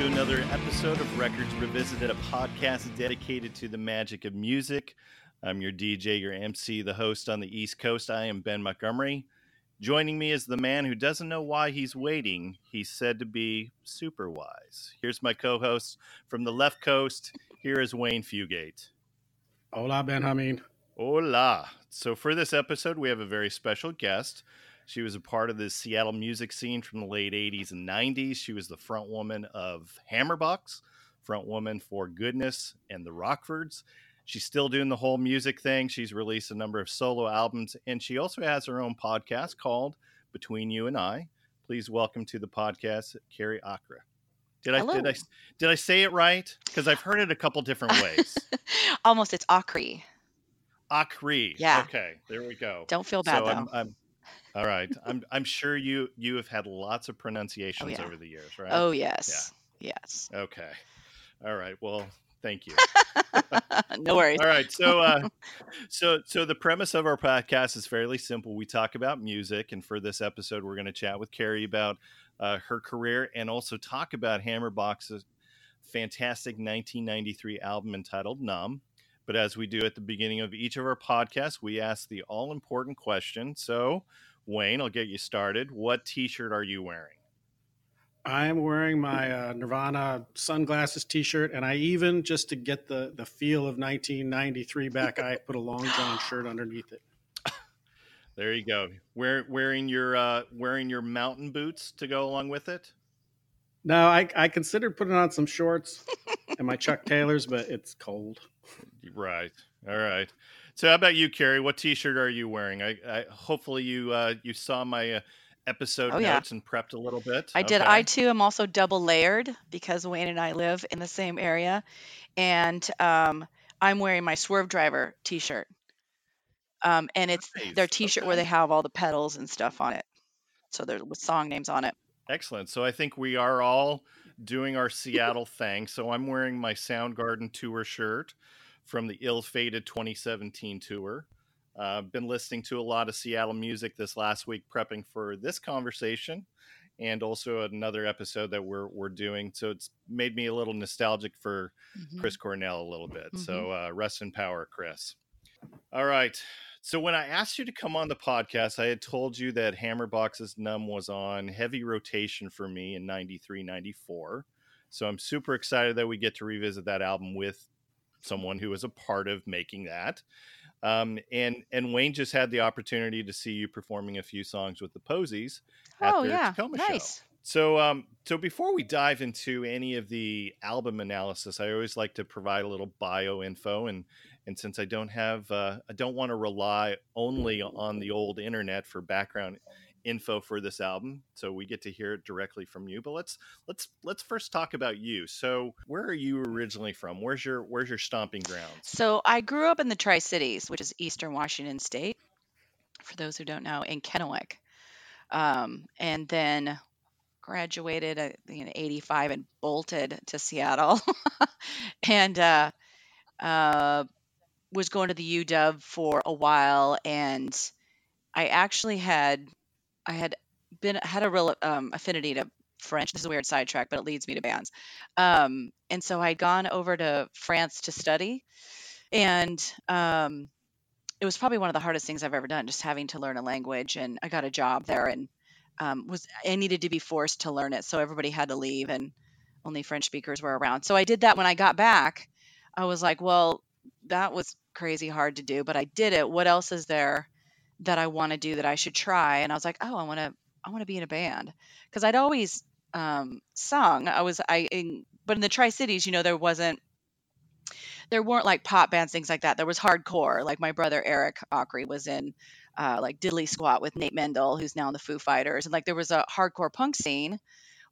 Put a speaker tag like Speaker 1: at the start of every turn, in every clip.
Speaker 1: to another episode of Records Revisited, a podcast dedicated to the magic of music. I'm your DJ, your MC, the host on the East Coast. I am Ben Montgomery. Joining me is the man who doesn't know why he's waiting. He's said to be super wise. Here's my co host from the left coast. Here is Wayne Fugate.
Speaker 2: Hola, Benjamin.
Speaker 1: Hola. So, for this episode, we have a very special guest. She was a part of the Seattle music scene from the late 80s and 90s. She was the front woman of Hammerbox, front woman for Goodness and the Rockfords. She's still doing the whole music thing. She's released a number of solo albums, and she also has her own podcast called Between You and I. Please welcome to the podcast, Carrie Akra. Did I did I did I say it right? Because I've heard it a couple different ways.
Speaker 3: Almost, it's Akri.
Speaker 1: Akri.
Speaker 3: Yeah.
Speaker 1: Okay, there we go.
Speaker 3: Don't feel bad
Speaker 1: so
Speaker 3: though.
Speaker 1: I'm, I'm all right. I'm I'm sure you you have had lots of pronunciations
Speaker 3: yeah.
Speaker 1: over the years, right?
Speaker 3: oh yes, yes.
Speaker 1: Okay. All right. Well, thank you.
Speaker 3: no worries.
Speaker 1: All right. So, uh, so, so the premise of our podcast is fairly simple. We talk about music, and for this episode, we're going to chat with Carrie about uh, her career and also talk about Hammerbox's fantastic 1993 album entitled "Numb." But as we do at the beginning of each of our podcasts, we ask the all-important question. So, Wayne, I'll get you started. What T-shirt are you wearing?
Speaker 2: I'm wearing my uh, Nirvana sunglasses T-shirt, and I even just to get the the feel of 1993 back, I put a long john shirt underneath it.
Speaker 1: There you go. Wear, wearing your uh, wearing your mountain boots to go along with it.
Speaker 2: No, I I considered putting on some shorts and my Chuck Taylors, but it's cold.
Speaker 1: Right. All right. So, how about you, Carrie? What T-shirt are you wearing? I, I hopefully you uh, you saw my uh, episode
Speaker 3: Oh, yeah.
Speaker 1: notes and prepped a little bit.
Speaker 3: I did.
Speaker 1: Okay.
Speaker 3: I too am also double layered because Wayne and I live in the same area, and um, I'm wearing my Swervedriver T-shirt. Um, and it's
Speaker 1: Nice.
Speaker 3: their T-shirt where they have all the pedals and stuff on it, so they're with song names on it.
Speaker 1: Excellent. So I think we are all doing our Seattle thing. So I'm wearing my Soundgarden tour shirt from the ill-fated 2017 tour. Uh, been listening to a lot of Seattle music this last week, prepping for this conversation, and also another episode that we're we're doing. So it's made me a little nostalgic for
Speaker 3: Mhm.
Speaker 1: Chris Cornell a little bit. So uh, rest in power, Chris. All right. So when I asked you to come on the podcast, I had told you that Hammerbox's Numb was on heavy rotation for me in 93, 94. So I'm super excited that we get to revisit that album with someone who was a part of making that. Um, and and Wayne just had the opportunity to see you performing a few songs with the Posies at
Speaker 3: Oh
Speaker 1: their
Speaker 3: yeah,
Speaker 1: Tacoma show.
Speaker 3: nice.
Speaker 1: So, um, so before we dive into any of the album analysis, I always like to provide a little bio info, and and since I don't have, uh, I don't want to rely only on the old internet for background info for this album, so we get to hear it directly from you. But let's let's let's first talk about you. So, where are you originally from? Where's your where's your stomping grounds?
Speaker 3: So I grew up in the Tri Cities, which is Eastern Washington State. For those who don't know, in Kennewick, um, and then graduated in '85 and bolted to Seattle, and uh, uh, was going to the UW for a while. And I actually had I had been had a real um, affinity to French. This is a weird sidetrack, but it leads me to bands. Um, and so I'd gone over to France to study and um, it was probably one of the hardest things I've ever done, just having to learn a language. And I got a job there, and um, was I needed to be forced to learn it, so everybody had to leave, and only French speakers were around. So I did that. When I got back, I was like, well, that was crazy hard to do, but I did it. What else is there that I want to do that I should try? And I was like, oh, I want to, I want to be in a band because I'd always um, sung. I was I, in, but in the Tri Cities, you know, there wasn't there weren't like pop bands, things like that. There was hardcore. Like my brother Eric Akre was in uh, like Diddley Squat with Nate Mendel, who's now in the Foo Fighters, and like there was a hardcore punk scene,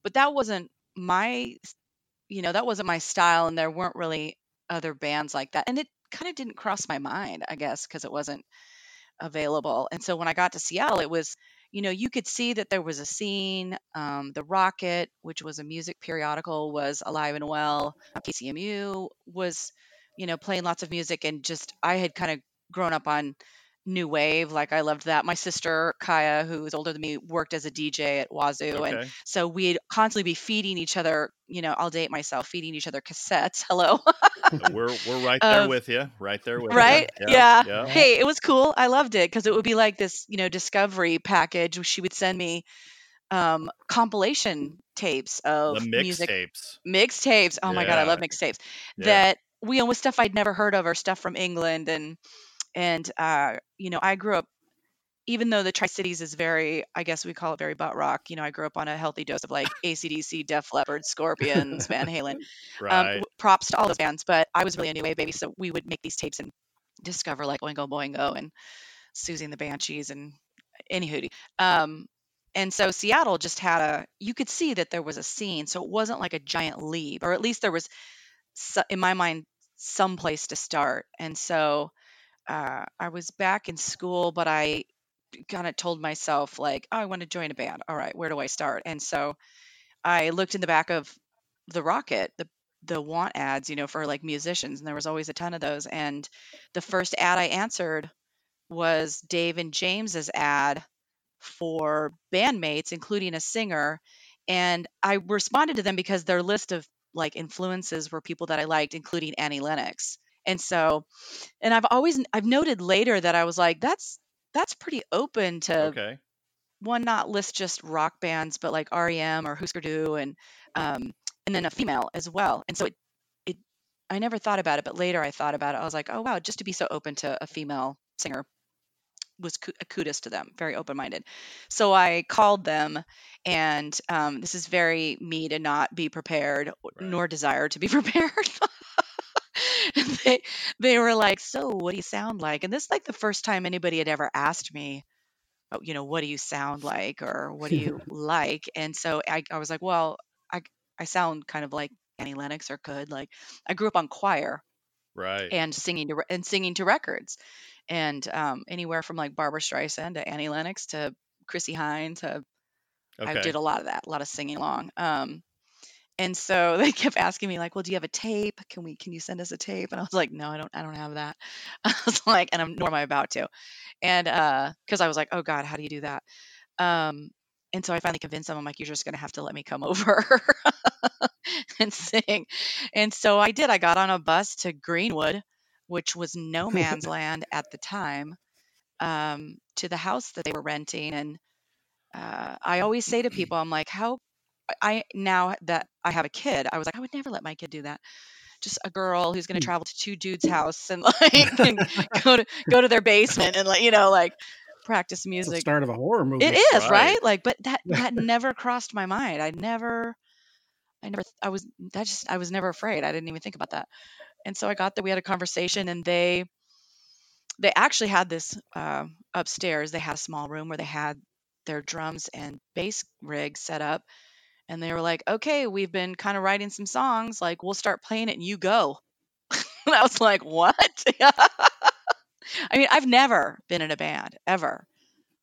Speaker 3: but that wasn't my, you know, that wasn't my style, and there weren't really other bands like that, and it kind of didn't cross my mind, I guess, because it wasn't available. And so when I got to Seattle, it was, you know, you could see that there was a scene. Um, the Rocket, which was a music periodical, was alive and well. KCMU was, you know, playing lots of music, and just I had kind of grown up on new wave. Like I loved that. My sister Kaya, who is older than me, worked as a DJ at Wazzu, and so we'd constantly be feeding each other. You know, I'll date myself, feeding each other cassettes. Hello,
Speaker 1: We're we're right there
Speaker 3: of
Speaker 1: with you. Right there with
Speaker 3: right?
Speaker 1: you.
Speaker 3: Yeah.
Speaker 1: Yeah.
Speaker 2: Yeah.
Speaker 3: Hey, it was cool. I loved it because it would be like this, you know, discovery package. She would send me um, compilation tapes
Speaker 1: The
Speaker 3: of music
Speaker 1: mixtapes.
Speaker 3: mixtapes. Oh my god, I love
Speaker 1: mix
Speaker 3: tapes.
Speaker 1: Yeah.
Speaker 3: That we with stuff I'd never heard of or stuff from England and and uh, you know, I grew up even though the Tri Cities is very, I guess we call it very butt rock. You know, I grew up on a healthy dose of like ACDC, Def Leppard, Scorpions, Van Halen. Um,
Speaker 1: Right.
Speaker 3: w- props to all those bands, but I was really a new wave baby, so we would make these tapes and discover like Oingo Boingo and Siouxsie and the Banshees and any hootie. Um, and so Seattle just had a, you could see that there was a scene, so it wasn't like a giant leap, or at least there was, in my mind, some place to start. And so uh, I was back in school, but I kind of told myself like, oh, I want to join a band. All right, where do I start? And so I looked in the back of the Rocket, the the want ads, you know, for like musicians, and there was always a ton of those. And the first ad I answered was Dave and James's ad for bandmates, including a singer. And I responded to them because their list of like influences were people that I liked, including Annie Lennox. And so, and I've always I've noted later that I was like, that's that's pretty open to
Speaker 1: Okay.
Speaker 3: one not list just rock bands, but like REM or Husker Du and um, and then a female as well. And so it it I never thought about it, but later I thought about it. I was like, oh wow, just to be so open to a female singer was a kudos to them, very open minded. So I called them, and um, this is very me to not be prepared
Speaker 1: Right.
Speaker 3: nor desire to be prepared. They they were like, so what do you sound like? And this is like the first time anybody had ever asked me oh, you know, what do you sound like or what do you like? And so I, I was like, well, I, I sound kind of like Annie Lennox or could like I grew up on choir
Speaker 1: Right.
Speaker 3: and singing to and singing to records and um, anywhere from like Barbara Streisand to Annie Lennox to Chrissie Hynde to I did a lot of that, a lot of singing along. Um, and so they kept asking me like, well, do you have a tape? Can we, can you send us a tape? And I was like, no, I don't, I don't have that. I was like, and I'm, nor am I about to. And, uh, cause I was like, oh God, how do you do that? Um, and so I finally convinced them, I'm like, you're just going to have to let me come over and sing. And so I did, I got on a bus to Greenwood, which was no man's land at the time, um, to the house that they were renting. And, uh, I always say to people, I'm like, how I now that I have a kid, I was like, I would never let my kid do that. Just a girl who's going to travel to two dudes' house and like and go to go to their basement and like you know like practice
Speaker 2: It's the
Speaker 3: music.
Speaker 2: start of a horror movie.
Speaker 3: It is
Speaker 1: Right.
Speaker 3: right. Like, but that that never crossed my mind. I never, I never, I was that just I was never afraid. I didn't even think about that. And so I got there. We had a conversation, and they they actually had this uh, upstairs. They had a small room where they had their drums and bass rig set up and they were like, "Okay, we've been kind of writing some songs. Like, we'll start playing it, and you go." and I was like, "What?" I mean, I've never been in a band ever.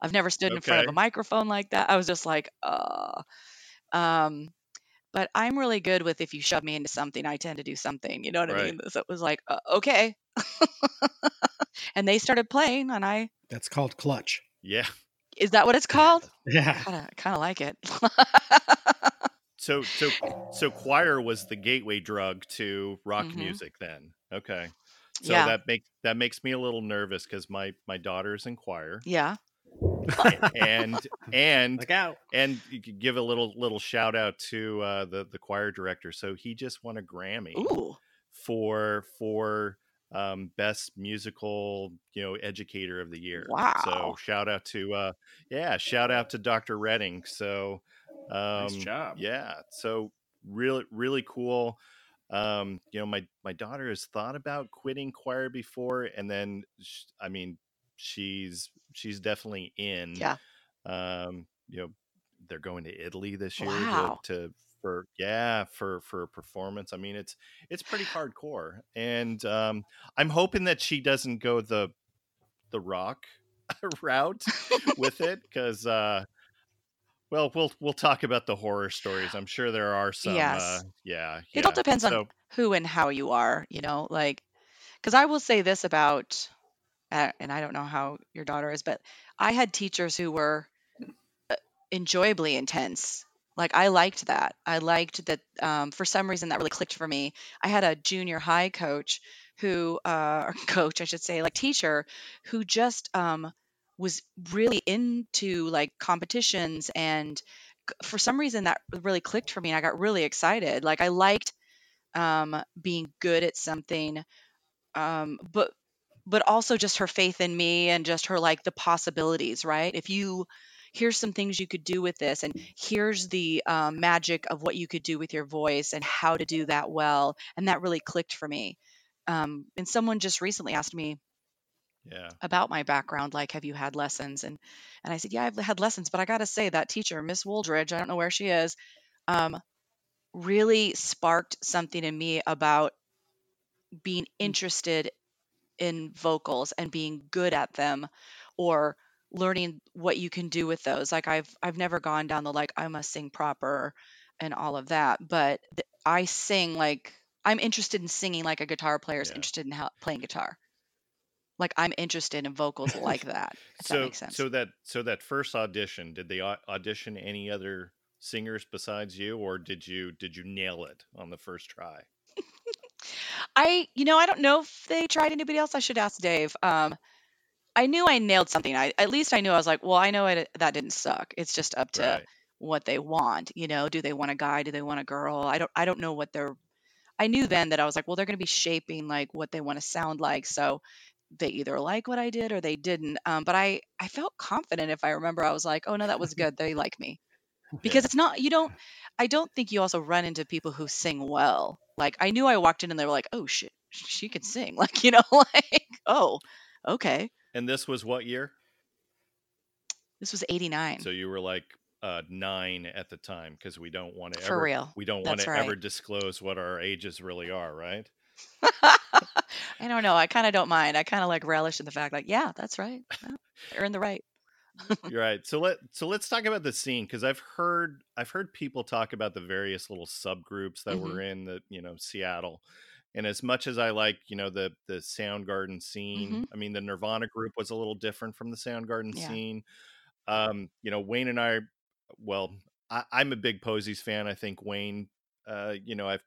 Speaker 3: I've never stood in front of a microphone like that. I was just like, "Uh." Um, but I'm really good with if you shove me into something, I tend to do something. You know what I mean? So it was like, uh, "Okay." and they started playing, and I
Speaker 2: That's called clutch.
Speaker 1: Yeah.
Speaker 3: is that what it's called?
Speaker 2: Yeah.
Speaker 3: Kind of, kind of like it.
Speaker 1: So so so choir was the gateway drug to rock
Speaker 3: Mhm.
Speaker 1: music then. Okay. So
Speaker 3: Yeah.
Speaker 1: that makes that makes me a little nervous because my my daughter's in choir
Speaker 3: yeah.
Speaker 1: and and
Speaker 2: Look out.
Speaker 1: and you could give a little little shout out to uh, the the choir director. So he just won a Grammy
Speaker 3: Ooh.
Speaker 1: for for um, best musical you know educator of the year.
Speaker 3: Wow.
Speaker 1: So shout out to uh, yeah, shout out to Dr. Redding. So um,
Speaker 2: Nice job.
Speaker 1: Yeah, so really really cool. Um, you know, my my daughter has thought about quitting choir before, and then sh- I mean, she's she's definitely in.
Speaker 3: Yeah.
Speaker 1: Um, you know, they're going to Italy this year
Speaker 3: Wow.
Speaker 1: to, to for yeah for for a performance. I mean, it's it's pretty hardcore, and um, I'm hoping that she doesn't go the the rock route with it because uh well we'll we'll talk about the horror stories i'm sure there are some uh
Speaker 3: Yes.
Speaker 1: yeah
Speaker 3: It all
Speaker 1: yeah.
Speaker 3: depends on who and how you are, you know, like, because I will say this about uh, and I don't know how your daughter is, but I had teachers who were uh, enjoyably intense. Like I liked that. I liked that. Um, for some reason, that really clicked for me. I had a junior high coach who, uh, or coach, I should say, like teacher, who just um, was really into like competitions and for some reason that really clicked for me and i got really excited. Like i liked um, being good at something um, but but also just her faith in me and just her like the possibilities right? If you here's some things you could do with this and here's the um, magic of what you could do with your voice and how to do that well and that really clicked for me. Um, and someone just recently asked me
Speaker 1: Yeah.
Speaker 3: about my background like have you had lessons and and i said yeah i've had lessons but i gotta say that teacher miss woldridge i don't know where she is um, really sparked something in me about being interested in vocals and being good at them or learning what you can do with those like i've i've never gone down the like i must sing proper and all of that but th- i sing like i'm interested in singing like a guitar player is
Speaker 1: Yeah.
Speaker 3: interested in how, playing guitar like i'm interested in vocals like that if that
Speaker 1: So
Speaker 3: makes sense
Speaker 1: so that so that first audition, did they audition any other singers besides you, or did you did you nail it on the first try?
Speaker 3: I, you know, I don't know if they tried anybody else. I should ask Dave. Um, I knew I nailed something. I at least I knew I was like, well, I know it, that didn't suck. It's just up to
Speaker 1: Right.
Speaker 3: what they want. You know, do they want a guy? Do they want a girl? I don't. I don't know what they're. I knew then that I was like, well, they're going to be shaping like what they want to sound like. So they either like what I did or they didn't. Um, but I I felt confident. If I remember, I was like, oh no, that was good. They like me because it's not. You don't. I don't think you also run into people who sing well. Like I knew I walked in and they were like, oh shit, she can sing. Like you know, like oh okay.
Speaker 1: And this was what year?
Speaker 3: This was 89.
Speaker 1: So you were like uh, nine at the time because we don't want to
Speaker 3: For
Speaker 1: ever
Speaker 3: real.
Speaker 1: we don't want to
Speaker 3: right.
Speaker 1: ever disclose what our ages really are, right?
Speaker 3: I don't know. I kind of don't mind. I kind of like relish in the fact, like, yeah, that's right. They're in the right.
Speaker 1: You're right. So let so let's talk about the scene because I've heard I've heard people talk about the various little subgroups that
Speaker 3: Mhm.
Speaker 1: were in the you know Seattle, and as much as I like you know the the Soundgarden scene,
Speaker 3: Mhm.
Speaker 1: I mean the Nirvana group was a little different from the Soundgarden
Speaker 3: Yeah.
Speaker 1: scene. Um, you know Wayne and I, well, I, I'm a big Posies fan. I think Wayne, uh, you know, I've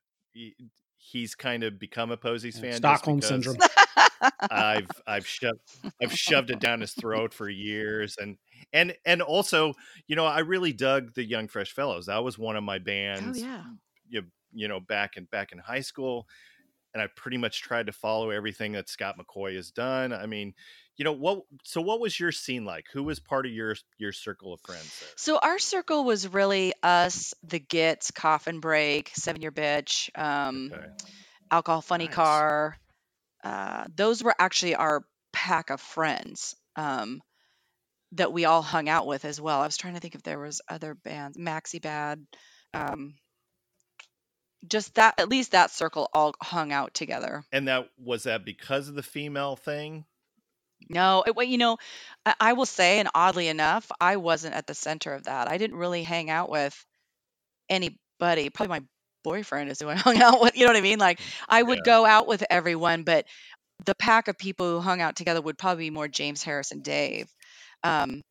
Speaker 1: he's kind of become a Posies fan.
Speaker 2: Stockholm syndrome.
Speaker 1: I've I've shoved I've shoved it down his throat for years and and and also you know I really dug the Young Fresh Fellows that was one of my bands.
Speaker 3: oh
Speaker 1: bands
Speaker 3: yeah.
Speaker 1: you, you know back in back in high school and I pretty much tried to follow everything that Scott McCaughey has done I mean you know what so what was your scene like who was part of your your circle of friends there
Speaker 3: So our circle was really us, the Gits, Coffin Break, Seven Year Bitch, um,
Speaker 1: okay
Speaker 3: Alcohol Funny
Speaker 2: Nice.
Speaker 3: Car. Uh, those were actually our pack of friends um, that we all hung out with as well. I was trying to think if there was other bands, Maxi Bad. Um, just that, at least that circle all hung out together.
Speaker 1: and that was that because of the female thing
Speaker 3: No, it, well, you know, I, I will say, and oddly enough, I wasn't at the center of that. I didn't really hang out with anybody. Probably my boyfriend is who I hung out with. You know what I mean? Like I would
Speaker 1: Yeah.
Speaker 3: go out with everyone, but the pack of people who hung out together would probably be more James Harris and Dave. Um,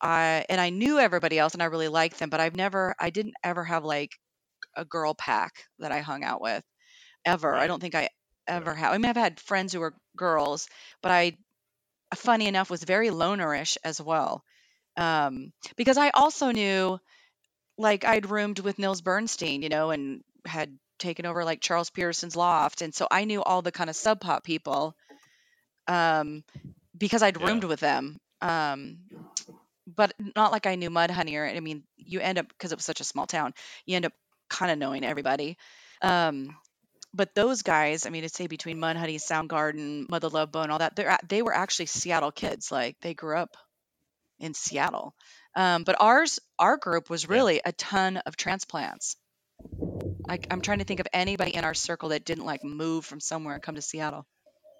Speaker 3: I and I knew everybody else, and I really liked them, but I've never, I didn't ever have like a girl pack that I hung out with ever. I
Speaker 1: Right.
Speaker 3: don't think I ever have. I mean, I've had friends who were girls, but I funny enough was very lonerish as well um, because i also knew like i'd roomed with nils bernstein you know and had taken over like charles peterson's loft and so i knew all the kind of sub pop people um, because i'd
Speaker 1: Yeah.
Speaker 3: roomed with them um, but not like i knew mudhoney or i mean you end up because it was such a small town you end up kind of knowing everybody um, but those guys, I mean, to say between Mudhoney, Soundgarden, Mother Love Bone, all that, they're they were actually Seattle kids. Like they grew up in Seattle. Um, but ours, our group was
Speaker 1: Yeah.
Speaker 3: really a ton of transplants. I, I'm trying to think of anybody in our circle that didn't like move from somewhere and come to Seattle.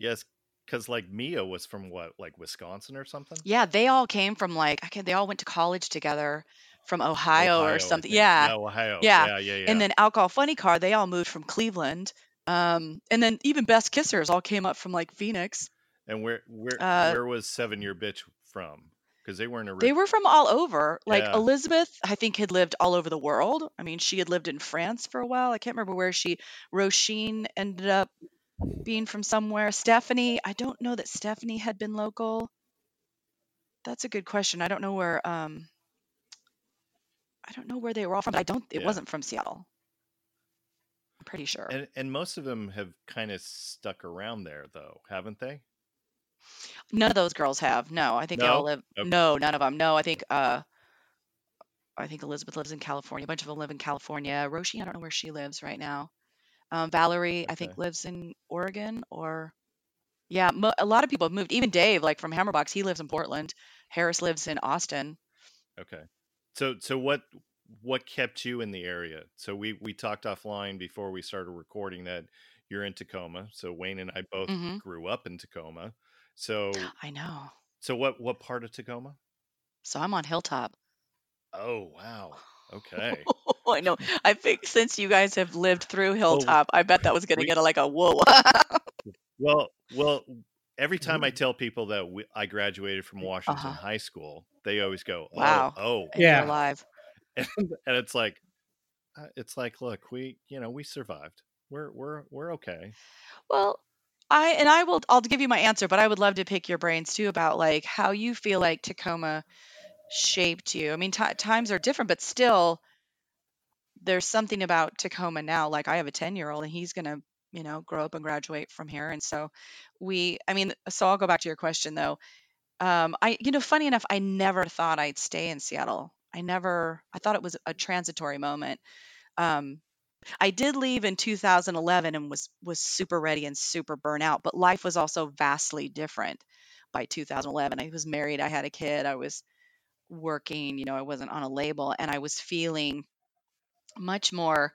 Speaker 1: yes because like Mia was from what like Wisconsin or something
Speaker 3: Yeah, they all came from like I can. They all went to college together from Ohio,
Speaker 1: Ohio,
Speaker 3: or something. Yeah,
Speaker 1: No, Ohio
Speaker 3: Yeah.
Speaker 1: yeah yeah yeah
Speaker 3: and then Alcohol Funny Car, they all moved from Cleveland. Um, and then even Best Kissers all came up from like Phoenix.
Speaker 1: And where where
Speaker 3: Uh,
Speaker 1: where was Seven Year Bitch from? Because they weren't
Speaker 3: they were from all over. Like
Speaker 1: Yeah.
Speaker 3: Elizabeth, I think had lived all over the world. I mean, she had lived in France for a while. I can't remember where she. Roisin ended up being from somewhere. Stephanie, I don't know that Stephanie had been local. That's a good question. I don't know where. Um, I don't know where they were all from. But I don't. It
Speaker 1: Yeah.
Speaker 3: wasn't from Seattle. I'm pretty sure.
Speaker 1: And and most of them have kind of stuck around there though, haven't they?
Speaker 3: None of those girls have. No, I think they all live.
Speaker 1: Okay.
Speaker 3: No, none of them. No, I think. Uh, I think Elizabeth lives in California. A bunch of them live in California. Roshi, I don't know where she lives right now. Um, Valerie, I think, lives in Oregon or. Yeah, mo- a lot of people have moved. Even Dave, like from Hammerbox, he lives in Portland. Harris lives in Austin.
Speaker 1: Okay. So so what what kept you in the area? So we we talked offline before we started recording that you're in Tacoma. So Wayne and I both
Speaker 3: hmm
Speaker 1: grew up in Tacoma. So
Speaker 3: I know.
Speaker 1: so what what part of Tacoma?
Speaker 3: So I'm on Hilltop.
Speaker 1: Oh wow. Okay.
Speaker 3: I know. I think since you guys have lived through
Speaker 1: Well,
Speaker 3: Hilltop, I bet that was going to get a, like a whoa.
Speaker 1: well well every time I tell people that we, I graduated from Washington
Speaker 3: huh.
Speaker 1: High School, they always go, "Oh,
Speaker 3: Wow.
Speaker 1: oh,"
Speaker 2: Yeah.
Speaker 3: alive.
Speaker 1: and, and it's like uh, it's like, look, we you know we survived. We're we're we're okay.
Speaker 3: Well, I and I will I'll give you my answer, but I would love to pick your brains too about like how you feel like Tacoma shaped you. I mean, ti times are different, but still there's something about Tacoma now. Like I have a 10-year-old and he's going to, you know, grow up and graduate from here. And so we I mean, so I'll go back to your question though. Um I you know, funny enough, I never thought I'd stay in Seattle. I never I thought it was a transitory moment. Um I did leave in 2011 and was was super ready and super burnout, but life was also vastly different by 2011. I was married, I had a kid, I was working, you know, I wasn't on a label and I was feeling much more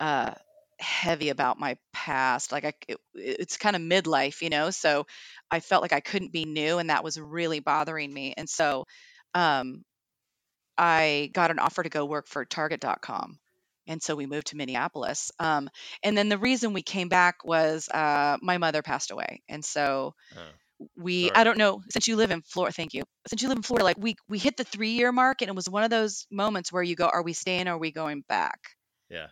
Speaker 3: uh heavy about my past. Like I it, it's kind of midlife, you know, so I felt like I couldn't be new and that was really bothering me. And so um I got an offer to go work for Target.com. And so we moved to Minneapolis. Um, and then the reason we came back was uh, my mother passed away. And so
Speaker 1: Uh,
Speaker 3: we, I don't know, since you live in Florida, thank you. Since you live in Florida, like we, we hit the three year mark and it was one of those moments where you go, are we staying or are we going back?
Speaker 1: Yeah.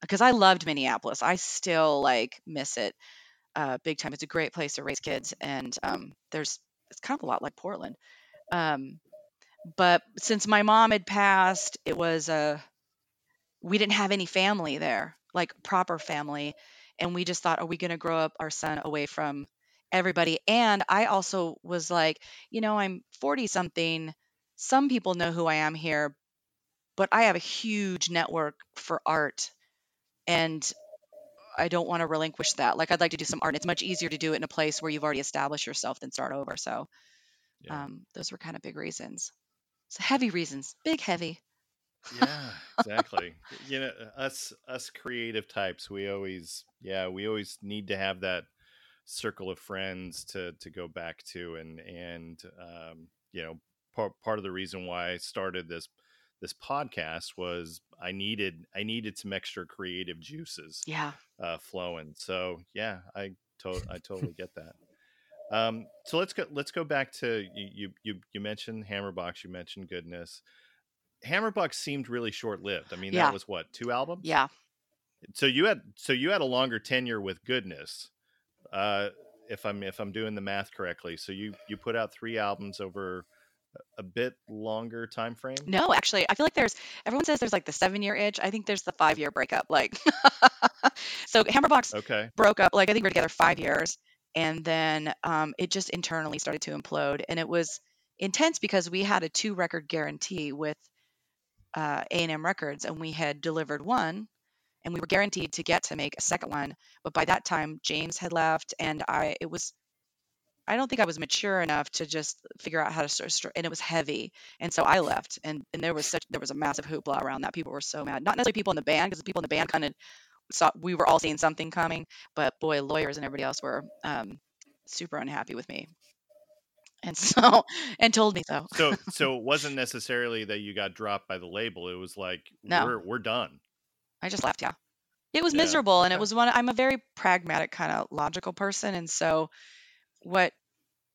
Speaker 3: Because I loved Minneapolis. I still like miss it uh, big time. It's a great place to raise kids. And um, there's, it's kind of a lot like Portland. Um, but since my mom had passed, it was a, we didn't have any family there, like proper family. And we just thought, are we going to grow up our son away from everybody? And I also was like, you know, I'm 40 something. Some people know who I am here, but I have a huge network for art. And I don't want to relinquish that. Like, I'd like to do some art. It's much easier to do it in a place where you've already established yourself than start over. So,
Speaker 1: Yeah.
Speaker 3: um, those were kind of big reasons. So, heavy reasons, big, heavy.
Speaker 1: Yeah, exactly. you know, us us creative types, we always yeah, we always need to have that circle of friends to to go back to and and um, you know, part part of the reason why I started this this podcast was I needed I needed some extra creative juices
Speaker 3: Yeah.
Speaker 1: uh flowing. So, yeah, I to- I totally get that. Um, so let's go. Let's go back to you. You you, you mentioned Hammerbox. You mentioned Goodness. Hammerbox seemed really short lived. I mean,
Speaker 3: Yeah.
Speaker 1: that was what two albums.
Speaker 3: Yeah.
Speaker 1: So you had so you had a longer tenure with Goodness. Uh, if I'm if I'm doing the math correctly, so you you put out three albums over a- a bit longer time frame.
Speaker 3: No, actually, I feel like there's everyone says there's like the seven year itch. I think there's the five year breakup. Like, so Hammerbox
Speaker 1: Okay.
Speaker 3: broke up. Like, I think we were together five years, and then um, it just internally started to implode, and it was intense because we had a two record guarantee with uh, A&M Records, and we had delivered one, and we were guaranteed to get to make a second one. But by that time, James had left, and I it was I don't think I was mature enough to just figure out how to start, and it was heavy. And so I left, and and there was such there was a massive hoopla around that. People were so mad. Not necessarily people in the band, because the people in the band kind of saw we were all seeing something coming, but boy, lawyers and everybody else were um, super unhappy with me, and so and told me so.
Speaker 1: So so it wasn't necessarily that you got dropped by the label. It was like
Speaker 3: No.
Speaker 1: we're we're done.
Speaker 3: I just left. Yeah, it was
Speaker 1: Yeah.
Speaker 3: miserable, and it was one. I'm a very pragmatic kind of logical person, and so what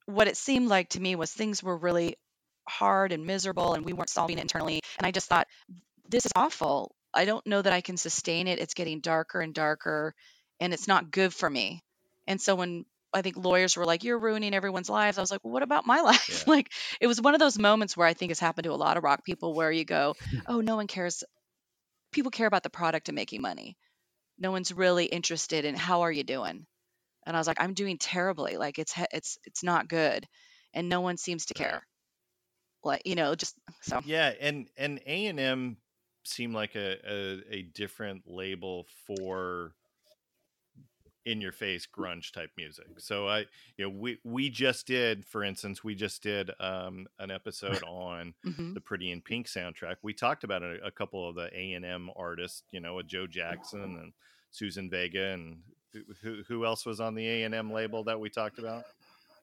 Speaker 3: what it seemed like to me was things were really hard and miserable and we weren't solving it internally. And I just thought, this is awful. I don't know that I can sustain it. It's getting darker and darker and it's not good for me. And so when I think lawyers were like, "You're ruining everyone's lives." I was like, well, "What about my life?"
Speaker 1: Yeah.
Speaker 3: like it was one of those moments where I think has happened to a lot of rock people, where you go, "Oh, no one cares. People care about the product and making money. No one's really interested in how are you doing." And I was like, "I'm doing terribly. Like it's it's it's not good, and no one seems to care. Like you know, just so
Speaker 1: Yeah, and and A and M seemed like a, a a different label for in your face grunge type music. So I you know we we just did for instance we just did um an episode on
Speaker 3: mhm.
Speaker 1: the Pretty in Pink soundtrack. We talked about a, a couple of the A and M artists, you know, with Joe Jackson and Suzanne Vega and who- who who else was on the A and M label that we talked about?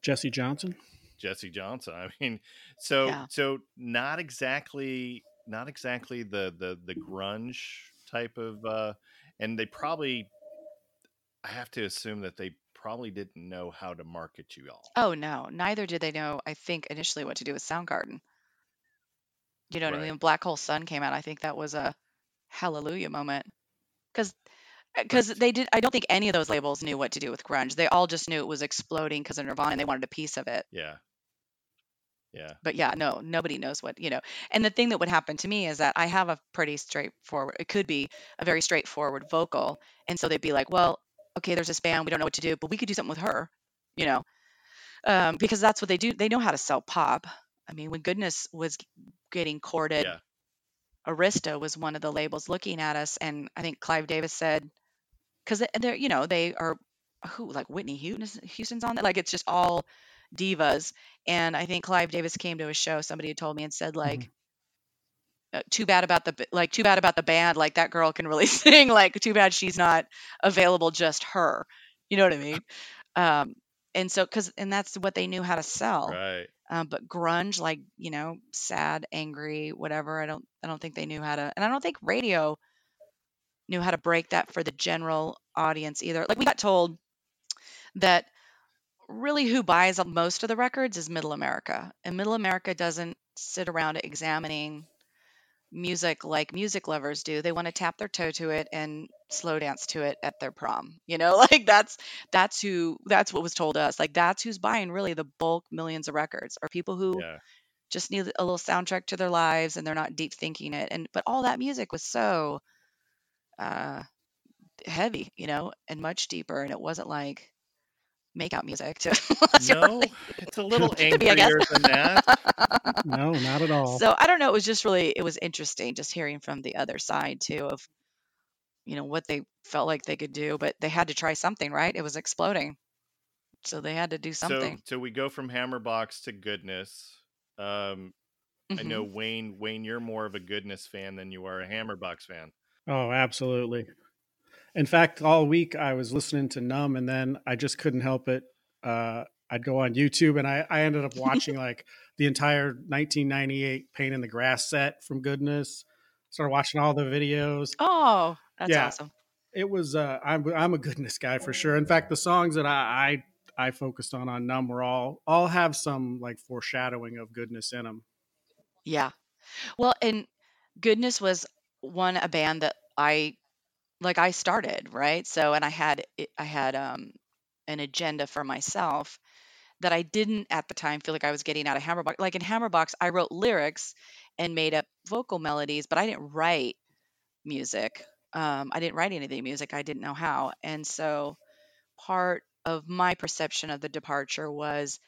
Speaker 2: Jesse Johnson.
Speaker 1: Jesse Johnson. I mean, so
Speaker 3: Yeah.
Speaker 1: so not exactly not exactly the the the grunge type of uh and they probably I have to assume that they probably didn't know how to market you all.
Speaker 3: Oh no, neither did they know. I think initially what to do with Soundgarden. You know what I mean? When Black Hole Sun came out, I think that was a hallelujah moment because because they did. I don't think any of those labels knew what to do with grunge. They all just knew it was exploding because of Nirvana and they wanted a piece of it.
Speaker 1: Yeah. Yeah.
Speaker 3: But yeah, no, nobody knows what you know. And the thing that would happen to me is that I have a pretty straightforward. It could be a very straightforward vocal, and so they'd be like, "Well, okay, there's this band. We don't know what to do, but we could do something with her." You know, um, because that's what they do. They know how to sell pop. I mean, when Goodness was getting courted,
Speaker 1: Yeah.
Speaker 3: Arista was one of the labels looking at us, and I think Clive Davis said, because they're, you know, they are who like Whitney Houston, Houston's on that, Like it's just all divas. And I think Clive Davis came to a show. Somebody had told me and said like. Uh, too bad about the like too bad about the band like that girl can really sing like too bad she's not available just her you know what i mean um and so because and that's what they knew how to sell
Speaker 1: Right.
Speaker 3: Um, but grunge like you know sad angry whatever i don't i don't think they knew how to and i don't think radio knew how to break that for the general audience either. Like we got told that really who buys most of the records is middle america and middle america doesn't sit around examining music like music lovers do they want to tap their toe to it and slow dance to it at their prom you know like that's that's who that's what was told us like that's who's buying really the bulk millions of records are people who
Speaker 1: Yeah.
Speaker 3: just need a little soundtrack to their lives and they're not deep thinking it and but all that music was so uh heavy you know and much deeper and it wasn't like make out music to
Speaker 1: No,
Speaker 3: really-
Speaker 1: it's a little
Speaker 3: Could be,
Speaker 1: angrier than that.
Speaker 2: No, not at all.
Speaker 3: so i don't know it was just really it was interesting just hearing from the other side too of you know what they felt like they could do but they had to try something right it was exploding so they had to do something
Speaker 1: so we go from Hammerbox to Goodness. Um I
Speaker 3: Mhm.
Speaker 1: know Wayne Wayne you're more of a Goodness fan than you are a Hammerbox fan.
Speaker 2: Oh, absolutely. In fact, all week I was listening to Numb, and then I just couldn't help it. Uh, I'd go on YouTube, and I, I ended up watching like the entire 1998 Pain in the Grass set from Goodness. Started watching all the videos.
Speaker 3: oh that's
Speaker 2: Yeah.
Speaker 3: awesome
Speaker 2: It was uh, I'm I'm a Goodness guy for sure. In fact, the songs that I I, I focused on on Numb were all all have some like foreshadowing of Goodness in them.
Speaker 3: Yeah. Well, and Goodness was one a band that I like I started, right? So and I had I had um an agenda for myself that I didn't at the time feel like I was getting out of Hammerbox. Like in Hammerbox, I wrote lyrics and made up vocal melodies, but I didn't write music. Um, I didn't write any of the music. I didn't know how. And so part of my perception of the departure was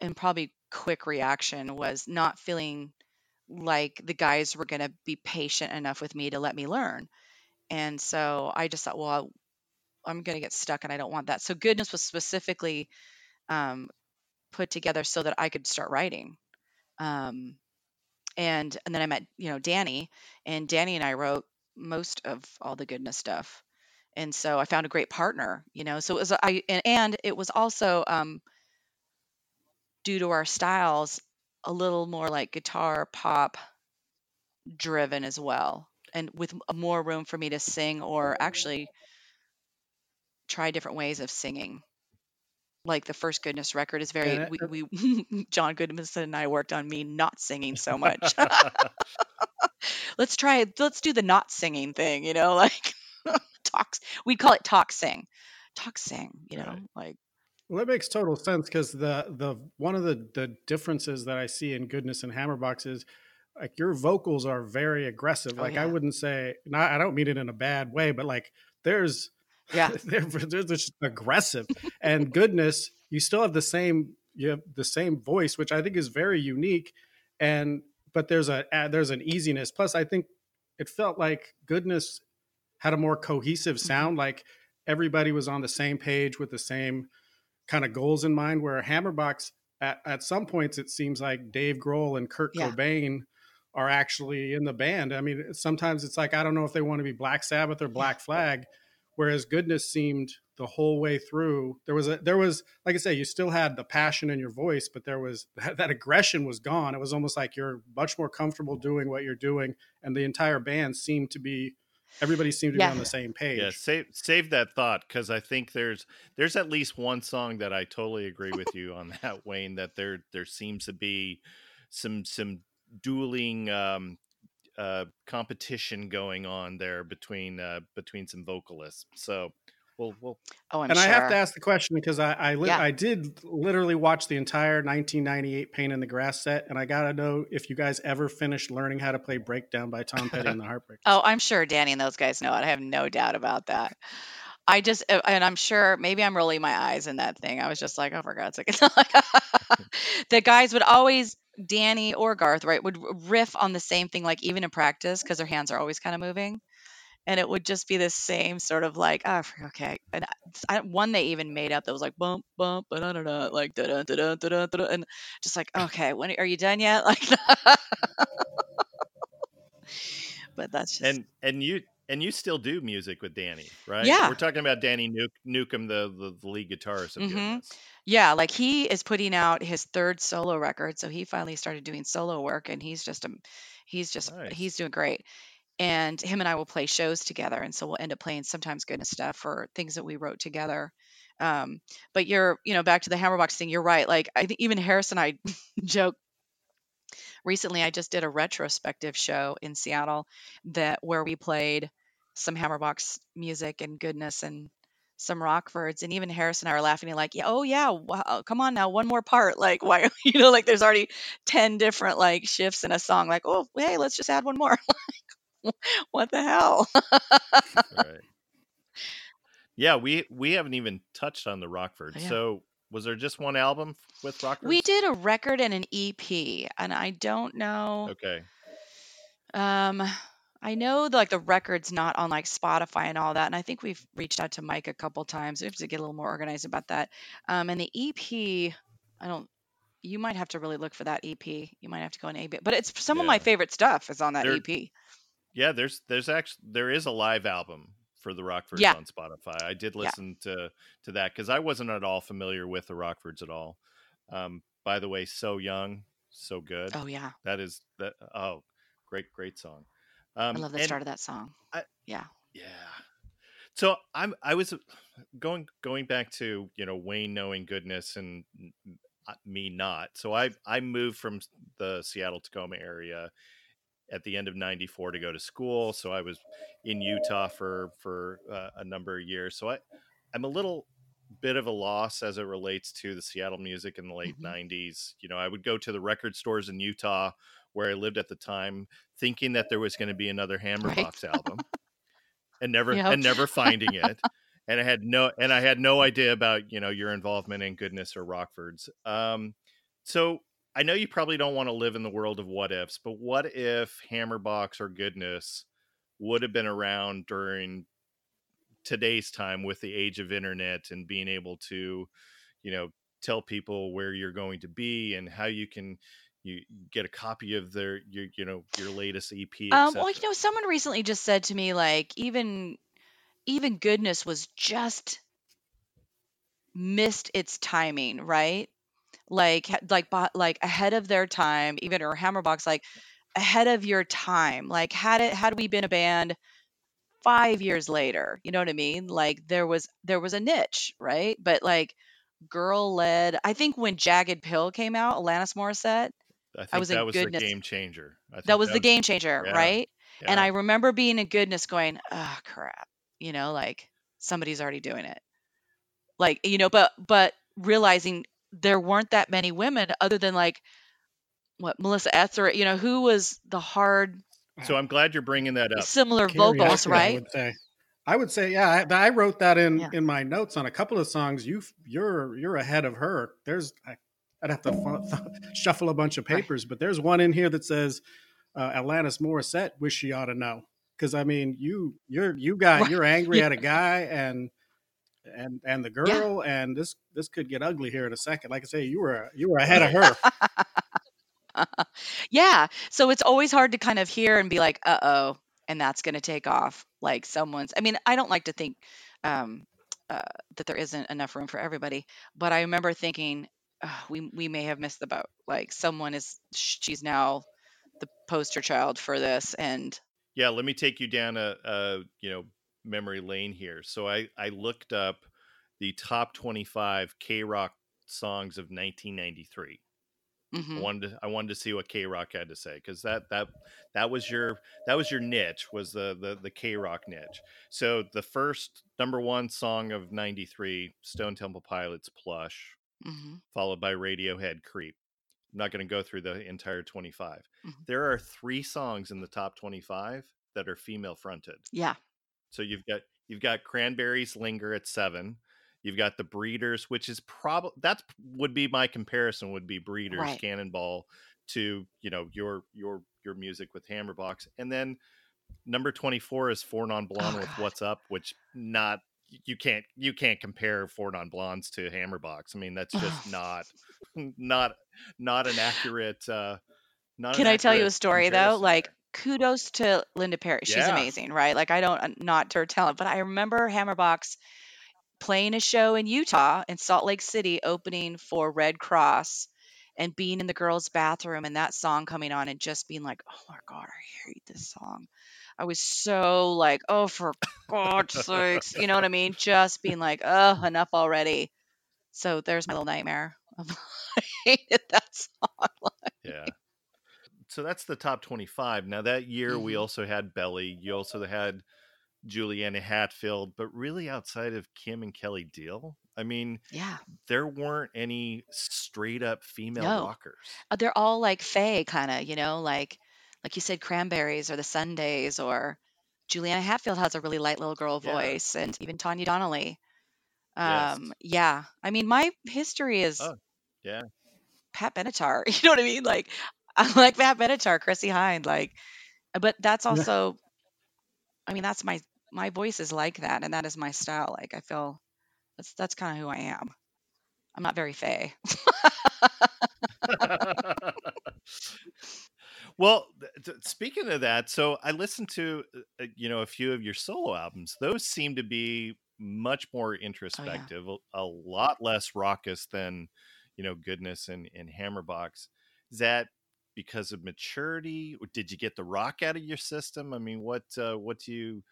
Speaker 3: and probably quick reaction was not feeling like the guys were going to be patient enough with me to let me learn. And so I just thought, well, I'm going to get stuck and I don't want that. So goodness was specifically um, put together so that I could start writing. Um, and and then I met you know Danny, and Danny and I wrote most of all the goodness stuff. And so I found a great partner, you know. So it was I and, and it was also um, due to our styles a little more like guitar pop driven as well and with more room for me to sing or actually try different ways of singing like the first Goodness record is very
Speaker 2: And
Speaker 3: we, we John Goodmanson and I worked on me not singing so much. let's try let's do the not singing thing, you know, like talks we call it talk sing. Talk sing, you know,
Speaker 1: right.
Speaker 3: like
Speaker 2: well, that makes total sense because the the one of the the differences that I see in Goodness and Hammerbox is like your vocals are very aggressive.
Speaker 3: oh
Speaker 2: Like I wouldn't say, not I don't mean it in a bad way, but like there's
Speaker 3: Yeah.
Speaker 2: they're, they're just aggressive and goodness you still have the same you have the same voice which i think is very unique and but there's a there's an easiness plus i think it felt like goodness had a more cohesive
Speaker 3: Mhm.
Speaker 2: sound like everybody was on the same page with the same kind of goals in mind where hammerbox at, at some points it seems like dave grohl and kurt
Speaker 3: Yeah.
Speaker 2: cobain are actually in the band. I mean sometimes it's like i don't know if they want to be black sabbath or black flag whereas goodness seemed the whole way through there was a there was like i say you still had the passion in your voice but there was that, that aggression was gone. It was almost like you're much more comfortable doing what you're doing and the entire band seemed to be everybody seemed to be on the same
Speaker 1: Yeah,
Speaker 2: page.
Speaker 1: save save that thought because I think there's there's at least one song that I totally agree with you on that, Wayne. That there there seems to be some some dueling um, uh, competition going on there between uh, between some vocalists. So we'll we'll
Speaker 3: Oh, I'm
Speaker 2: and I have to ask the question because I I, li-
Speaker 3: Yeah.
Speaker 2: I did literally watch the entire 1998 Pain in the Grass set, and I gotta know if you guys ever finished learning how to play Breakdown by Tom Petty and the Heartbreakers.
Speaker 3: Oh, I'm sure Danny and those guys know it. I have no doubt about that. I just, uh, and I'm sure maybe I'm rolling my eyes in that thing. I was just like, oh, for God's sake. the guys would always, Danny or Garth, right, would riff on the same thing, like even in practice, because their hands are always kind of moving. And it would just be the same sort of like, oh, okay. And I, one they even made up that was like bump, bump, like da da da da da da, and just like, okay, when are you done yet? Like, but that's just,
Speaker 1: and and you and you still do music with Danny, right?
Speaker 3: yeah.
Speaker 1: We're talking about Danny Nuke, Newcomb, the, the the lead guitarist of
Speaker 3: hmm Yeah, like he is putting out his third solo record, so he finally started doing solo work, and he's just a, he's just
Speaker 1: Nice.
Speaker 3: he's doing great. And him and I will play shows together, and so we'll end up playing sometimes goodness stuff or things that we wrote together. Um, but you're, you know, back to the Hammerbox thing. You're right. Like I think even Harris and I joke recently. I just did a retrospective show in Seattle that where we played some Hammerbox music and goodness and some Rockfords, and even Harris and I were laughing like, yeah, oh yeah, wow, uh, come on now, one more part. Like, why, you know, like there's already ten different like shifts in a song. Like, oh, hey, let's just add one more. what the hell?
Speaker 1: Right. Yeah, we we haven't even touched on the Rockford.
Speaker 3: Yeah.
Speaker 1: So was there just one album with Rockford?
Speaker 3: We did a record and an EP, and I don't know.
Speaker 1: Okay.
Speaker 3: Um, I know like the record's not on like Spotify and all that, and I think we've reached out to Mike a couple times. We have to get a little more organized about that. Um, and the EP, I don't. You might have to really look for that EP. You might have to go in AB, but it's some of my favorite stuff is on that
Speaker 1: There-
Speaker 3: EP.
Speaker 1: Yeah, there's there's actually there is a live album for the Rockfords
Speaker 3: Yeah.
Speaker 1: on Spotify. I did
Speaker 3: Yeah.
Speaker 1: listen to to that because I wasn't at all familiar with the Rockfords at all. Um, by the way, so young, so good.
Speaker 3: Oh yeah,
Speaker 1: That is that. Oh, great, great song. Um,
Speaker 3: I love the start of that song.
Speaker 1: I-
Speaker 3: yeah.
Speaker 1: Yeah. So I'm I was uh, going going back to you know Wayne knowing goodness and uh, me not. So I I moved from the Seattle Tacoma area at the end of 94 to go to school so i was in utah for for uh, a number of years so i i'm a little bit of a loss as it relates to the seattle music in the late
Speaker 3: Mhm.
Speaker 1: 90s you know i would go to the record stores in utah where i lived at the time thinking that there was going to be another hammerbox album and never
Speaker 3: Yep.
Speaker 1: and never finding it and i had no and i had no idea about you know your involvement in goodness or rockford's um so I know you probably don't want to live in the world of what ifs, but what if Hammerbox or Goodness would have been around during today's time with the age of internet and being able to, you know, tell people where you're going to be and how you can you get a copy of their your you know your latest EP.
Speaker 3: Um, well, you know, someone recently just said to me like even even goodness was just missed its timing, right? Like like like ahead of their time, even or Hammerbox like ahead of your time. Like had it had we been a band 5 years later, you know what I mean? Like there was there was a niche, right? But like girl led. I think when Jagged Pill came out, Alanis Morissette,
Speaker 1: I think
Speaker 3: was
Speaker 1: that was the game changer. I think
Speaker 3: that was the game changer,
Speaker 1: yeah,
Speaker 3: right? And. I remember being in goodness going, oh crap, you know, like somebody's already doing it. Like, you know, but but realizing there weren't that many women other than like what Melissa Etheridge, you know, who was the hard
Speaker 1: So I'm glad you're bringing that up.
Speaker 3: similar
Speaker 2: Carrie
Speaker 3: vocals,
Speaker 2: Underwood, I
Speaker 3: right?
Speaker 2: would say. I would say, yeah. I, I wrote that in
Speaker 3: Yeah.
Speaker 2: in my notes on a couple of songs. You you're you're ahead of her. There's I, I'd have to fu- shuffle a bunch of
Speaker 3: Right.
Speaker 2: papers, but there's one in here that says uh, Alanis Morissette wish she ought to know. Because I mean, you you're you got
Speaker 3: Right.
Speaker 2: you're angry
Speaker 3: Yeah.
Speaker 2: at a guy and and and the girl, and this this could get ugly here in a second. Like I say, you were you were ahead of her.
Speaker 3: yeah. So it's always hard to kind of hear and be like, uh oh, and that's going to take off. Like someone's, I mean, I don't like to think um, uh, that there isn't enough room for everybody, but I remember thinking, "Ugh, we, we may have missed the boat. Like someone is, she's now the poster child for this. And
Speaker 1: Yeah, let me take you down a, a you know memory lane here. So I I looked up the top 25 K Rock songs of 1993. I
Speaker 3: mhm,
Speaker 1: wanted to, I wanted to see what K Rock had to say because that that that was your that was your niche was the the the K Rock niche. So the first number one song of '93, Stone Temple Pilots, "Plush,"
Speaker 3: mhm,
Speaker 1: followed by Radiohead, "Creep." I'm not going to go through the entire 25.
Speaker 3: Mhm.
Speaker 1: There are three songs in the top 25 that are female fronted.
Speaker 3: yeah,
Speaker 1: So you've got you've got Cranberries Linger at seven. You've got the Breeders, which is probably that's would be my comparison would be Breeders
Speaker 3: Right.
Speaker 1: Cannonball to you know your your your music with Hammerbox, and then number twenty four is Four Non Blonde
Speaker 3: Oh,
Speaker 1: with
Speaker 3: God.
Speaker 1: What's Up, which not you can't you can't compare Four Non Blondes to Hammerbox. I mean that's just not not not an accurate. uh not an
Speaker 3: Can I tell you a story though? Like. Kudos to Linda Perry. She's
Speaker 1: Yeah.
Speaker 3: amazing, right? Like I don't uh, not her talent, but I remember Hammerbox playing a show in Utah in Salt Lake City opening for Redd Kross and being in the girls' bathroom and that song coming on and just being like, "Oh my god, I hate this song." I was so like, "Oh for God's sakes." You know what I mean? Just being like, "Oh, enough already." So there's my little nightmare. I hated that song.
Speaker 1: Yeah. So that's the top 25. Now, that year we
Speaker 3: Mhm.
Speaker 1: also had Belly. You also had Juliana Hatfield, but really outside of Kim and Kelly Deal, I mean,
Speaker 3: Yeah.
Speaker 1: there weren't any straight up female
Speaker 3: No.
Speaker 1: rockers.
Speaker 3: Uh, they're all like fey kind of, you know, like like you said, Cranberries or the Sundays or Juliana Hatfield has a really light little girl
Speaker 1: Yeah.
Speaker 3: voice, and even Tanya Donelly.
Speaker 1: Yes.
Speaker 3: Um, yeah, I mean, my history is
Speaker 1: Oh, yeah.
Speaker 3: Pat Benatar. You know what I mean? Like, I like Pat Benatar, Chrissie Hynde, like, uh, but that's also, I mean, that's my my voice is like that, and that is my style. Like, I feel that's that's kind of who I am. I'm not very fey.
Speaker 1: well, th- speaking of that, so I listened to uh, uh, you know a few of your solo albums. Those seem to be much more introspective, a, a lot less raucous than you know Goodness and, and Hammerbox. Is that because of maturity, did you get the rock out of your system? I mean, what uh, what do you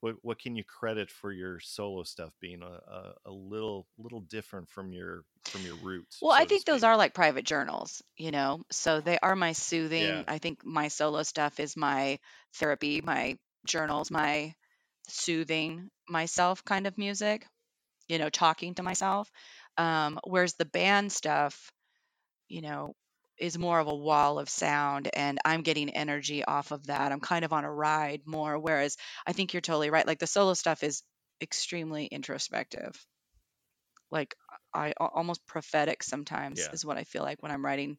Speaker 1: what what can you credit for your solo stuff being a, a, a little little different from your from your roots?
Speaker 3: Well,
Speaker 1: so
Speaker 3: I think those are like private journals, you know, so they are my soothing.
Speaker 1: Yeah.
Speaker 3: I think my solo stuff is my therapy, my journals, my soothing myself kind of music, you know, talking to myself. Um, whereas the band stuff, you know, is more of a wall of sound and I'm getting energy off of that. I'm kind of on a ride more. Whereas I think you're totally right. Like the solo stuff is extremely introspective. Like I almost prophetic sometimes
Speaker 1: Yeah.
Speaker 3: is what I feel like when I'm writing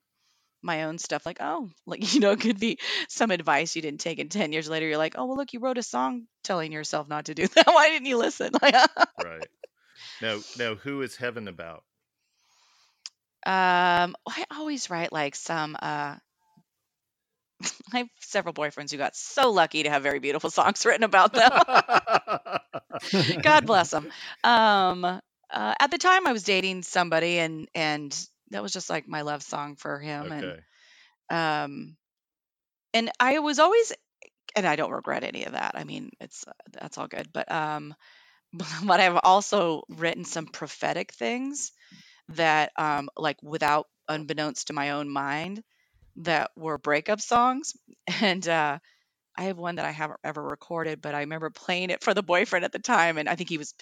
Speaker 3: my own stuff. Like, oh, like, you know, it could be some advice you didn't take. And 10 years later, you're like, oh, well, look, you wrote a song telling yourself not to do that. Why didn't you listen?
Speaker 1: Right. Now, now, who is heaven about?
Speaker 3: Um, I always write like some uh I have several boyfriends who got so lucky to have very beautiful songs written about them. God bless them. Um uh, at the time I was dating somebody and and that was just like my love song for him
Speaker 1: okay.
Speaker 3: and um and I was always and I don't regret any of that. I mean, it's uh, that's all good. But um but I've also written some prophetic things that, um, like, without unbeknownst to my own mind, that were breakup songs. And uh, I have one that I haven't ever recorded, but I remember playing it for the boyfriend at the time, and I think he was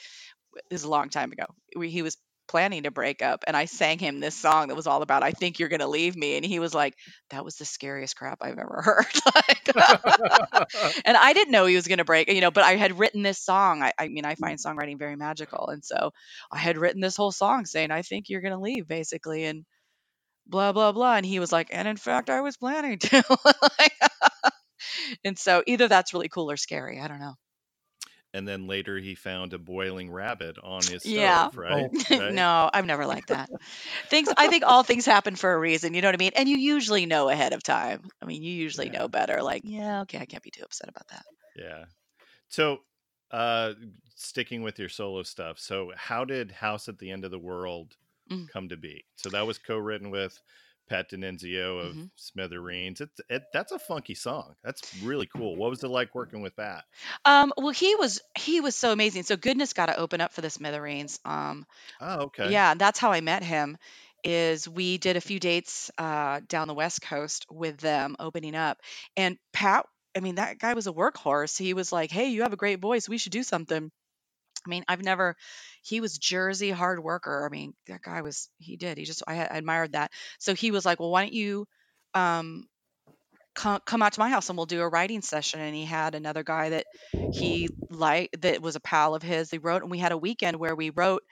Speaker 3: this is a long time ago. He was planning to break up and I sang him this song that was all about I think you're going to leave me and he was like that was the scariest crap I've ever heard. Like, and I didn't know he was going to break you know but I had written this song I, I mean I find songwriting very magical and so I had written this whole song saying I think you're going to leave basically and blah blah blah and he was like and in fact I was planning to. And so either that's really cool or scary I don't know
Speaker 1: and then later he found a boiling rabbit on his stove,
Speaker 3: Yeah.
Speaker 1: right?
Speaker 2: Oh.
Speaker 1: Right?
Speaker 3: no, I've never liked that. Things I think all things happen for a reason, you know what I mean? And you usually know ahead of time. I mean, you usually
Speaker 1: Yeah.
Speaker 3: know better. Like, yeah, okay, I can't be too upset about that.
Speaker 1: Yeah. So, uh, sticking with your solo stuff. So, how did House at the End of the World
Speaker 3: Mm.
Speaker 1: come to be? So that was co-written with Pat DiNizio of
Speaker 3: Mhm.
Speaker 1: Smithereens. It's it, that's a funky song. That's really cool. What was it like working with Pat?
Speaker 3: Um, well, he was he was so amazing. So goodness got to open up for the Smithereens. Um,
Speaker 1: Oh, okay.
Speaker 3: yeah, that's how I met him. Is we did a few dates uh, down the West Coast with them opening up, and Pat. I mean, that guy was a workhorse. He was like, "Hey, you have a great voice. We should do something." I mean, I've never. He was Jersey hard worker. I mean, that guy was. He did. He just. I, I admired that. So he was like, "Well, why don't you um, come come out to my house and we'll do a writing session?" And he had another guy that he liked that was a pal of his. They wrote, and we had a weekend where we wrote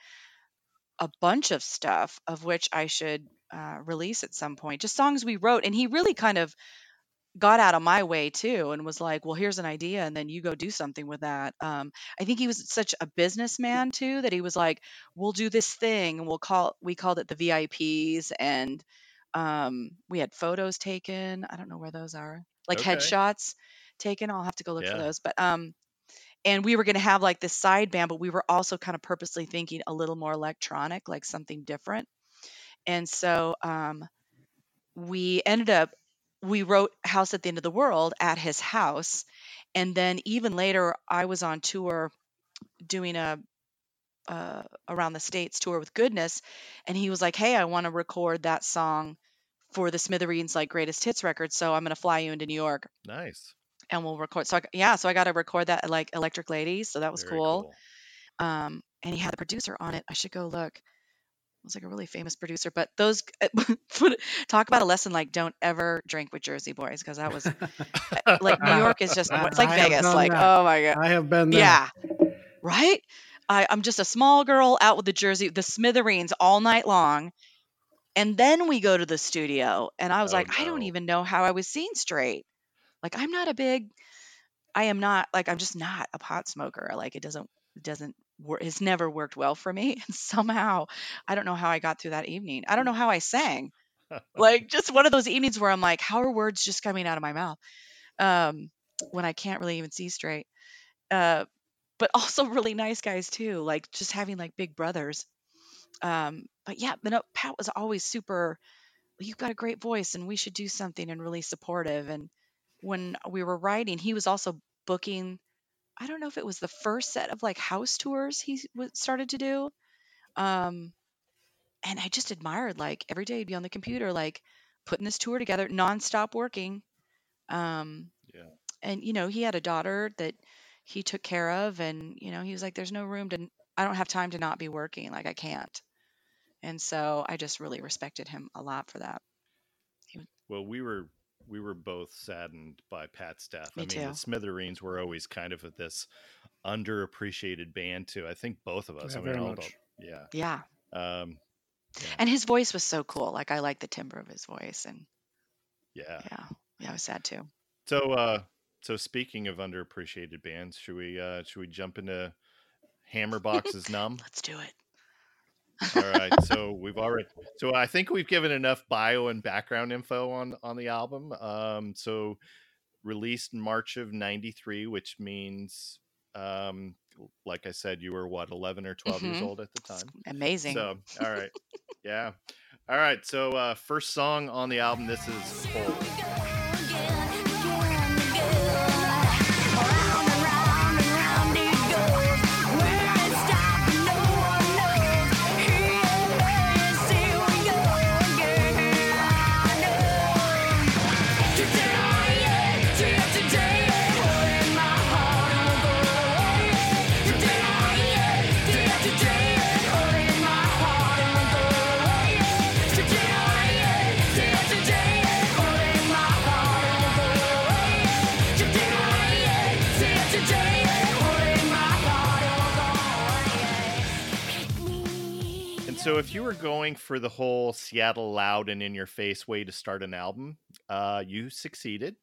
Speaker 3: a bunch of stuff of which I should uh, release at some point. Just songs we wrote, and he really kind of got out of my way too and was like well here's an idea and then you go do something with that. Um, i think he was such a businessman too that he was like we'll do this thing and we'll call we called it the vips and um, we had photos taken. I don't know where those are like
Speaker 1: Okay.
Speaker 3: headshots taken i'll have to go look for those but um and we were going to have like this side band but we were also kind of purposely thinking a little more electronic like something different and so um, we ended up we wrote house at the end of the world at his house and then even later i was on tour doing a uh, around the states tour with goodness and he was like hey i want to record that song for the smithereens like greatest hits record so i'm going to fly you into new york
Speaker 1: Nice.
Speaker 3: and we'll record so I, yeah so i got to record that at like electric ladies so that was
Speaker 1: Very
Speaker 3: cool um, and he had a producer on it. I should go look. Was like a really famous producer, but those eh, talk about a lesson like don't ever drink with Jersey boys because that was eh, eh, like New York is just it's like
Speaker 2: I
Speaker 3: Vegas. Like
Speaker 2: that.
Speaker 3: oh my god,
Speaker 2: I have been there.
Speaker 3: yeah, right. I, I'm just a small girl out with the Jersey, the Smithereens all night long, and then we go to the studio, and I was
Speaker 1: Oh,
Speaker 3: like, I don't even know how I was seen straight. Like I'm not a big, I am not like I'm just not a pot smoker. Like it doesn't it doesn't work. It's never worked well for me. And somehow I don't know how I got through that evening. I don't know how I sang. like just one of those evenings where I'm like, how are words just coming out of my mouth? Um, when I can't really even see straight. Uh, but also really nice guys too, like just having like big brothers. Um, but yeah, but no, Pat was always super. You've got a great voice, and we should do something and really supportive. And when we were writing, he was also booking. I don't know if it was the first set of like house tours he w- started to do. Um, and I just admired like every day he'd be on the computer, like putting this tour together, nonstop working. Um,
Speaker 1: Yeah.
Speaker 3: and you know he had a daughter that he took care of, and you know he was like, "There's no room to. I don't have time to not be working. Like I can't." And so I just really respected him a lot for that.
Speaker 1: Well, we were we were both saddened by Pat's death.
Speaker 3: Me
Speaker 1: I mean,
Speaker 3: too.
Speaker 1: the Smithereens were always kind of this underappreciated band too. I think both of us.
Speaker 2: Yeah,
Speaker 1: I mean,
Speaker 2: very
Speaker 1: all
Speaker 2: much.
Speaker 1: the- yeah.
Speaker 3: Yeah,
Speaker 1: Um,
Speaker 3: and his voice was so cool. Like I like the timbre of his voice, and
Speaker 1: yeah.
Speaker 3: yeah, yeah, I was sad too.
Speaker 1: So, uh, so speaking of underappreciated bands, should we uh, should we jump into Hammerbox's "Numb"?
Speaker 3: Let's do it.
Speaker 1: All right. So we've already. So I think we've given enough bio and background info on on the album. Um, so released in March of '93, which means, um, like I said, you were what 11 or 12 years
Speaker 3: Mhm.
Speaker 1: old at the time.
Speaker 3: Amazing.
Speaker 1: So, all right. Yeah. All right. So, uh, first song on the album, this is Cold. So if you were going for the whole Seattle loud and in your face way to start an album, uh, you succeeded.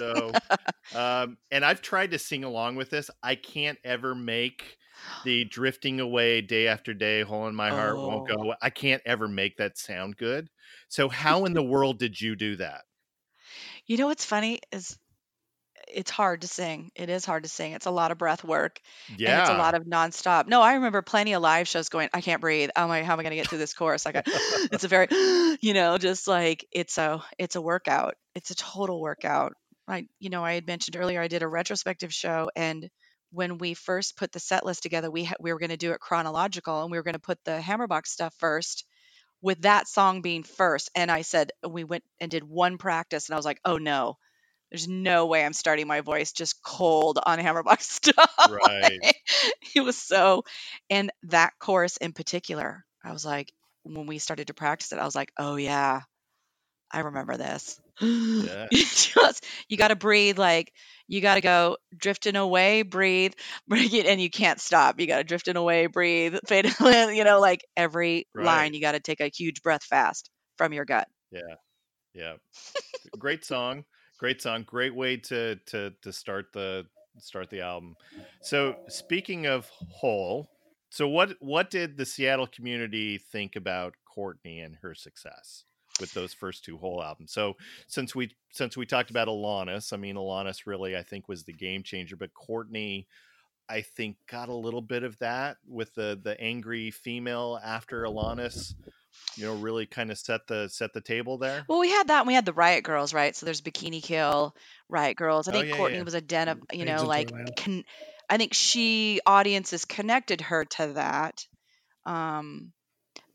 Speaker 1: So, um, and I've tried to sing along with this. I can't ever make the drifting away day after day, hole in my heart won't
Speaker 3: Oh.
Speaker 1: go. I can't ever make that sound good. So, how in the world did you do that?
Speaker 3: You know what's funny is it's hard to sing. It is hard to sing. It's a lot of breath work and it's a lot of nonstop. No, I remember plenty of live shows going, I can't breathe. Oh my, how am I going to get through this chorus? Like, it's a very, you know, just like it's a, it's a workout. It's a total workout. I, you know, I had mentioned earlier, I did a retrospective show and when we first put the set list together, we ha- we were going to do it chronological and we were going to put the Hammerbox stuff first with that song being first. And I said, we went and did one practice and I was like, oh no, there's no way I'm starting my voice just cold on Hammerbox stuff.
Speaker 1: Right.
Speaker 3: it was so, and that chorus in particular, I was like, when we started to practice it, I was like, oh yeah, I remember this.
Speaker 1: Yeah.
Speaker 3: You just you got to breathe like you got to go drifting away, breathe, breathe it, and you can't stop. You got to drifting away, breathe, fade away. You know, like every
Speaker 1: Right.
Speaker 3: line, you got to take a huge breath fast from your gut.
Speaker 1: Yeah. Yeah. Great song. Great song. Great way to to to start the start the album. So speaking of Hole, so what what did the Seattle community think about Courtney and her success with those first two Hole albums? So since we since we talked about Alanis, I mean Alanis really I think was the game changer, but Courtney I think got a little bit of that with the the angry female after Alanis, you know, really kind of set the set the table there.
Speaker 3: Well, we had that. and We had the Riot Girls, right? So there's Bikini Kill, Riot Girls. I
Speaker 1: Oh
Speaker 3: think
Speaker 1: yeah, yeah,
Speaker 3: Courtney
Speaker 1: yeah.
Speaker 3: was a den of, you know, like, con- I think she audiences connected her to that. Um,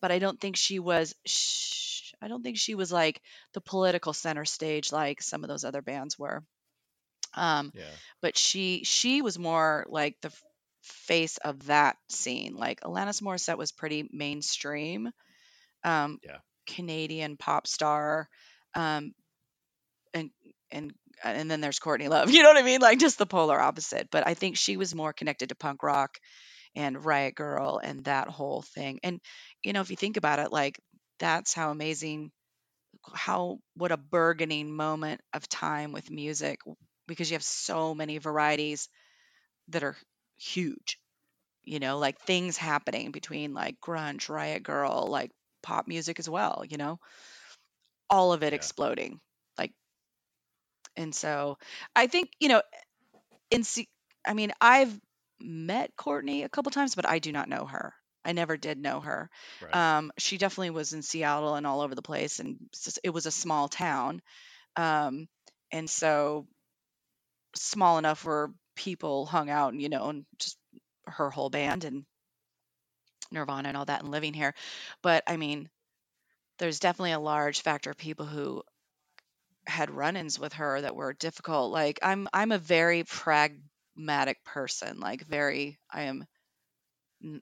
Speaker 3: but I don't think she was. Sh- I don't think she was like the political center stage like some of those other bands were. Um,
Speaker 1: Yeah.
Speaker 3: but she she was more like the face of that scene. Like Alanis Morissette was pretty mainstream, um,
Speaker 1: Yeah.
Speaker 3: Canadian pop star, um, and and and then there's Courtney Love. You know what I mean? Like just the polar opposite. But I think she was more connected to punk rock and Riot Girl and that whole thing. And you know, if you think about it, like that's how amazing how what a burgeoning moment of time with music because you have so many varieties that are huge you know like things happening between like grunge riot girl like pop music as well you know all of it
Speaker 1: Yeah.
Speaker 3: exploding like and so i think you know in i mean i've met courtney a couple times but i do not know her i never did know her
Speaker 1: Right.
Speaker 3: um, she definitely was in Seattle and all over the place, and just- it was a small town, um, and so small enough where people hung out, and you know, and just her whole band and Nirvana and all that, and living here. But I mean, there's definitely a large factor of people who had run-ins with her that were difficult. Like I'm, I'm a very pragmatic person. Like very, I am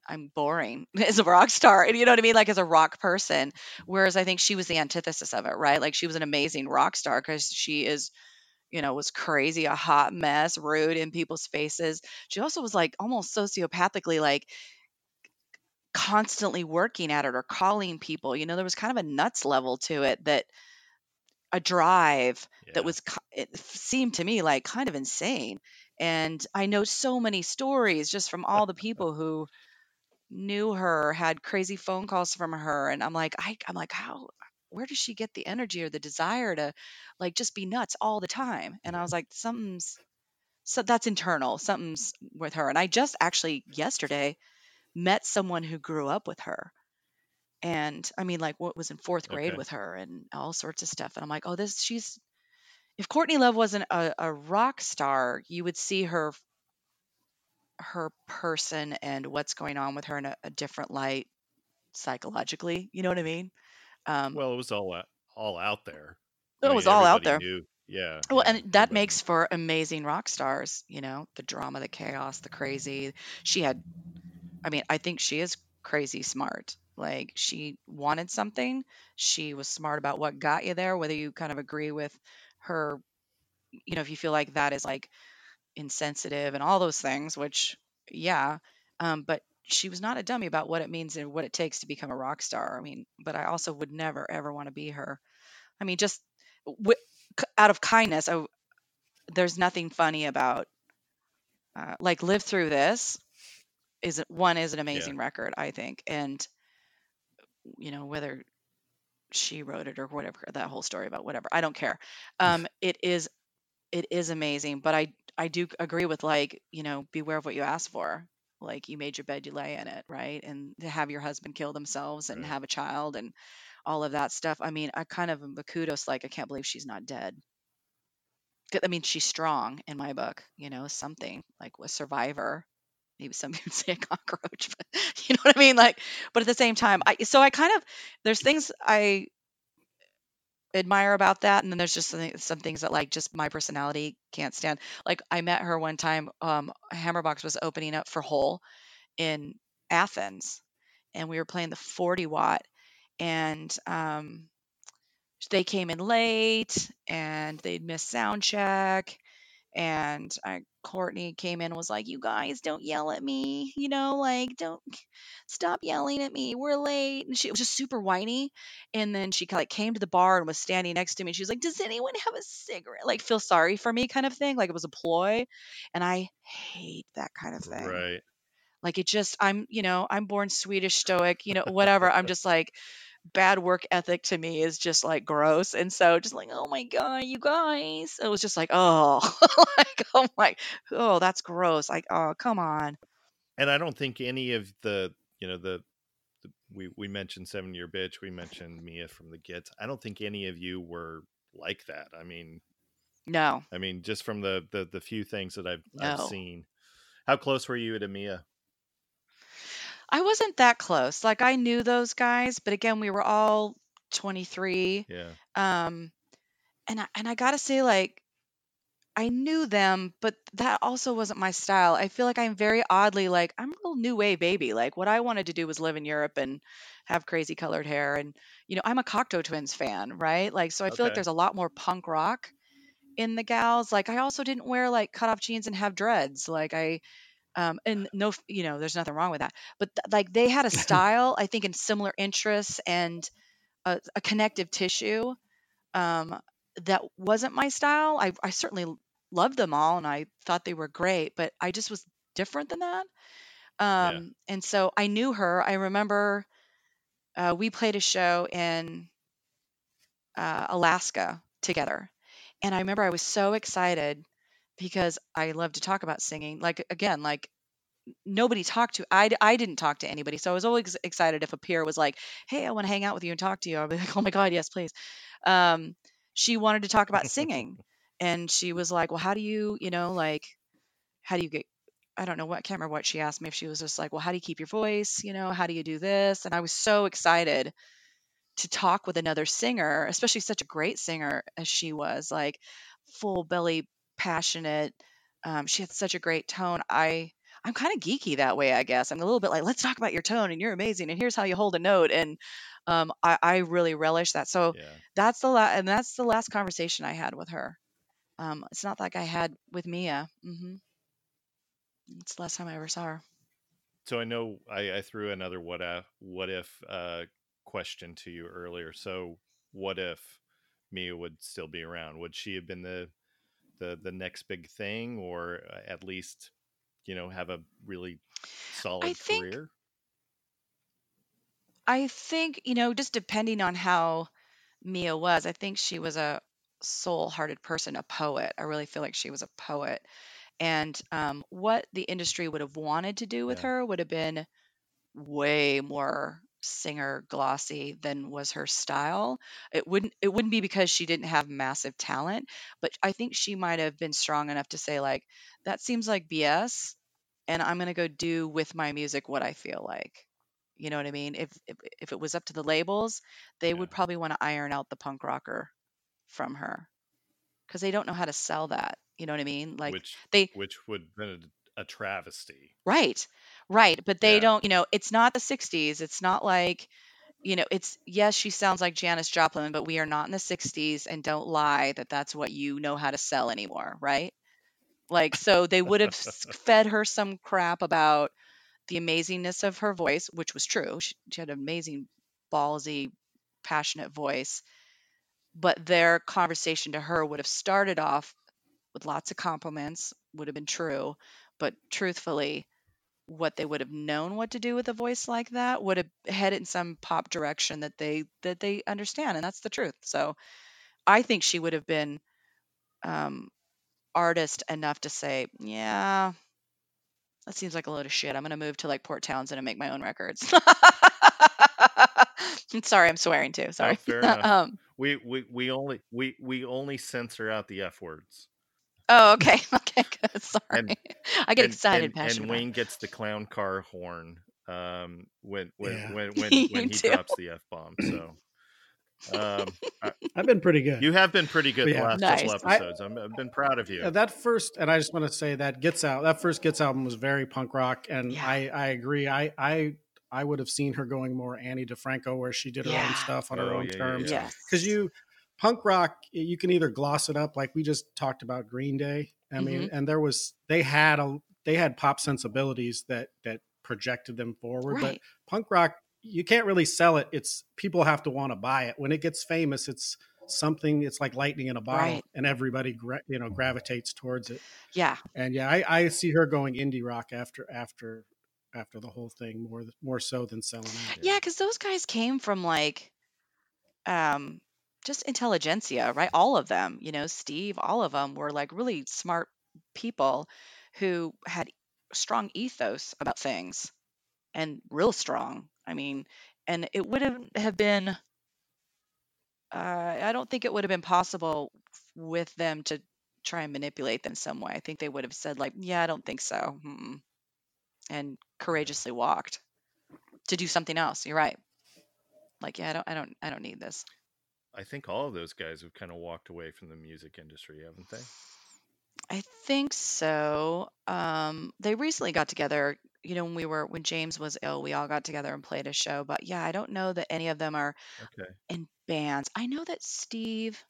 Speaker 3: I'm boring as a rock star. And you know what I mean? Like as a rock person. Whereas I think she was the antithesis of it, right? Like she was an amazing rock star because she is, you know, was crazy, a hot mess, rude in people's faces. She also was like almost sociopathically like constantly working at it or calling people. You know, there was kind of a nuts level to it that a drive
Speaker 1: yeah.
Speaker 3: that was it seemed to me like kind of insane. And I know so many stories just from all the people who knew her, had crazy phone calls from her, and I'm like, I, I'm like, how, where does she get the energy or the desire to, like, just be nuts all the time? And I was like, something's, so that's internal. Something's with her. And I just actually yesterday met someone who grew up with her. And I mean, like, what was in fourth grade
Speaker 1: Okay.
Speaker 3: with her and all sorts of stuff. And I'm like, oh, this, she's, if Courtney Love wasn't a, a rock star, you would see her her person and what's going on with her in a, a different light psychologically. You know what I mean? Um,
Speaker 1: Well, it was all out, all out there.
Speaker 3: it
Speaker 1: I
Speaker 3: was all out there.
Speaker 1: Knew. Yeah.
Speaker 3: Well, and that
Speaker 1: everybody
Speaker 3: makes for amazing rock stars. You know, the drama, the chaos, the crazy. She had, I mean, I think she is crazy smart. Like she wanted something. She was smart about what got you there. Whether you kind of agree with her, you know, if you feel like that is like insensitive and all those things, which yeah, um, but she was not a dummy about what it means and what it takes to become a rock star. I mean, but I also would never ever want to be her. I mean, just w- out of kindness, I, there's nothing funny about uh, like live through this. Is one is an amazing yeah. record, I think, and you know whether she wrote it or whatever that whole story about whatever I don't care. Um, it is it is amazing, but I I do agree with like you know beware of what you ask for. Like you made your bed, you lay in it, right? And to have your husband kill themselves and right. have a child and all of that stuff. I mean, I kind of am a kudos like I can't believe she's not dead. I mean, she's strong in my book. You know, something like a survivor. Maybe some people say a cockroach, but you know what I mean. Like, but at the same time, I so I kind of there's things I admire about that and then there's just some, some things that like just my personality can't stand like i met her one time um hammerbox was opening up for hole in athens and we were playing the 40 watt and um they came in late and they'd missed sound check and I, Courtney came in and was like, "You guys don't yell at me, you know, like don't stop yelling at me. We're late." And she was just super whiny. And then she like came to the bar and was standing next to me. She was like, "Does anyone have a cigarette?" Like feel sorry for me, kind of thing. Like it was a ploy. And I hate that kind of thing.
Speaker 1: Right.
Speaker 3: Like it just, I'm, you know, I'm born Swedish, stoic, you know, whatever. I'm just like bad work ethic to me is just like gross. And so just like, oh my God, you guys. It was just like, oh, like, oh my, oh, that's gross. Like, oh, come on.
Speaker 1: And I don't think any of the, you know, the, the we, we mentioned seven year bitch, we mentioned Mia from the Gits. I don't think any of you were like that. I mean,
Speaker 3: no.
Speaker 1: I mean, just from the the, the few things that I've, no. I've seen. How close were you to Mia?
Speaker 3: I wasn't that close. Like I knew those guys, but again, we were all 23.
Speaker 1: Yeah.
Speaker 3: Um and I, and I got to say like I knew them, but that also wasn't my style. I feel like I'm very oddly like I'm a little new wave baby. Like what I wanted to do was live in Europe and have crazy colored hair and you know, I'm a Cocteau Twins fan, right? Like so I feel like there's a lot more punk rock in the gals. Like I also didn't wear like cut off jeans and have dreads. Like I um, and no, you know, there's nothing wrong with that. But th- like they had a style, I think, in similar interests and a, a connective tissue um, that wasn't my style. I, I certainly loved them all and I thought they were great, but I just was different than that. Um, yeah. And so I knew her. I remember uh, we played a show in uh, Alaska together. And I remember I was so excited because I love to talk about singing. Like again, like nobody talked to I, I didn't talk to anybody so i was always excited if a peer was like hey i want to hang out with you and talk to you i'll be like oh my god yes please um, she wanted to talk about singing and she was like well how do you you know like how do you get i don't know what I can't remember what she asked me if she was just like well how do you keep your voice you know how do you do this and i was so excited to talk with another singer especially such a great singer as she was like full belly passionate. Um, she had such a great tone. I I'm kind of geeky that way, I guess. I'm a little bit like, let's talk about your tone, and you're amazing, and here's how you hold a note, and um, I, I really relish that. So
Speaker 1: yeah.
Speaker 3: that's the last, and that's the last conversation I had with her. Um, it's not like I had with Mia. Mm-hmm. It's the last time I ever saw her.
Speaker 1: So I know I, I threw another what if what if uh, question to you earlier. So what if Mia would still be around? Would she have been the the the next big thing, or uh, at least you know have a really solid I
Speaker 3: think,
Speaker 1: career?
Speaker 3: I think you know, just depending on how Mia was, I think she was a soul-hearted person, a poet. I really feel like she was a poet, and um, what the industry would have wanted to do with
Speaker 1: Yeah.
Speaker 3: her would have been way more singer glossy than was her style. It wouldn't it wouldn't be because she didn't have massive talent, but I think she might have been strong enough to say like that seems like BS and I'm going to go do with my music what I feel like. You know what I mean? If if, if it was up to the labels, they
Speaker 1: Yeah.
Speaker 3: would probably want to iron out the punk rocker from her cuz they don't know how to sell that. You know what I mean? Like
Speaker 1: Which
Speaker 3: they
Speaker 1: which would have been a, a travesty.
Speaker 3: Right. Right. But they
Speaker 1: Yeah.
Speaker 3: don't, you know, it's not the 60s. It's not like, you know, it's, yes, she sounds like Janis Joplin, but we are not in the 60s and don't lie that that's what you know how to sell anymore. Right. Like, so they would have s- fed her some crap about the amazingness of her voice, which was true. She, she had an amazing, ballsy, passionate voice. But their conversation to her would have started off with lots of compliments, would have been true. But truthfully, what they would have known what to do with a voice like that would have headed in some pop direction that they that they understand, and that's the truth. So, I think she would have been um, artist enough to say, yeah, that seems like a load of shit. I'm going to move to like Port Townsend and make my own records. Sorry, I'm swearing too. Sorry. um,
Speaker 1: We we we only we we only censor out the f words.
Speaker 3: Oh, okay. Okay, good. Sorry.
Speaker 1: And
Speaker 3: I get
Speaker 1: and,
Speaker 3: excited,
Speaker 1: and,
Speaker 3: passionate.
Speaker 1: and
Speaker 3: about.
Speaker 1: Wayne gets the clown car horn um when when
Speaker 2: Yeah.
Speaker 1: when when, when he
Speaker 3: do.
Speaker 1: drops the f bomb. So um I-
Speaker 2: I've been pretty good.
Speaker 1: you have been pretty good the last
Speaker 3: Nice.
Speaker 1: couple
Speaker 2: I-
Speaker 1: episodes. I'm, I've been proud of you.
Speaker 2: Yeah, that first, and I just want to say that Gets Out, that first Gits album was very punk rock, and
Speaker 3: Yeah.
Speaker 2: I I agree. I I I would have seen her going more Ani DiFranco, where she did her
Speaker 3: Yeah.
Speaker 2: own stuff on her
Speaker 1: Oh,
Speaker 2: own
Speaker 1: yeah, yeah,
Speaker 2: terms.
Speaker 1: yeah.
Speaker 3: Yes.
Speaker 2: Because you punk rock, you can either gloss it up, like we just talked about Green Day. I mean,
Speaker 3: Mm-hmm.
Speaker 2: and there was they had a they had pop sensibilities that that projected them forward, but punk rock you can't really sell it it's people have to want to buy it when it gets famous it's something it's like lightning in a bottle
Speaker 3: Right.
Speaker 2: and everybody gra- you know gravitates towards it
Speaker 3: Yeah.
Speaker 2: and yeah I, I see her going indie rock after after after the whole thing more more so than selling out
Speaker 3: Yeah, because those guys came from like um just intelligentsia, right? All of them, you know, Steve, all of them were like really smart people who had strong ethos about things and real strong. I mean, and it would have been uh, I don't think it would have been possible with them to try and manipulate them some way. I think they would have said like, "Yeah, I don't think so," mm and courageously walked to do something else. You're right. Like, yeah, I don't, I don't, I don't need this.
Speaker 1: I think all of those guys have kind of walked away from the music industry, haven't they?
Speaker 3: I think so. Um, they recently got together. You know, when we were when James was ill, we all got together and played a show. But yeah, I don't know that any of them are
Speaker 1: Okay.
Speaker 3: in bands. I know that Steve,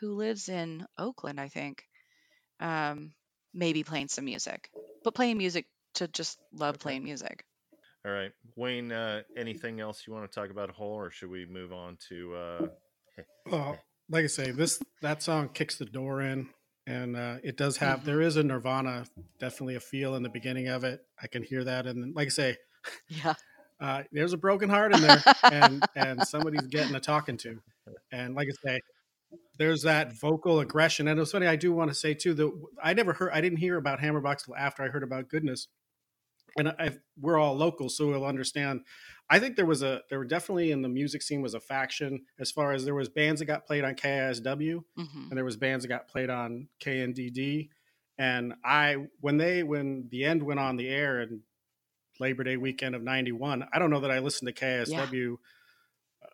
Speaker 3: who lives in Oakland, I think, um, maybe playing some music, but playing music to just love
Speaker 1: Okay.
Speaker 3: playing music.
Speaker 1: All right. Wayne, uh, anything else you want to talk about Hole or should we move on to uh
Speaker 2: well like i say this that song kicks the door in and uh, it does have there is a nirvana definitely a feel in the beginning of it. I can hear that and like i say
Speaker 3: Yeah.
Speaker 2: uh, there's a broken heart in there and and somebody's getting a talking to. And like i say there's that vocal aggression and it was funny i do want to say too that i never heard i didn't hear about hammerbox till after i heard about goodness. And I, we're all local so we'll understand i think there was a there were definitely in the music scene was a faction as far as there was bands that got played on kisw
Speaker 3: hmm
Speaker 2: and there was bands that got played on KNDD. And I, when they, when the end went on the air and Labor Day weekend of '91, I don't know that I listened to KSW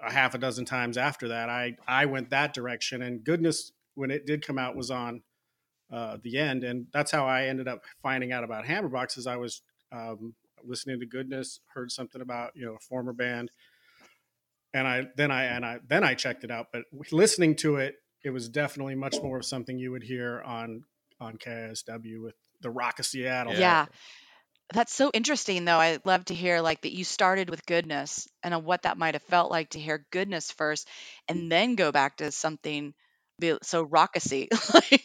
Speaker 2: a half a dozen times after that. I I went that direction, and goodness, when it did come out, was on uh, the end, and that's how I ended up finding out about Hammerbox. As I was um, listening to Goodness, heard something about you know a former band, and I then I and I then I checked it out. But listening to it, it was definitely much more of something you would hear on on KSW with the Rock of Seattle.
Speaker 3: Yeah. That's so interesting, though. I love to hear like that you started with goodness and what that might have felt like to hear goodness first, and then go back to something be- so raucousy. Like,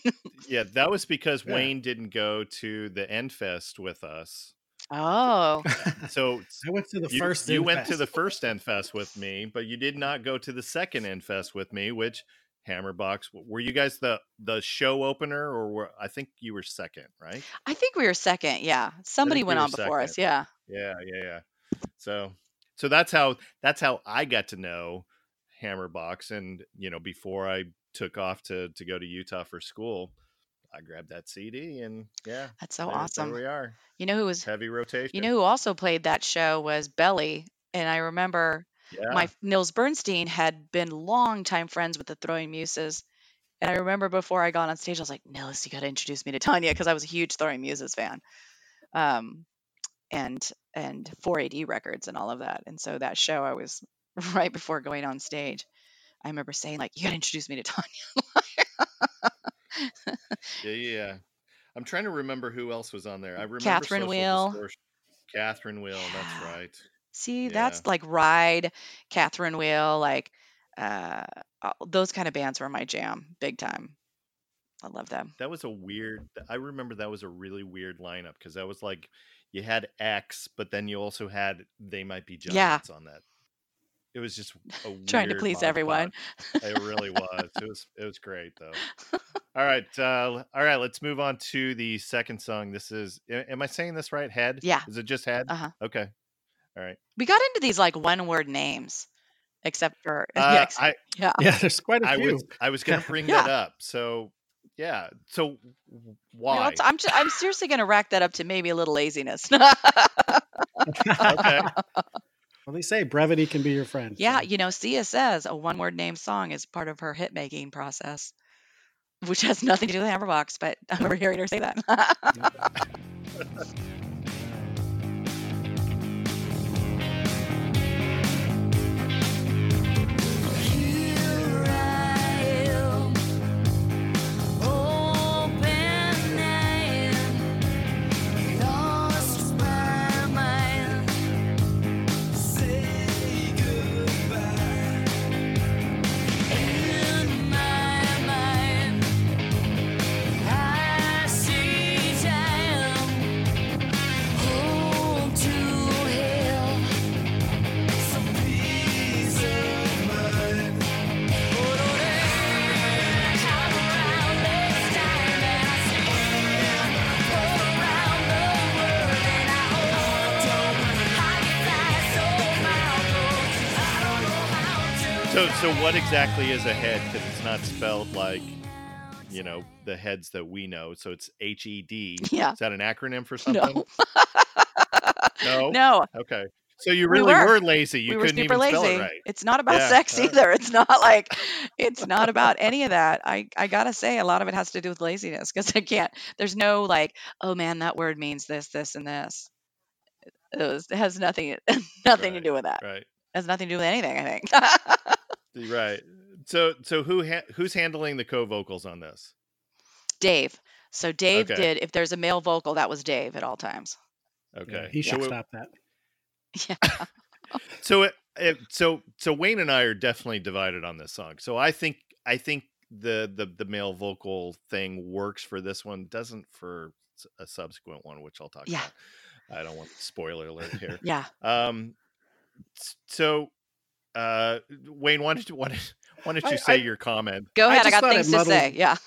Speaker 1: Yeah, that was because
Speaker 2: Yeah.
Speaker 1: Wayne didn't go to the End Fest with us.
Speaker 3: Oh,
Speaker 1: So
Speaker 2: I went to the
Speaker 1: you,
Speaker 2: first.
Speaker 1: you
Speaker 2: End
Speaker 1: went to the first End Fest with me, but you did not go to the second End Fest with me, which Hammerbox. Were you guys the the show opener, or were I think you were second, right?
Speaker 3: I think we were second. Yeah, somebody went
Speaker 1: were
Speaker 3: on before us. Yeah.
Speaker 1: Yeah, yeah, yeah. So, so that's how that's how I got to know Hammerbox, and you know, before I took off to to go to Utah for school, I grabbed that CD, and yeah,
Speaker 3: That's so
Speaker 1: there,
Speaker 3: awesome.
Speaker 1: There we are,
Speaker 3: You know who was
Speaker 1: heavy rotation.
Speaker 3: you know who also played that show was Belly, and I remember
Speaker 1: yeah,
Speaker 3: my Nils Bernstein had been longtime friends with the Throwing Muses. And I remember before I got on stage, I was like, Nils, you got to introduce me to Tanya because I was a huge Throwing Muses fan. Um, and and 4AD records and all of that. And so that show, I was right before going on stage. I remember saying like, you got to introduce me to Tanya.
Speaker 1: yeah, yeah. I'm trying to remember who else was on there. I remember
Speaker 3: Catherine
Speaker 1: Social
Speaker 3: Wheel.
Speaker 1: Distortion. Catherine Wheel. That's right.
Speaker 3: See,
Speaker 1: Yeah.
Speaker 3: that's like Ride, Catherine Wheel, like uh, those kind of bands were my jam, big time. I love them.
Speaker 1: That was a weird. I remember that was a really weird lineup because that was like you had X, but then you also had They Might Be
Speaker 3: Yeah.
Speaker 1: Giants on that. It was just a
Speaker 3: Trying to please everyone.
Speaker 1: It really was. It was. It was great though. All right. Uh, all right. Let's move on to the second song. This is. Am I saying this right? Head.
Speaker 3: Yeah.
Speaker 1: Is it just head?
Speaker 3: Uh huh.
Speaker 1: Okay. All right.
Speaker 3: We got into these like one word names, except for yeah,
Speaker 1: Uh,
Speaker 3: ex-
Speaker 1: I
Speaker 3: yeah.
Speaker 2: Yeah, there's quite a
Speaker 1: I
Speaker 2: few.
Speaker 1: was I was gonna bring
Speaker 3: Yeah.
Speaker 1: that up. So yeah. So w-
Speaker 3: You know,
Speaker 1: why?
Speaker 3: it's- I'm just, I'm seriously going to rack that up to maybe a little laziness.
Speaker 1: okay.
Speaker 2: Well, they say brevity can be your friend.
Speaker 3: yeah,
Speaker 2: so.
Speaker 3: you know, Sia says a one word name song is part of her hit making process, which has nothing to do with Hammerbox, but I remember hearing her say that.
Speaker 1: what exactly is a head? Because it's not spelled like you know the heads that we know. So it's H E D.
Speaker 3: yeah.
Speaker 1: Is that an acronym for something?
Speaker 3: No.
Speaker 1: No?
Speaker 3: no.
Speaker 1: Okay. So you
Speaker 3: We
Speaker 1: really
Speaker 3: were.
Speaker 1: were, lazy. You
Speaker 3: we were
Speaker 1: couldn't
Speaker 3: super
Speaker 1: even
Speaker 3: lazy.
Speaker 1: spell it right.
Speaker 3: It's not about
Speaker 1: Yeah,
Speaker 3: sex either. It's not like it's not about any of that. I I gotta say a lot of it has to do with laziness because I can't. There's no like, oh man, that word means this, this, and this. It, was, it has nothing nothing
Speaker 1: Right,
Speaker 3: to do with that.
Speaker 1: Right.
Speaker 3: It has nothing to do with anything. I think.
Speaker 1: Right. So so who ha- who's handling the co-vocals on this?
Speaker 3: Dave. So Dave
Speaker 1: Okay.
Speaker 3: did. If there's a male vocal, that was Dave at all times.
Speaker 1: Okay.
Speaker 2: he should
Speaker 1: so, it-
Speaker 2: stop that.
Speaker 3: Yeah.
Speaker 1: so it, it, so so Wayne and I are definitely divided on this song. So I think I think the the the male vocal thing works for this one, doesn't for a subsequent one, which I'll talk
Speaker 3: Yeah.
Speaker 1: about. I don't want spoiler alert here.
Speaker 3: Yeah.
Speaker 1: Um, so uh, Wayne, why don't you why don't, why don't
Speaker 2: I-
Speaker 1: you say
Speaker 2: I-
Speaker 1: your comment?
Speaker 3: Go ahead. I,
Speaker 2: just
Speaker 3: got
Speaker 2: thought it
Speaker 3: things to say. Yeah.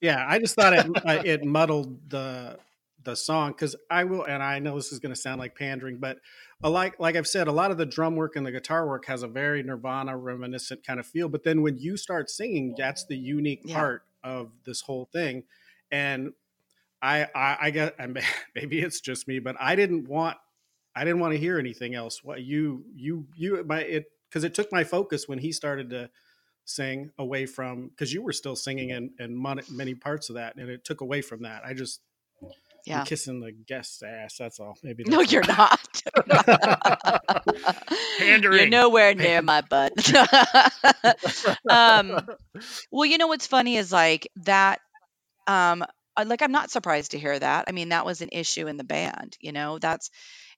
Speaker 2: Yeah, I just thought it uh, it muddled the the song because I will, and I know this is going to sound like pandering, but like like I've said, a lot of the drum work and the guitar work has a very Nirvana reminiscent kind of feel. But then when you start singing, that's the unique
Speaker 3: Yeah.
Speaker 2: part of this whole thing. And I I, I get, and maybe it's just me, but I didn't want I didn't want to hear anything else. What you you you my it because it took my focus when he started to sing away from because you were still singing in, in mon- many parts of that and it took away from that i just
Speaker 3: Yeah.
Speaker 2: I'm kissing the guest's ass that's all maybe
Speaker 3: No,
Speaker 2: that's
Speaker 3: you're not.
Speaker 1: pandering You're
Speaker 3: nowhere near my butt. um, well, you know what's funny is like that. Um, like I'm not surprised to hear that. I mean, that was an issue in the band. You know, that's,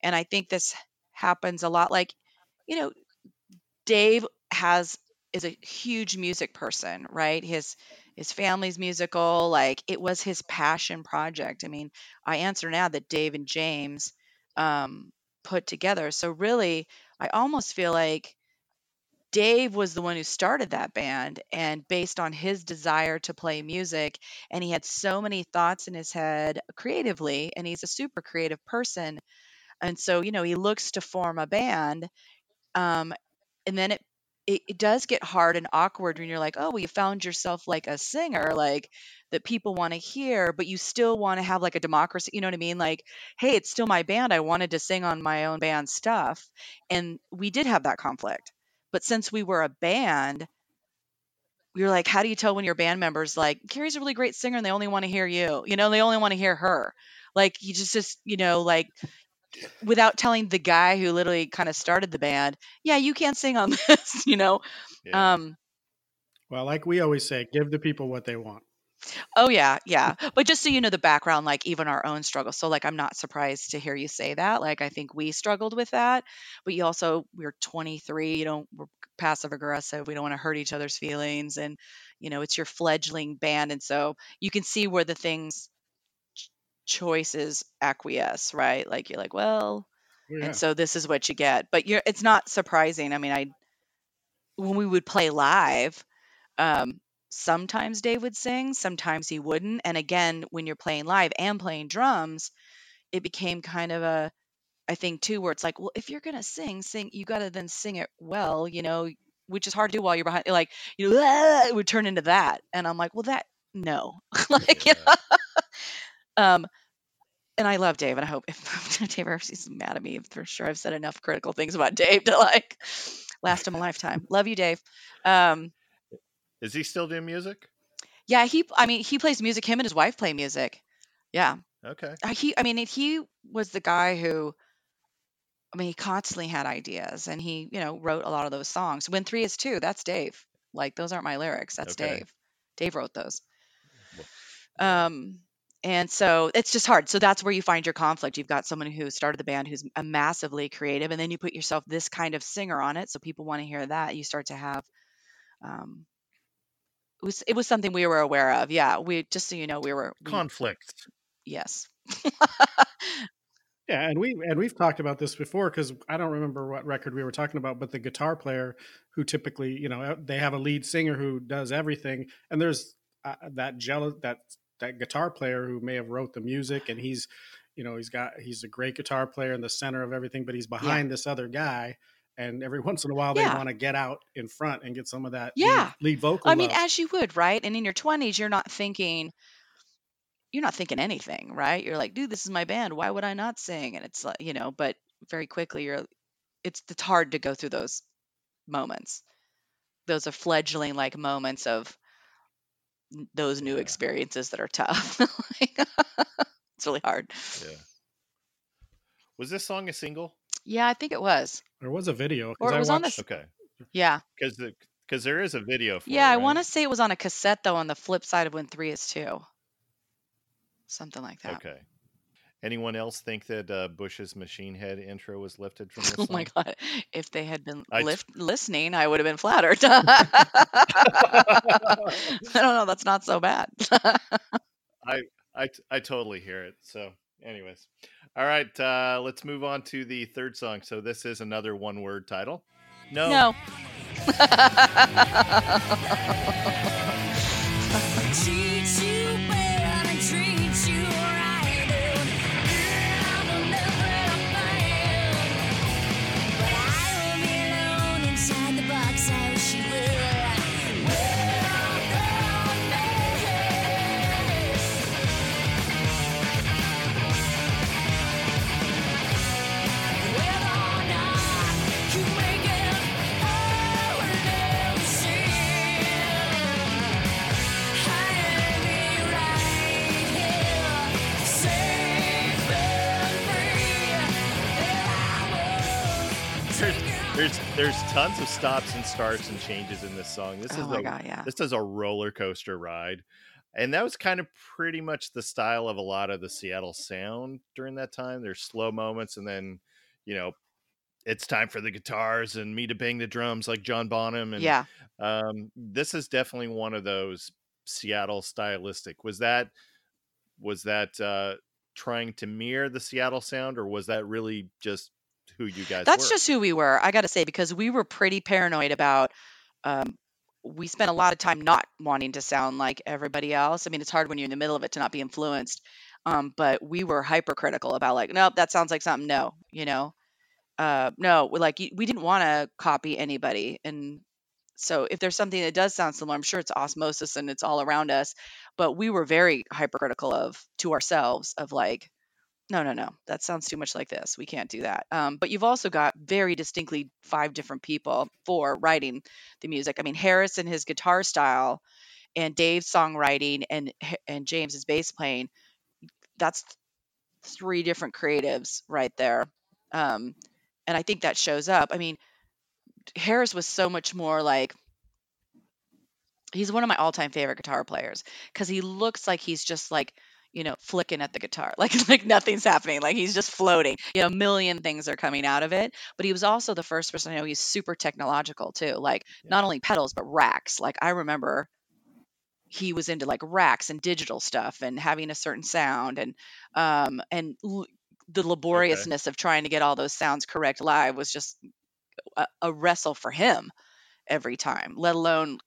Speaker 3: and I think this happens a lot. Like, you know, Dave has is a huge music person, right? His his family's musical, like it was his passion project. I mean, I answer now that Dave and James um, put together. So really, I almost feel like Dave was the one who started that band, and based on his desire to play music, and he had so many thoughts in his head creatively, and he's a super creative person, and so you know he looks to form a band, um, and then it, it it does get hard and awkward when you're like, oh, well, you found yourself like a singer, like that people want to hear, but you still want to have like a democracy. You know what I mean? Like, hey, it's still my band. I wanted to sing on my own band stuff, and we did have that conflict. But since we were a band, we were like, how do you tell when your band members like Carrie's a really great singer and they only want to hear you? You know, they only want to hear her. Like you just just you know like without telling the guy who literally kind of started the band, yeah, you can't sing on this. You know,
Speaker 1: Yeah.
Speaker 3: um,
Speaker 2: well like we always say give the people what they want
Speaker 3: Oh yeah, yeah. But just so you know the background, like even our own struggle. So like I'm not surprised to hear you say that. Like I think we struggled with that. But you also we're 23, you know, we're passive aggressive. We don't want to hurt each other's feelings and you know, it's your fledgling band and so you can see where the things ch- choices acquiesce, right? Like you're like, well,
Speaker 2: yeah.
Speaker 3: and so this is what you get. But you're it's not surprising. I mean, I when we would play live, um, sometimes Dave would sing, sometimes he wouldn't. And again, when you're playing live and playing drums, it became kind of a I think too, where it's like, well, if you're gonna sing, sing, you gotta then sing it well, you know, which is hard to do while you're behind. Like, you know, "Ah," it would turn into that, and I'm like, well, that no, like, you know, um, and I love Dave, and I hope if Dave ever he's mad at me, for sure I've said enough critical things about Dave to like last him a lifetime. Love you, Dave. Um,
Speaker 1: Is he still doing music?
Speaker 3: yeah, he, I mean, he plays music. Him and his wife play music. Yeah,
Speaker 1: Okay.
Speaker 3: Uh, he, I mean, he was the guy who, I mean, he constantly had ideas, and he, you know, wrote a lot of those songs. When three is two, that's Dave. Like those aren't my lyrics. That's
Speaker 1: Okay.
Speaker 3: Dave. Dave wrote those. Um, and so it's just hard. So that's where you find your conflict. You've got someone who started the band who's a massively creative, and then you put yourself this kind of singer on it, so people want to hear that. You start to have, um, it was it was something we were aware of. Yeah, we just so you know, we were we,
Speaker 1: Conflict.
Speaker 3: yes.
Speaker 2: Yeah, and we and we've talked about this before because I don't remember what record we were talking about, but the guitar player who typically, you know, they have a lead singer who does everything, and there's uh, that jealous that that guitar player who may have wrote the music, and he's, you know, he's got he's a great guitar player in the center of everything, but he's behind this other guy, and every once in a while they
Speaker 3: Yeah.
Speaker 2: want to get out in front and get some of that
Speaker 3: Yeah.
Speaker 2: lead, lead vocal.
Speaker 3: I mean,
Speaker 2: love.
Speaker 3: as you would, right? And in your 20s, you're not thinking, you're not thinking anything, right? You're like, dude, this is my band. Why would I not sing? And it's like, you know, but very quickly, you're, it's, it's hard to go through those moments. Those are fledgling like moments of those new
Speaker 1: Yeah.
Speaker 3: experiences that are tough. Like, it's really hard.
Speaker 1: Yeah. Was this song a single?
Speaker 3: Yeah, I think it was.
Speaker 2: there was a video
Speaker 3: Or
Speaker 2: because
Speaker 3: it
Speaker 2: I
Speaker 3: was on the,
Speaker 1: Okay.
Speaker 3: yeah.
Speaker 1: Because the because there is a video for
Speaker 3: Yeah,
Speaker 1: it,
Speaker 3: I want to say it was on a cassette though, on the flip side of when three is two. Something like that.
Speaker 1: Okay. Anyone else think that uh, Bush's Machine Head intro was lifted from this
Speaker 3: Oh
Speaker 1: song?
Speaker 3: my god! If they had been
Speaker 1: I t-
Speaker 3: lift, listening, I would have been flattered. I don't know. That's not so bad.
Speaker 1: I, I I totally hear it. So, anyways, all right. Uh, let's move on to the third song. So this is another one-word title. No.
Speaker 3: no.
Speaker 1: There's, tons of stops and starts and changes in this song. This
Speaker 3: Oh
Speaker 1: is
Speaker 3: my
Speaker 1: a
Speaker 3: god! Yeah.
Speaker 1: this is a roller coaster ride, and that was kind of pretty much the style of a lot of the Seattle sound during that time. There's slow moments, and then you know it's time for the guitars and me to bang the drums like John Bonham. And
Speaker 3: Yeah.
Speaker 1: um, this is definitely one of those Seattle stylistic. Was that was that uh, trying to mirror the Seattle sound, or was that really just who you guys
Speaker 3: That's
Speaker 1: were?
Speaker 3: just who we were. I got to say because we were pretty paranoid about. Um, we spent a lot of time not wanting to sound like everybody else. I mean, it's hard when you're in the middle of it to not be influenced. Um, but we were hypercritical about like, nope, that sounds like something. No, you know, uh, no, like we didn't want to copy anybody. And so if there's something that does sound similar, I'm sure it's osmosis and it's all around us. But we were very hypercritical of to ourselves of like, no, no, no, that sounds too much like this. We can't do that. Um, but you've also got very distinctly five different people for writing the music. I mean, Harris and his guitar style, and Dave's songwriting, and and James's bass playing. That's three different creatives right there. Um, and I think that shows up. I mean, Harris was so much more like He's one of my all-time favorite guitar players because he looks like he's just like you know flicking at the guitar like like nothing's happening like he's just floating you know a million things are coming out of it but he was also the first person i know he's super technological too like
Speaker 1: Yeah.
Speaker 3: not only pedals but racks like i remember he was into like racks and digital stuff and having a certain sound and um and l- the laboriousness of trying to get all those sounds correct live was just a, a wrestle for him every time let alone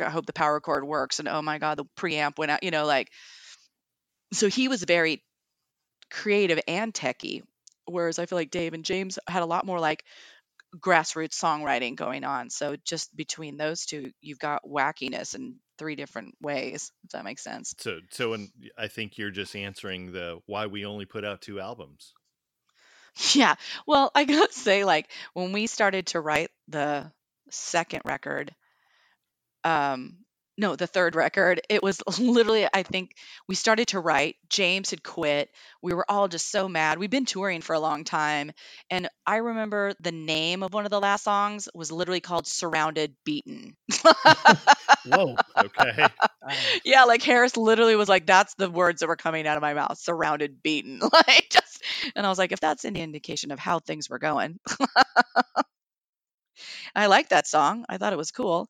Speaker 3: I hope the power cord works and oh my god the preamp went out you know like so he was very creative and techy whereas i feel like dave and james had a lot more like grassroots songwriting going on. So just between those two you've got wackiness in three different ways if that makes sense.
Speaker 1: So, so, and I think you're just answering the why we only put out two albums.
Speaker 3: yeah. Well i gotta say like when we started to write the second record um no the third record. It was literally i think we started to write james had quit. We were all just so mad. We've been touring for a long time and i remember the name of one of the last songs was literally called surrounded beaten.
Speaker 2: Whoa.
Speaker 1: Okay.
Speaker 3: yeah like harris literally was like that's the words that were coming out of my mouth surrounded beaten. Like just and i was like if that's any indication of how things were going. I liked that song. I thought it was cool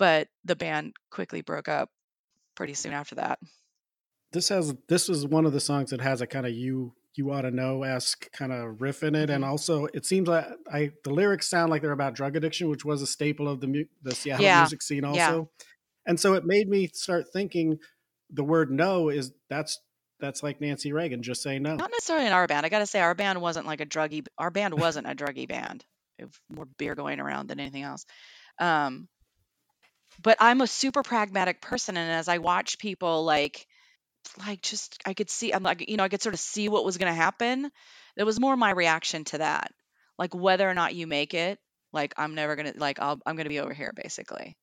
Speaker 3: but the band quickly broke up pretty soon after that
Speaker 2: this has this is one of the songs that has a kind of you you ought to know esque kind of riff in it, and
Speaker 3: Mhm.
Speaker 2: also it seems like I the lyrics sound like they're about drug addiction, which was a staple of the mu- the Seattle
Speaker 3: Yeah,
Speaker 2: music scene also,
Speaker 3: yeah.
Speaker 2: and so it made me start thinking the word no is that's that's like Nancy Reagan just say no.
Speaker 3: not necessarily in our band i gotta say our band wasn't like a druggy our band wasn't a druggy band it was more beer going around than anything else um but i'm a super pragmatic person and as i watch people like like just i could see i'm like you know i could sort of see what was going to happen it was more my reaction to that like whether or not you make it like i'm never going to like I'll, i'm going to be over here basically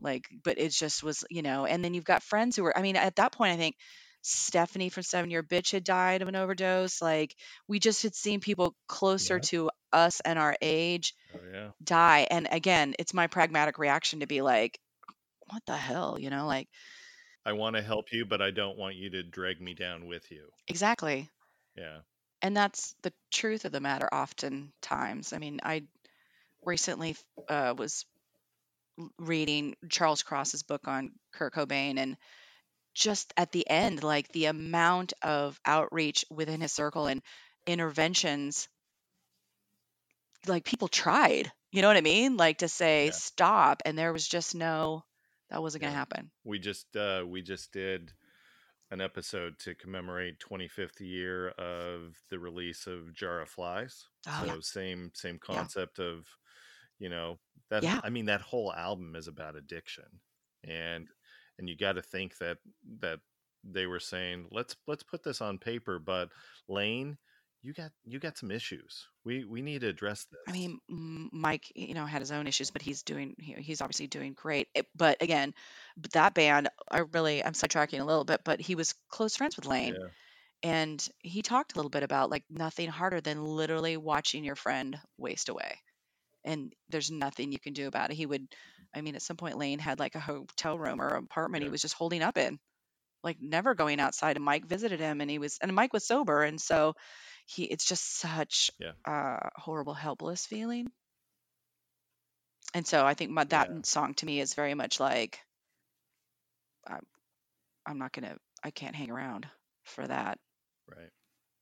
Speaker 3: like but it just was you know and then you've got friends who were i mean at that point i think stefanie from seven year bitch had died of an overdose like we just had seen people closer
Speaker 2: Yep.
Speaker 3: to us and our age
Speaker 1: Oh yeah.
Speaker 3: die and again it's my pragmatic reaction to be like what the hell you know like
Speaker 1: I want to help you, but I don't want you to drag me down with you.
Speaker 3: exactly
Speaker 1: Yeah.
Speaker 3: and that's the truth of the matter oftentimes i mean i recently uh, was reading charles cross's book on kurt cobain and just at the end like the amount of outreach within his circle and interventions like people tried you know what i mean like to say
Speaker 1: Yeah.
Speaker 3: stop and there was just no that wasn't going to happen
Speaker 1: We just uh we just did an episode to commemorate 25th year of the release of Jar of Flies.
Speaker 3: Oh,
Speaker 1: so
Speaker 3: yeah.
Speaker 1: same same
Speaker 3: Yeah.
Speaker 1: concept of you know that
Speaker 3: Yeah.
Speaker 1: I mean that whole album is about addiction. And and you got to think that that they were saying let's let's put this on paper but Lane you got you got some issues. We we need to address this.
Speaker 3: I mean, Mike, you know, had his own issues, but he's doing, he- he's obviously doing great. It- but again, that band, I really, I'm sidetracking a little bit, but he was close friends with Lane.
Speaker 1: Yeah.
Speaker 3: And he talked a little bit about like nothing harder than literally watching your friend waste away. And there's nothing you can do about it. He would, I mean, at some point, Lane had like a hotel room or apartment he was just holding up in, like never going outside. And Mike visited him and he was, and Mike was sober. And so he, it's just such
Speaker 1: Yeah.
Speaker 3: uh, horrible, helpless feeling. And so I think my, that
Speaker 1: Yeah.
Speaker 3: song to me is very much like, I'm, I'm not to, I can't hang around for that,
Speaker 1: Right.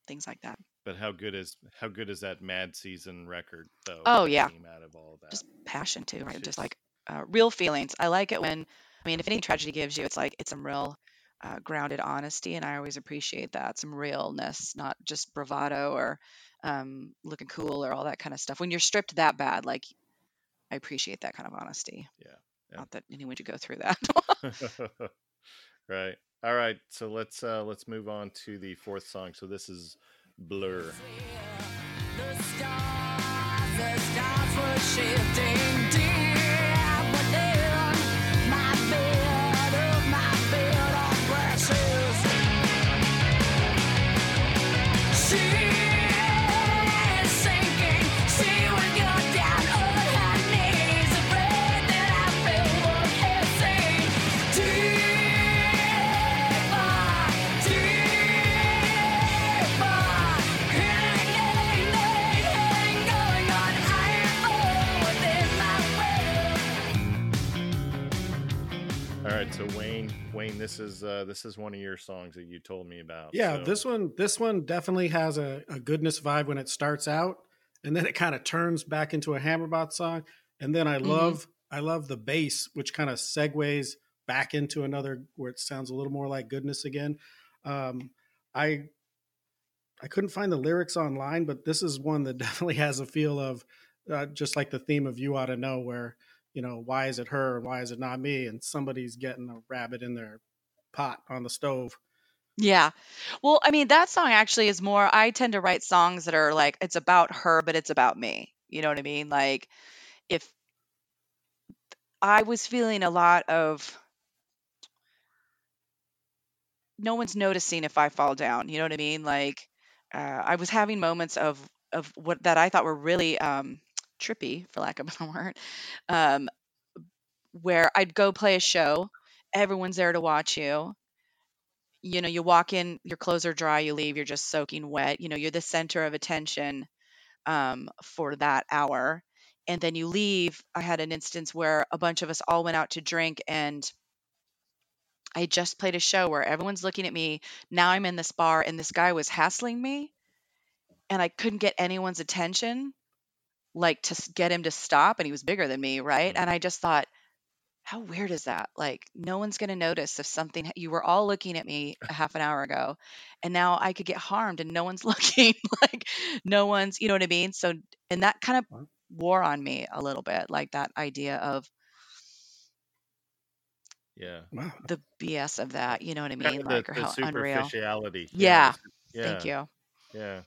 Speaker 3: things like that.
Speaker 1: But how good is how good is that Mad Season record though?
Speaker 3: Oh, yeah.
Speaker 1: out of all of that.
Speaker 3: Just passion too, right? Just
Speaker 1: just-
Speaker 3: like uh, real feelings. I like it when, I mean, if any tragedy gives you, it's like, it's some real uh, grounded honesty. And I always appreciate that, some realness, not just bravado or um, looking cool or all that kind of stuff. When you're stripped that bad, like, I appreciate that kind of honesty.
Speaker 1: Yeah, yeah.
Speaker 3: Not that anyone should go through that.
Speaker 1: right. All right. So let's uh let's move on to the fourth song. So this is Blur.
Speaker 4: The stars, the stars
Speaker 1: Wayne, this is uh, this is one of your songs that you told me about.
Speaker 2: Yeah,
Speaker 1: so-
Speaker 2: this one this one definitely has a, a goodness vibe when it starts out, and then it kind of turns back into a Hammerbox song. And then I
Speaker 3: Mhm.
Speaker 2: love I love the bass, which kind of segues back into another where it sounds a little more like goodness again. Um, I I couldn't find the lyrics online, but this is one that definitely has a feel of uh, just like the theme of "You Ought to Know," where you know why is it her, why is it not me, and somebody's getting a rabbit in their pot on the stove.
Speaker 3: Yeah. Well, I mean, that song actually is more, I tend to write songs that are like, it's about her, but it's about me. You know what I mean? Like, if I was feeling a lot of, no one's noticing if I fall down. You know what I mean? Like, uh, I was having moments of, of what that I thought were really um, trippy, for lack of a better word, um, where I'd go play a show, everyone's there to watch you you know, you walk in, your clothes are dry, you leave, you're just soaking wet. You know, you're the center of attention um, for that hour. And then you leave. I had an instance where a bunch of us all went out to drink, and I just played a show where everyone's looking at me. Now I'm in this bar, and this guy was hassling me, and I couldn't get anyone's attention, like to get him to stop. And he was bigger than me, right? Mm-hmm. And I just thought, how weird is that? Like, no one's going to notice if something, you were all looking at me a half an hour ago, and now I could get harmed and no one's looking. like, no one's, you know what I mean? So, and that kind of
Speaker 2: Wow.
Speaker 3: wore on me a little bit, like that idea of
Speaker 1: yeah,
Speaker 2: Wow.
Speaker 3: the BS of that, you know what I
Speaker 1: kind
Speaker 3: mean?
Speaker 1: of
Speaker 3: Like,
Speaker 1: the,
Speaker 3: or
Speaker 1: the
Speaker 3: how unreal.
Speaker 1: superficiality.
Speaker 3: Yeah.
Speaker 1: yeah,
Speaker 3: Thank you.
Speaker 1: Yeah.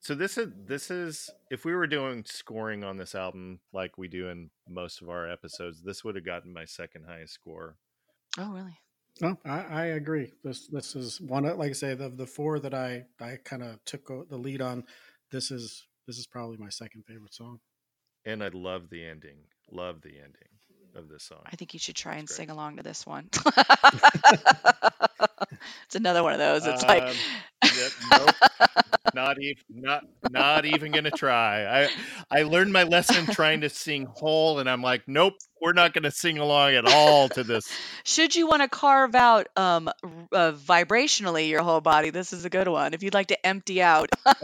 Speaker 1: So this is this is if we were doing scoring on this album like we do in most of our episodes, this would have gotten my second highest score.
Speaker 3: Oh, really?
Speaker 2: No, I, I agree. This this is one of like I say the the four that I I kind of took the lead on. This is this is probably my second favorite song.
Speaker 1: And I love the ending. Love the ending of this song.
Speaker 3: I think you should try and
Speaker 1: That's
Speaker 3: sing along to this one. it's another one of those. It's like,
Speaker 1: Um, Yep, nope. not even not not even gonna try. I I learned my lesson trying to sing Hole, and I'm like, nope, we're not gonna sing along at all to this.
Speaker 3: should you want to carve out um, uh, vibrationally your whole body, this is a good one. If you'd like to empty out,
Speaker 1: all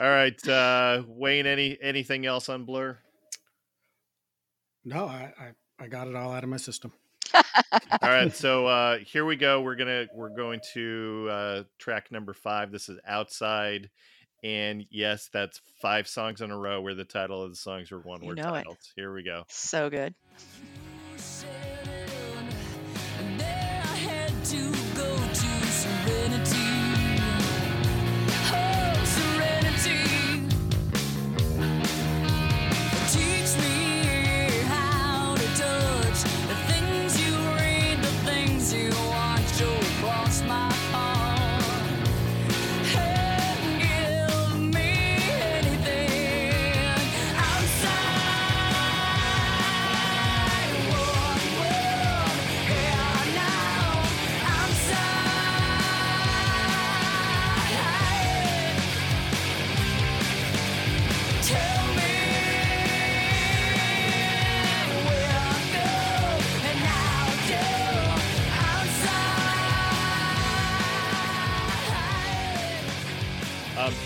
Speaker 1: right, uh, Wayne. Any anything else on Blur?
Speaker 2: No, I I, I got it all out of my system.
Speaker 1: All right, so uh, here we go. We're gonna we're going to uh, track number five. This is outside, and yes, that's five songs in a row where the title of the songs were one
Speaker 3: You
Speaker 1: word
Speaker 3: know it.
Speaker 1: Here we go.
Speaker 3: so good.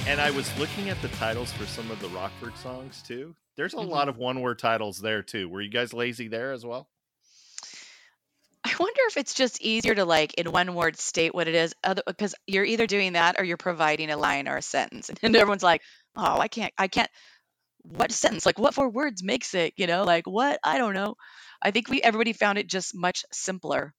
Speaker 4: And I
Speaker 1: was looking at the titles for some of the Rockford songs too. There's a
Speaker 3: Mhm.
Speaker 1: lot of one word titles there too. Were you guys lazy there as well?
Speaker 3: I wonder if it's just easier to like in one word state what it is, other because you're either doing that or you're providing a line or a sentence, and everyone's like, "Oh, I can't, I can't." What sentence? Like, what four words makes it? You know, like what? I don't know. I think we everybody found it just much simpler.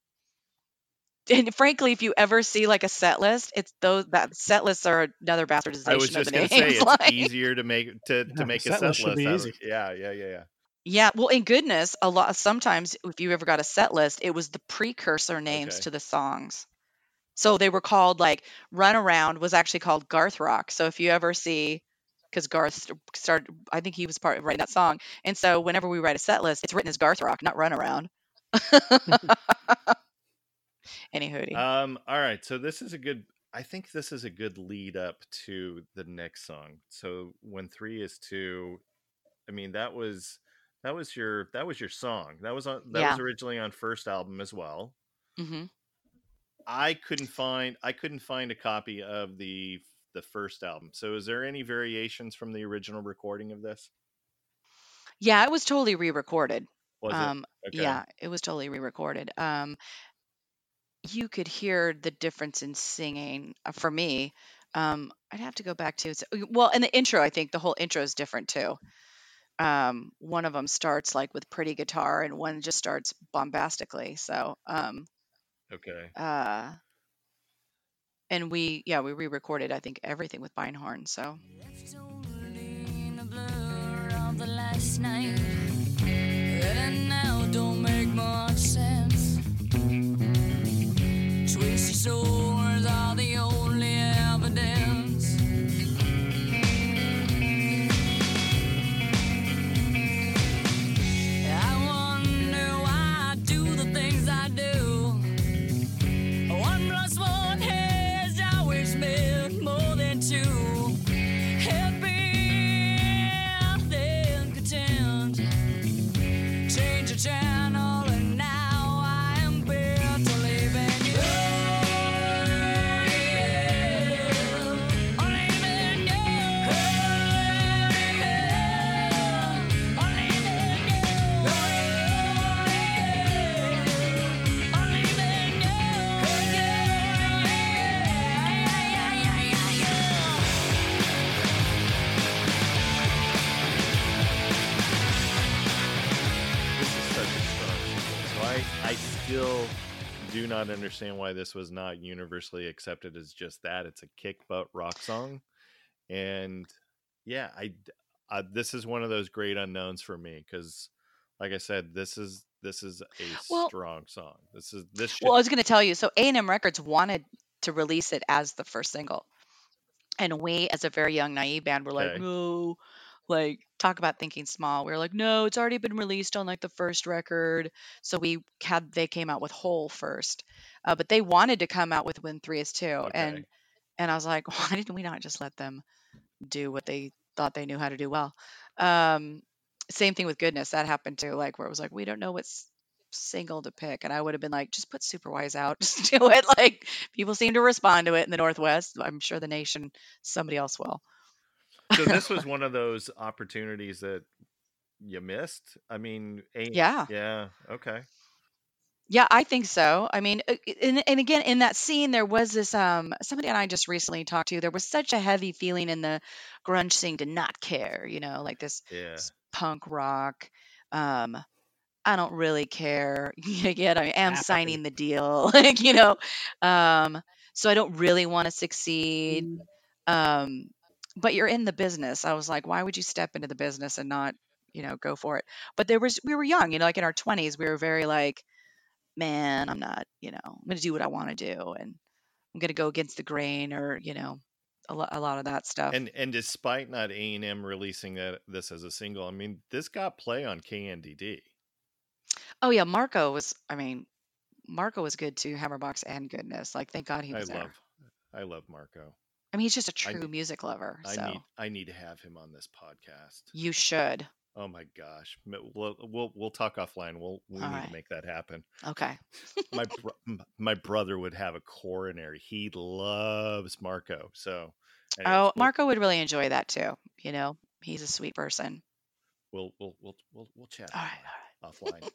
Speaker 3: And frankly, if you ever see like a set list, it's those that set lists are another bastardization
Speaker 1: I was
Speaker 3: of
Speaker 1: just
Speaker 3: the
Speaker 1: gonna
Speaker 3: names.
Speaker 1: say it's
Speaker 3: like-
Speaker 1: easier to make to, to
Speaker 2: Yeah,
Speaker 1: make a
Speaker 2: set
Speaker 1: set
Speaker 2: list
Speaker 1: list.
Speaker 2: be
Speaker 1: out of- Yeah, yeah, yeah, yeah.
Speaker 3: Yeah, well, in goodness, a lot sometimes if you ever got a set list, it was the precursor names
Speaker 1: Okay.
Speaker 3: to the songs. So they were called like Run Around was actually called Garth Rock. So if you ever see because Garth started I think he was part of writing that song. And so whenever we write a set list, it's written as Garth Rock, not Run Around. Any hootie.
Speaker 1: Um, all right, so this is a good. I think this is a good lead up to the next song. So when three is two, I mean that was That was your that was your song. That was on that
Speaker 3: Yeah.
Speaker 1: was originally on first album as well.
Speaker 3: Mm-hmm.
Speaker 1: I couldn't find I couldn't find a copy of the the first album. So is there any variations from the original recording of this?
Speaker 3: Yeah, it was totally re-recorded.
Speaker 1: Was
Speaker 3: um,
Speaker 1: it? Okay.
Speaker 3: Yeah, it was totally re-recorded. Um, you could hear the difference in singing uh, for me. Um, I'd have to go back to so- well, and the intro. I think the whole intro is different too. Um, one of them starts like with pretty guitar, and one just starts bombastically. So, um,
Speaker 1: Okay.
Speaker 3: uh, and we yeah we re-recorded I think everything with Beinhorn. So
Speaker 4: Left only in the blur of the last night. Twisted
Speaker 1: not understand why this was not universally accepted as just that. It's a kick butt rock song, and yeah, I, uh, this is one of those great unknowns for me because, like I said, this is this is a
Speaker 3: Well-
Speaker 1: strong song. This is this. Should,
Speaker 3: Well, I was going to tell you. So A&M Records wanted to release it as the first single, and we, as a very young naive band, were like, no. Like, talk about thinking small. We were like, no, it's already been released on like the first record. So we had they came out with Hole first, uh, but they wanted to come out with When Three Is Two,
Speaker 1: Okay.
Speaker 3: and and I was like, why didn't we not just let them do what they thought they knew how to do well? Um, same thing with Goodness. That happened too. Like where it was like, we don't know what's single to pick and i would have been like just put superwise out just do it like people seem to respond to it in the northwest i'm sure the nation somebody else will
Speaker 1: so this was one of those opportunities that you missed. I mean,
Speaker 3: yeah.
Speaker 1: Yeah, okay,
Speaker 3: yeah i think so. I mean uh, and, and again in that scene there was this um somebody and i just recently talked to there was such a heavy feeling in the grunge scene to not care you know like this
Speaker 1: yeah,
Speaker 3: s- punk rock um i don't really care yet i am signing the deal like you know um so i don't really want to succeed um but you're in the business i was like why would you step into the business and not you know go for it but there was we were young you know like in our 20s we were very like man i'm not you know i'm going to do what i want to do and i'm going to go against the grain or you know a, lo- a lot of that stuff
Speaker 1: and and despite not A and M releasing that this as a single, I mean, this got play on KNDD.
Speaker 3: oh yeah marco was i mean marco was good too hammerbox and goodness like thank god he
Speaker 1: I
Speaker 3: was there
Speaker 1: love, I love Marco.
Speaker 3: I mean he's just a true
Speaker 1: need-
Speaker 3: music lover
Speaker 1: I
Speaker 3: so
Speaker 1: need, I need to have him on this podcast.
Speaker 3: you should
Speaker 1: Oh my gosh, we'll we'll, we'll talk offline. We'll we
Speaker 3: All
Speaker 1: need
Speaker 3: right.
Speaker 1: to make that happen.
Speaker 3: okay
Speaker 1: My bro- my brother would have a coronary. He loves Marco. So, anyways,
Speaker 3: oh
Speaker 1: we'll-
Speaker 3: marco would really enjoy that too you know he's a sweet person
Speaker 1: we'll we'll we'll we'll, we'll chat
Speaker 3: all
Speaker 1: more
Speaker 3: right
Speaker 1: offline.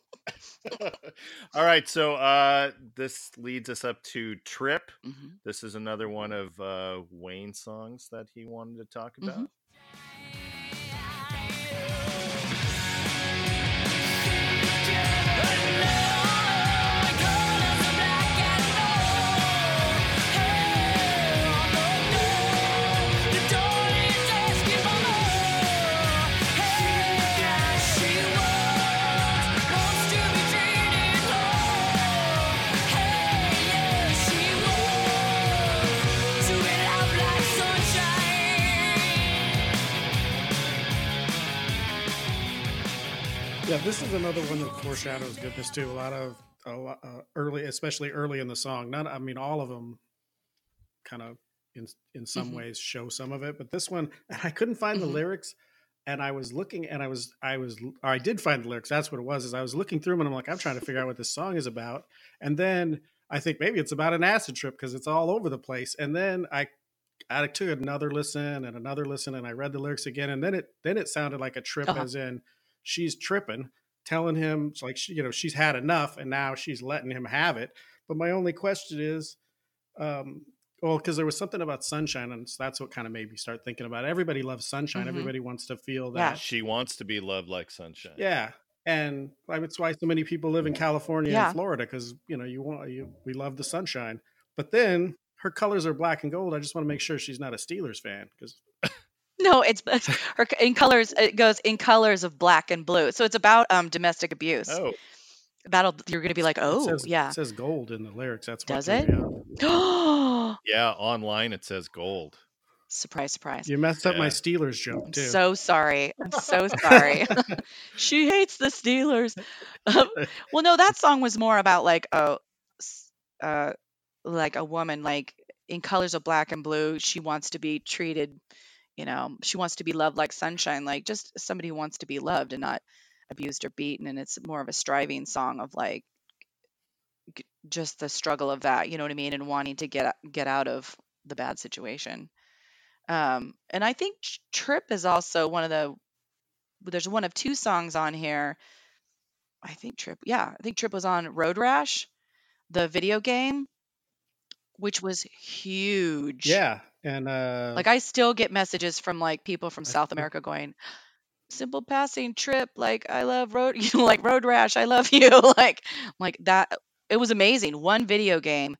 Speaker 1: all right, so uh, this leads us up to Trip.
Speaker 3: all right. hmm
Speaker 1: This is another one of uh, Wayne's songs that he wanted to talk about.
Speaker 3: Mhm.
Speaker 2: This is another one that foreshadows goodness too. A lot of a lot, uh, early, especially early in the song. Not, I mean, all of them kind of in in some
Speaker 3: Mhm.
Speaker 2: ways show some of it, but this one, and I couldn't find
Speaker 3: Mhm.
Speaker 2: the lyrics. and I was looking and I was I was or I did find the lyrics. That's what it was. Is I was looking through them and I'm like, I'm trying to figure out what this song is about. And then I think maybe it's about an acid trip because it's all over the place. And then I I took another listen and another listen and I read the lyrics again. And then it then it sounded like a trip
Speaker 3: Uh-huh.
Speaker 2: as in she's tripping, telling him it's like she, you know, she's had enough and now she's letting him have it. But my only question is, um, well, because there was something about sunshine, and so that's what kind of made me start thinking about it. Everybody loves sunshine.
Speaker 3: Mhm.
Speaker 2: Everybody wants to feel
Speaker 3: Yeah.
Speaker 2: that.
Speaker 1: She wants to be loved like sunshine.
Speaker 2: Yeah. And like, it's why so many people live in California
Speaker 3: Yeah.
Speaker 2: and Florida because you know you want you we love the sunshine. But then her colors are black and gold. I just want to make sure she's not a Steelers fan because
Speaker 3: No, it's or in colors. It goes in colors of black and blue. So it's about um domestic abuse.
Speaker 1: Oh,
Speaker 3: That'll you're gonna be like,
Speaker 2: it
Speaker 3: oh
Speaker 2: says,
Speaker 3: yeah.
Speaker 2: it says gold in the lyrics. That's what
Speaker 3: Does
Speaker 2: threw
Speaker 3: it?
Speaker 2: me
Speaker 1: yeah. Online it says gold.
Speaker 3: surprise, surprise.
Speaker 2: You messed up my Steelers joke
Speaker 3: I'm
Speaker 2: too.
Speaker 3: so sorry. I'm so sorry. she hates the Steelers. Um, well, no, that song was more about like a, s- uh, like a woman like in colors of black and blue. She wants to be treated, you know, she wants to be loved like sunshine, like just somebody who wants to be loved and not abused or beaten. And it's more of a striving song of like just the struggle of that, you know what I mean, and wanting to get get out of the bad situation. Um, and I think Trip is also one of the there's one of two songs on here. I think Trip, yeah, I think Trip was on Road Rash, the video game, which was huge.
Speaker 2: yeah, and uh,
Speaker 3: Like I still get messages from like people from South America going, "Simple passing trip, like I love road, you know, like Road Rash, I love you." like like that it was amazing. One video game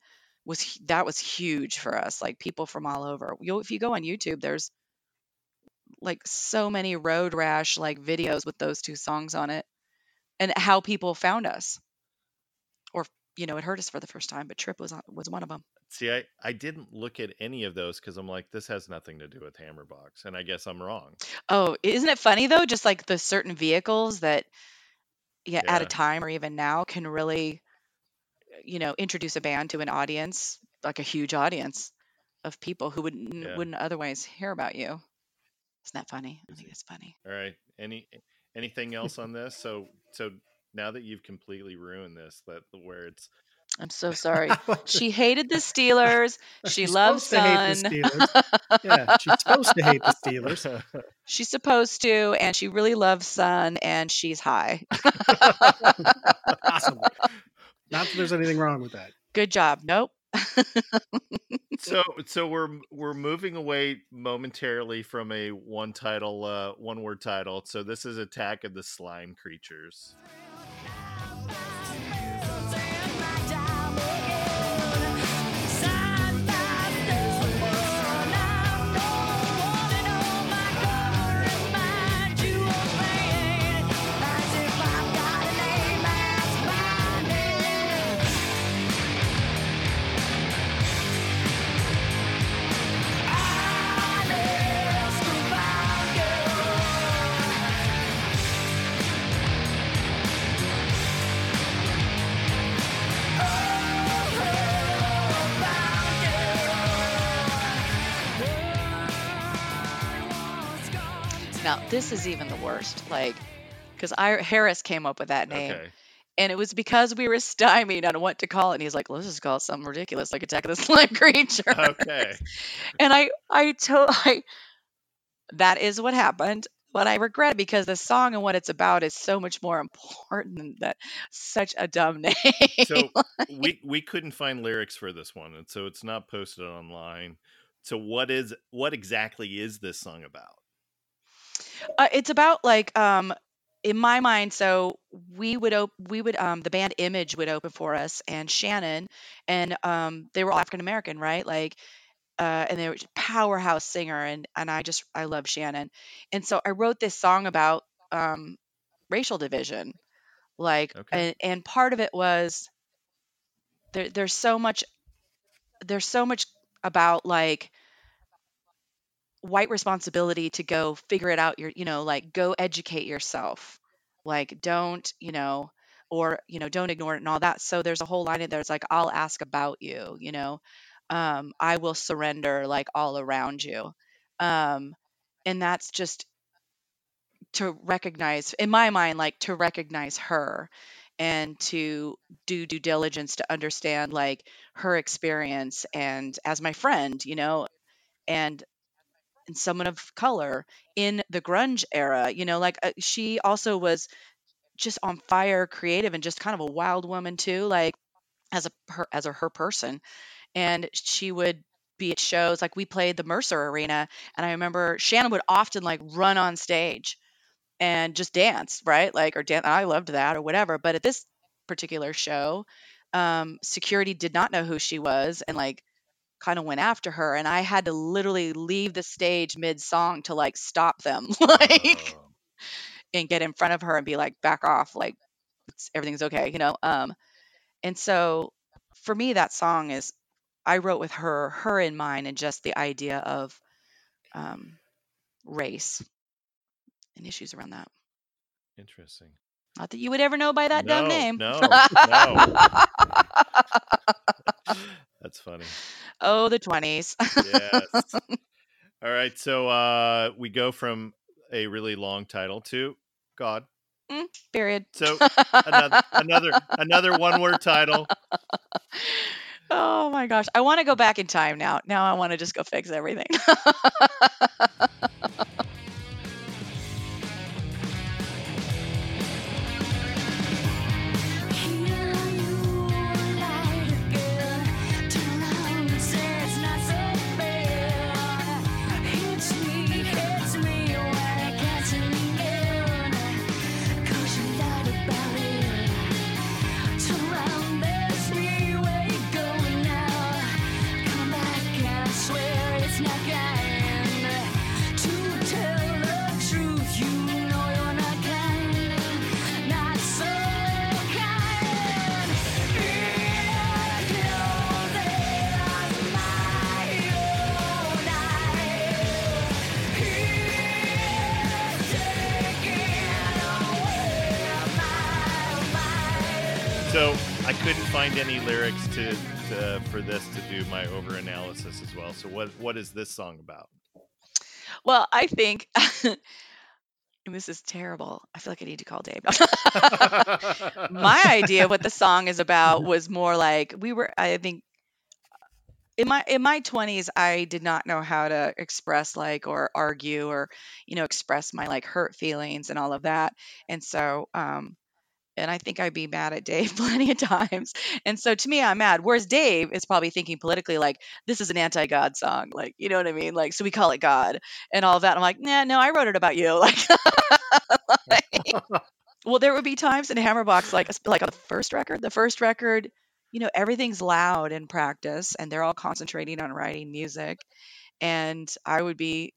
Speaker 3: was that was huge for us. Like people from all over. You if you go on YouTube, there's like so many Road Rash like videos with those two songs on it and how people found us. You know, it hurt us for the first time, but Trip was on, was one of them.
Speaker 1: See, I, I didn't look at any of those because I'm like, this has nothing to do with Hammerbox, and I guess I'm wrong.
Speaker 3: Oh, isn't it funny though? Just like the certain vehicles that, yeah, at a time or even now can really, uh, you know, introduce a band to an audience, like a huge audience of people who wouldn't
Speaker 1: Yeah.
Speaker 3: wouldn't otherwise hear about you. Isn't that funny? I think it's funny.
Speaker 1: All right. Any anything else on this? So so now that you've completely ruined this, that where it's
Speaker 3: I'm so sorry. She hated the Steelers. She
Speaker 2: She's
Speaker 3: loves
Speaker 2: supposed to hate
Speaker 3: Sun.
Speaker 2: the Steelers. yeah, she's supposed to hate the Steelers.
Speaker 3: She's supposed to, and she really loves Sun, and she's high.
Speaker 2: Possibly. Not that there's anything wrong with that.
Speaker 3: Good job. Nope.
Speaker 1: So so we're we're moving away momentarily from a one title uh one word title. So this is Attack of the Slime Creatures.
Speaker 3: This is even the worst. Like, because I Harris came up with that name,
Speaker 1: Okay.
Speaker 3: and it was because we were stymied on what to call it. And he's like, "Let's just call it something ridiculous, like Attack of the Slime Creature."
Speaker 1: Okay.
Speaker 3: and I, I told, I, that is what happened. But I regret it because the song and what it's about is so much more important than that. Such a dumb name.
Speaker 1: So we we couldn't find lyrics for this one, and so it's not posted online. So what is what exactly is this song about?
Speaker 3: Uh, it's about like um in my mind so we would op- we would um the band image would open for us and shannon and um they were all african american right like uh and they were powerhouse singer and and i just i love shannon and so i wrote this song about um racial division like
Speaker 1: Okay.
Speaker 3: and, and part of it was there, there's so much there's so much about like white responsibility to go figure it out your you know like go educate yourself. Like don't you know or you know don't ignore it and all that. So there's a whole line in there it's like i'll ask about you you know? Um i will surrender like all around you. Um and that's just to recognize in my mind like to recognize her and to do due diligence to understand like her experience and as my friend you know? And and someone of color in the grunge era you know like uh, she also was just on fire creative and just kind of a wild woman too like as a her as a her person and she would be at shows like we played the Mercer Arena and I remember Shannon would often like run on stage and just dance, right? Like or dance I loved that or whatever, but at this particular show, um security did not know who she was and like kind of went after her and I had to literally leave the stage mid song to like stop them like
Speaker 1: Oh.
Speaker 3: and get in front of her and be like back off like it's, everything's okay, you know. Um and so for me that song is I wrote with her, her in mind, and just the idea of um, race and issues around that.
Speaker 1: Interesting.
Speaker 3: Not that you would ever know by that dumb name.
Speaker 1: no, no. That's funny.
Speaker 3: oh, the 20s.
Speaker 1: Yes. All right. So uh we go from a really long title to God.
Speaker 3: Period.
Speaker 1: So another another another one word title.
Speaker 3: oh my gosh. I want to go back in time now. Now I want to just go fix everything.
Speaker 1: find any lyrics to, to for this to do my over analysis as well. So what what is this song about?
Speaker 3: well, I think. and this is terrible. I feel like I need to call Dave. my idea of what the song is about was more like we were i think in my in my 20s i did not know how to express like or argue or you know express my like hurt feelings and all of that and so um and i think i'd be mad at dave plenty of times and so to me i'm mad whereas dave is probably thinking politically like this is an anti-god song like you know what i mean like so we call it god and all of that i'm like nah no i wrote it about you like well, there would be times in Hammerbox, like like on the first record. The first record, you know, everything's loud in practice, and they're all concentrating on writing music. And I would be,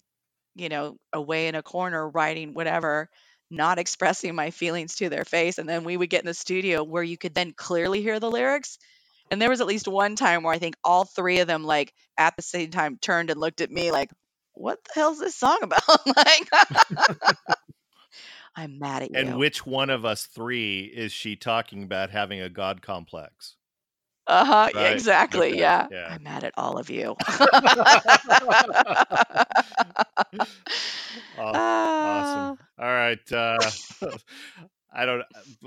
Speaker 3: you know, away in a corner writing whatever, not expressing my feelings to their face. And then we would get in the studio where you could then clearly hear the lyrics. And there was at least one time where I think all three of them, like at the same time, turned and looked at me like, "What the hell's this song about?" like, I'm mad at you.
Speaker 1: and which one of us three is she talking about having a god complex?
Speaker 3: Uh-huh.
Speaker 1: Right,
Speaker 3: exactly.
Speaker 1: okay,
Speaker 3: Yeah.
Speaker 1: yeah.
Speaker 3: I'm mad at all of you.
Speaker 1: Aw- awesome.
Speaker 3: Ah,
Speaker 1: All right. Uh, I don't.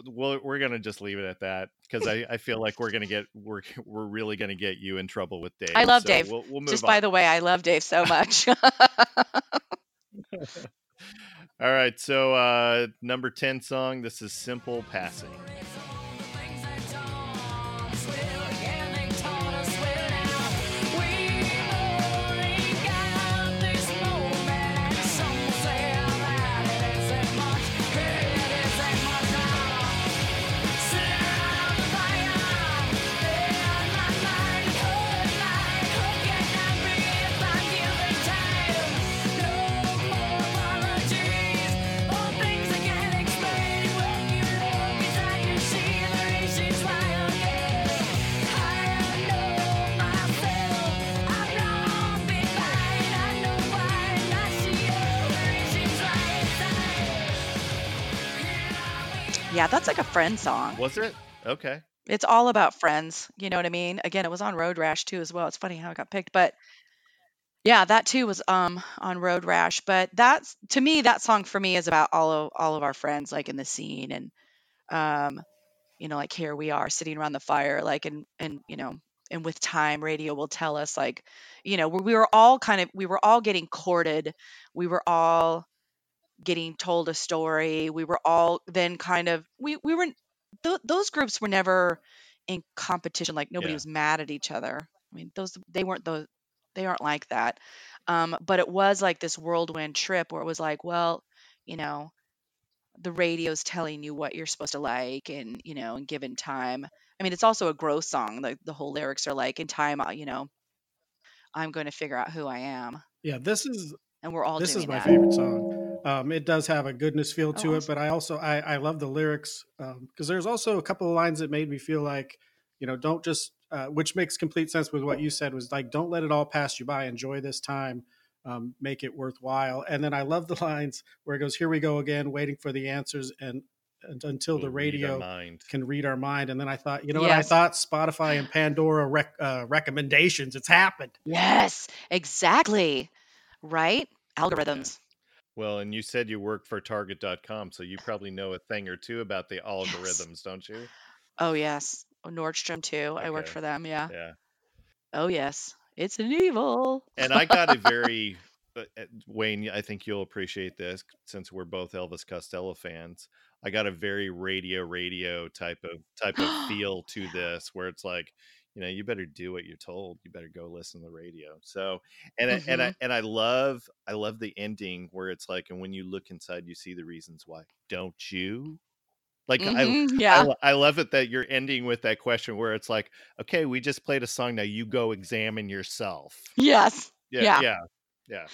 Speaker 1: We'll, we're gonna just leave it at that because I, I feel like we're gonna get we're we're really gonna get you in trouble with Dave.
Speaker 3: I love
Speaker 1: so
Speaker 3: Dave.
Speaker 1: We'll, we'll
Speaker 3: Just
Speaker 1: on.
Speaker 3: by the way, I love Dave so much.
Speaker 1: All right. So uh, number ten song. This is "Simple Passing."
Speaker 3: Yeah, that's like a friend song.
Speaker 1: Was it? Okay.
Speaker 3: It's all about friends. You know what I mean? Again, it was on Road Rash too as well. It's funny how it got picked, but Yeah, that too was um on Road Rash, but that's to me that song for me is about all of all of our friends like in the scene and um you know like here we are sitting around the fire like and and you know and with time radio will tell us like you know we we were all kind of we were all getting courted we were all getting told a story we were all then kind of we we were th- those groups were never in competition like nobody
Speaker 1: Yeah.
Speaker 3: was mad at each other. I mean those they weren't those they aren't like that. Um but it was like this whirlwind trip where it was like well you know the radio's telling you what you're supposed to like and you know and given time. I mean it's also a growth song like the whole lyrics are like in time you know i'm going to figure out who i am.
Speaker 2: Yeah, this is
Speaker 3: and we're all
Speaker 2: this is my
Speaker 3: that.
Speaker 2: favorite song. Um, it does have a goodness feel
Speaker 3: Oh,
Speaker 2: to it, but I also I, I love the lyrics because there's also a couple of lines that made me feel like you know don't just uh, which makes complete sense with what you said was like don't let it all pass you by. Enjoy this time, um, make it worthwhile. And then I love the lines where it goes, "Here we go again, waiting for the answers," and, and until the
Speaker 1: We'll read our
Speaker 2: radio
Speaker 1: mind.
Speaker 2: can read our mind. And then I thought, you know what? I thought Spotify and Pandora rec- uh, recommendations. It's happened.
Speaker 3: yes exactly right algorithms
Speaker 1: Well, and you said you work for Target.com, so you probably know a thing or two about the algorithms, don't you?
Speaker 3: oh yes oh, nordstrom too i worked
Speaker 1: Okay.
Speaker 3: for them yeah
Speaker 1: Yeah.
Speaker 3: oh yes it's an evil
Speaker 1: And I got a very uh, uh, Wayne, I think you'll appreciate this since we're both Elvis Costello fans. I got a very radio radio type of type of feel to this where it's like, you know, you better do what you're told. You better go listen to the radio. So, and I, and I and I love I love the ending where it's like and when you look inside you see the reasons why. Don't you? Like I
Speaker 3: Mhm,
Speaker 1: I,
Speaker 3: yeah
Speaker 1: lo- I love it that you're ending with that question where it's like, okay, we just played a song. Now you go examine yourself.
Speaker 3: yes
Speaker 1: Yeah,
Speaker 3: Yeah.
Speaker 1: yeah, yeah.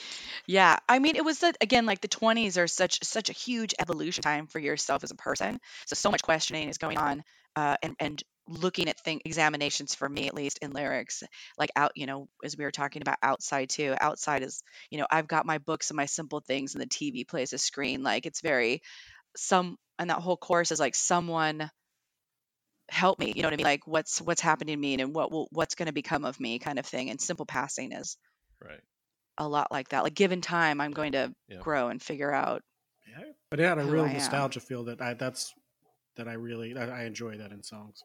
Speaker 3: Yeah, I mean, it was that again, like the 20s are such such a huge evolution time for yourself as a person. So so much questioning is going on, uh, and and looking at thing examinations for me at least in lyrics, like out, you know, as we were talking about outside too. Outside is, you know, I've got my books and my simple things, and the TV plays a screen. Like it's very some, and that whole course is like someone help me. You know what I mean? Like what's what's happening to me and what will what's going to become of me, kind of thing. And simple passing is
Speaker 1: Right.
Speaker 3: a lot like that. Like given time, I'm going to
Speaker 1: Yeah.
Speaker 3: grow and figure out
Speaker 2: Yeah, but it had a real
Speaker 3: I am.
Speaker 2: nostalgia feel that I that's that I really I, I enjoy that in songs.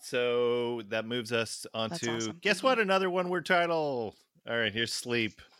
Speaker 1: So that moves us on
Speaker 3: That's
Speaker 1: to
Speaker 3: awesome.
Speaker 1: guess what? Another one word title. All right, here's sleep.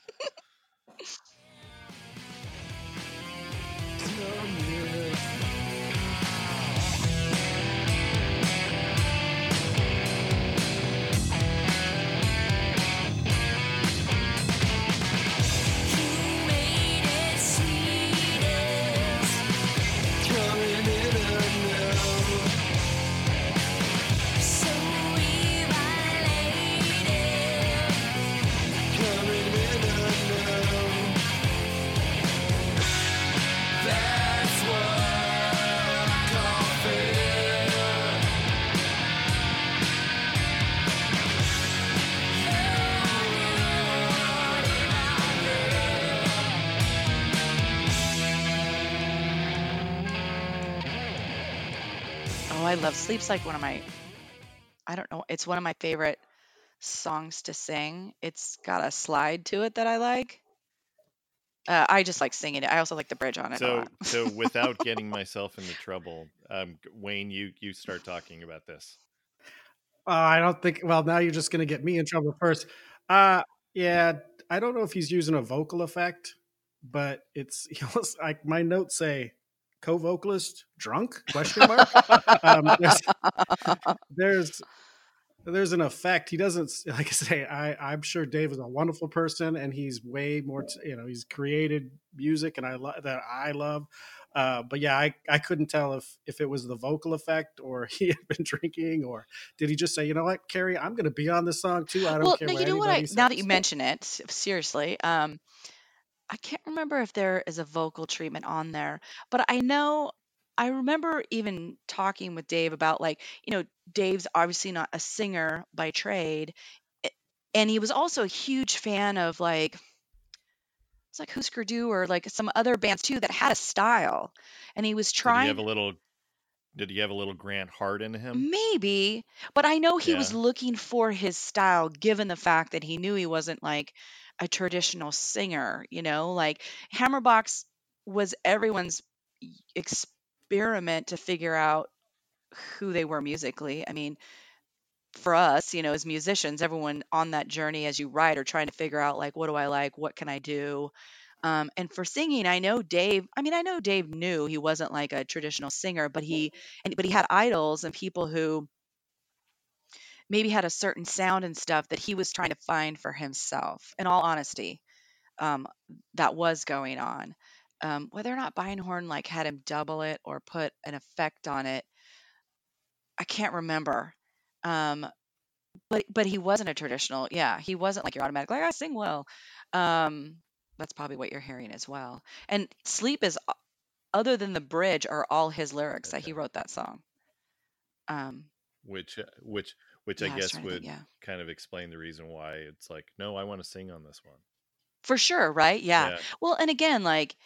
Speaker 3: love Sleep's like one of my I don't know, it's one of my favorite songs to sing. It's got a slide to it that I like. Uh, I just like singing it. I also like the bridge on it
Speaker 1: So so without getting myself into trouble, um, Wayne, you you start talking about this.
Speaker 2: Uh, I don't think. Well, now you're just going to get me in trouble first. Uh, yeah, I don't know if he's using a vocal effect, but it's he was, like my notes say co-vocalist drunk question mark. um, there's, there's there's an effect. He doesn't like I say. I I'm sure Dave is a wonderful person, and he's way more. T- you know, he's created music, and I love that I love. Uh, but yeah, I, I couldn't tell if if it was the vocal effect or he had been drinking or did he just say, you know what, Carrie, I'm going to be on this song too. I don't
Speaker 3: well,
Speaker 2: care
Speaker 3: no, you know what? I now that you mention it, seriously, um, I can't remember if there is a vocal treatment on there, but I know I remember even talking with Dave about like, you know, Dave's obviously not a singer by trade, a- and he was also a huge fan of like it's like Husker Du or like some other bands too that had a style, and he was
Speaker 1: you
Speaker 3: trying.
Speaker 1: have a little Did he have a little Grant Hart in him?
Speaker 3: Maybe, but I know he was
Speaker 1: Yeah.
Speaker 3: looking for his style given the fact that he knew he wasn't like a traditional singer, you know? Like Hammerbox was everyone's experiment to figure out who they were musically. I mean, for us, you know, as musicians, everyone on that journey as you write are trying to figure out like what do I like, what can I do? Um, and for singing, I know Dave. I mean, I know Dave knew he wasn't like a traditional singer, but he and but he had idols and people who maybe had a certain sound and stuff that he was trying to find for himself. In all honesty, um, that was going on. Um, whether or not Beinhorn like had him double it or put an effect on it, I can't remember. Um, but but he wasn't a traditional. Yeah, he wasn't like your automatic like I sing well. Um, that's probably what you're hearing as well. And sleep is other than the bridge are all his lyrics that he wrote that song. Um,
Speaker 1: Which, uh, which, which
Speaker 3: yeah,
Speaker 1: I
Speaker 3: I
Speaker 1: guess
Speaker 3: to
Speaker 1: would
Speaker 3: think. Yeah,
Speaker 1: kind of explain the reason why it's like, no, I want to sing on this one.
Speaker 3: for sure. Right? Yeah.
Speaker 1: Yeah.
Speaker 3: Well, and again, like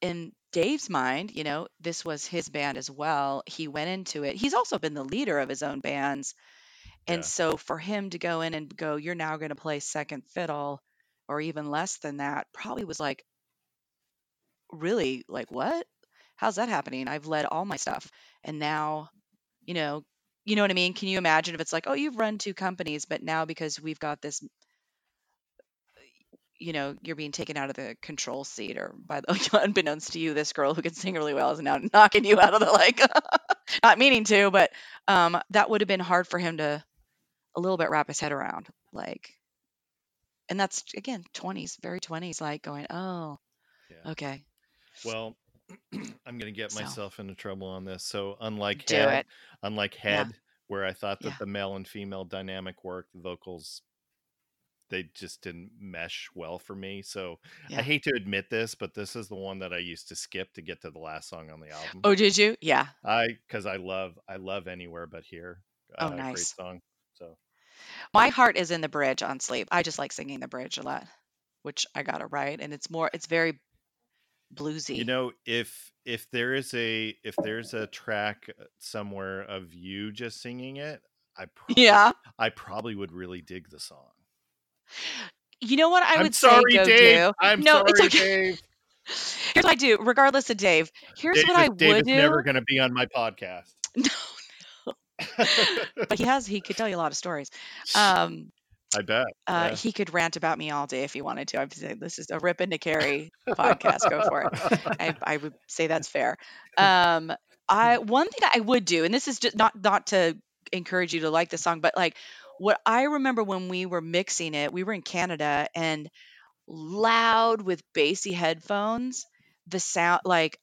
Speaker 3: in Dave's mind, you know, this was his band as well. He went into it. He's also been the leader of his own bands. And so for him to go in and go, you're now going to play second fiddle or even less than that, probably was like, really, like, what? How's that happening? I've led all my stuff. And now, you know, you know what I mean? Can you imagine if it's like, oh, you've run two companies, but now because we've got this you know, you're being taken out of the control seat, or by the unbeknownst to you, this girl who can sing really well is now knocking you out of the like, not meaning to, but um, that would have been hard for him to a little bit wrap his head around, like, and that's again 20s, very 20s, like going, oh,
Speaker 1: Yeah.
Speaker 3: okay,
Speaker 1: Well, I'm going to get
Speaker 3: So.
Speaker 1: myself into trouble on this. So, unlike
Speaker 3: do
Speaker 1: Head,
Speaker 3: it.
Speaker 1: unlike
Speaker 3: Yeah.
Speaker 1: Head, where I thought that
Speaker 3: Yeah.
Speaker 1: the male and female dynamic worked, the vocals they just didn't mesh well for me. So
Speaker 3: Yeah.
Speaker 1: I hate to admit this, but this is the one that I used to skip to get to the last song on the album.
Speaker 3: Oh, did you? Yeah.
Speaker 1: I because I love I love anywhere but here.
Speaker 3: Oh,
Speaker 1: Uh, Great
Speaker 3: nice.
Speaker 1: song. So
Speaker 3: My heart is in the bridge on sleep. I just like singing the bridge a lot, which I got to write, and it's more, it's very bluesy.
Speaker 1: you know if if there is a if there's a track uh, somewhere of you just singing it, I prob-
Speaker 3: yeah.
Speaker 1: I probably would really dig the song.
Speaker 3: You know what I
Speaker 1: am
Speaker 3: would
Speaker 1: sorry,
Speaker 3: say
Speaker 1: Dave.
Speaker 3: do?
Speaker 1: I'm
Speaker 3: no,
Speaker 1: sorry,
Speaker 3: it's okay.
Speaker 1: Dave.
Speaker 3: Here's what I do, regardless of Dave. Here's
Speaker 1: Dave,
Speaker 3: what I
Speaker 1: is- Dave
Speaker 3: would
Speaker 1: is
Speaker 3: do.
Speaker 1: never going to be on my podcast.
Speaker 3: No, No, but he has. He could tell you a lot of stories. Um,
Speaker 1: I bet.
Speaker 3: uh,
Speaker 1: Yeah.
Speaker 3: he could rant about me all day if he wanted to. I'd say this is a rip into Carrie podcast. Go for it. I, I would say that's fair. Um, I one thing I would do, and this is just not not to encourage you to like the song, but like what I remember when we were mixing it, we were in Canada and loud with bassy headphones. The sound, like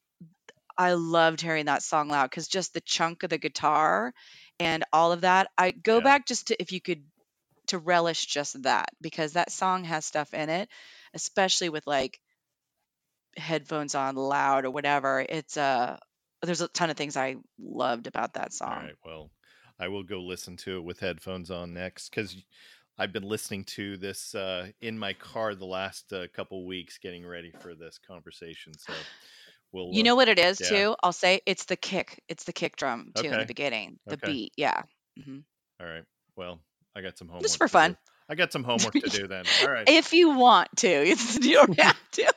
Speaker 3: I loved hearing that song loud because just the chunk of the guitar and all of that. I go
Speaker 1: Yeah.
Speaker 3: back just to if you could to relish just that because that song has stuff in it, especially with like headphones on loud or whatever. It's uh there's a ton of things I loved about that song.
Speaker 1: right. Well, I will go listen to it with headphones on next because I've been listening to this uh, in my car the last uh, couple weeks, getting ready for this conversation. So we'll.
Speaker 3: You
Speaker 1: uh,
Speaker 3: know what it is
Speaker 1: yeah.
Speaker 3: too? I'll say it's the kick. It's the kick drum too in the beginning. The
Speaker 1: Okay.
Speaker 3: beat. Yeah. hmm
Speaker 1: All right. Well, I got some homework.
Speaker 3: Just for fun.
Speaker 1: do. I got some homework to do then. All right.
Speaker 3: If you want to, it's, you don't have to.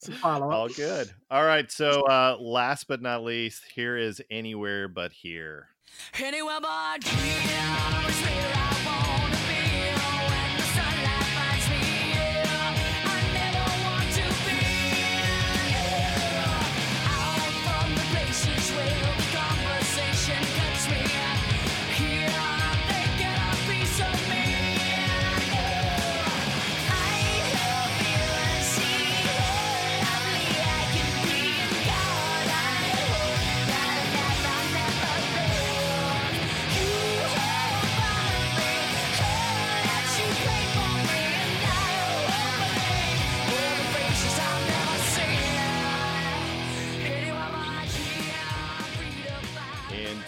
Speaker 2: Some follow
Speaker 1: All good. All right. So, uh, last but not least, here is Anywhere But Here.
Speaker 4: Anywhere but here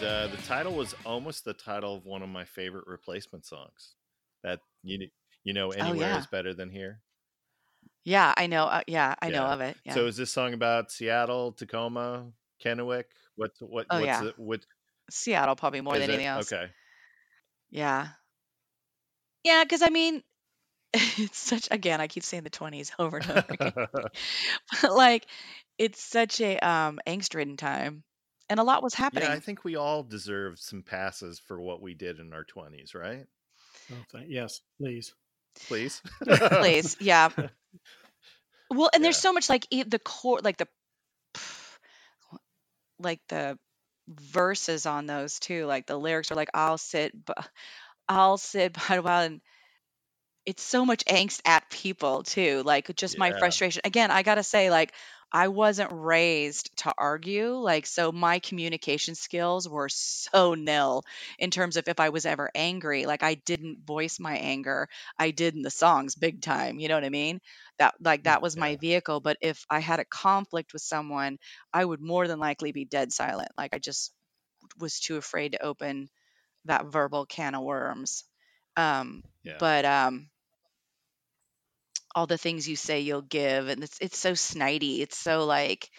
Speaker 1: uh, the title was almost the title of one of my favorite replacement songs. That you you know anywhere
Speaker 3: Oh, yeah.
Speaker 1: is better than here.
Speaker 3: Yeah, I know. Uh, yeah, I know of it. Yeah.
Speaker 1: So is this song about Seattle, Tacoma, Kennewick? What's what?
Speaker 3: Oh,
Speaker 1: what's
Speaker 3: yeah.
Speaker 1: the, what?
Speaker 3: Seattle probably more than
Speaker 1: it?
Speaker 3: anything else.
Speaker 1: Okay.
Speaker 3: Yeah. Yeah, because I mean, it's such again, I keep saying the 20s over and over again. But like it's such a um angst-ridden time. And a lot was happening.
Speaker 1: yeah, I think we all deserve some passes for what we did in our 20s, right?
Speaker 2: Oh, yes, please.
Speaker 1: Please.
Speaker 3: Please. Yeah. Well, and there's so much like e- the core like the like the verses on those too. Like the lyrics are like I'll sit b- I'll sit by a while and it's so much angst at people too like just my frustration again i gotta say like i wasn't raised to argue like so my communication skills were so nil in terms of if i was ever angry like i didn't voice my anger i did in the songs big time you know what i mean that like that was my
Speaker 1: Yeah.
Speaker 3: vehicle but if i had a conflict with someone i would more than likely be dead silent like i just was too afraid to open that verbal can of worms um
Speaker 1: Yeah.
Speaker 3: but um all the things you say you'll give and it's it's so snidey it's so like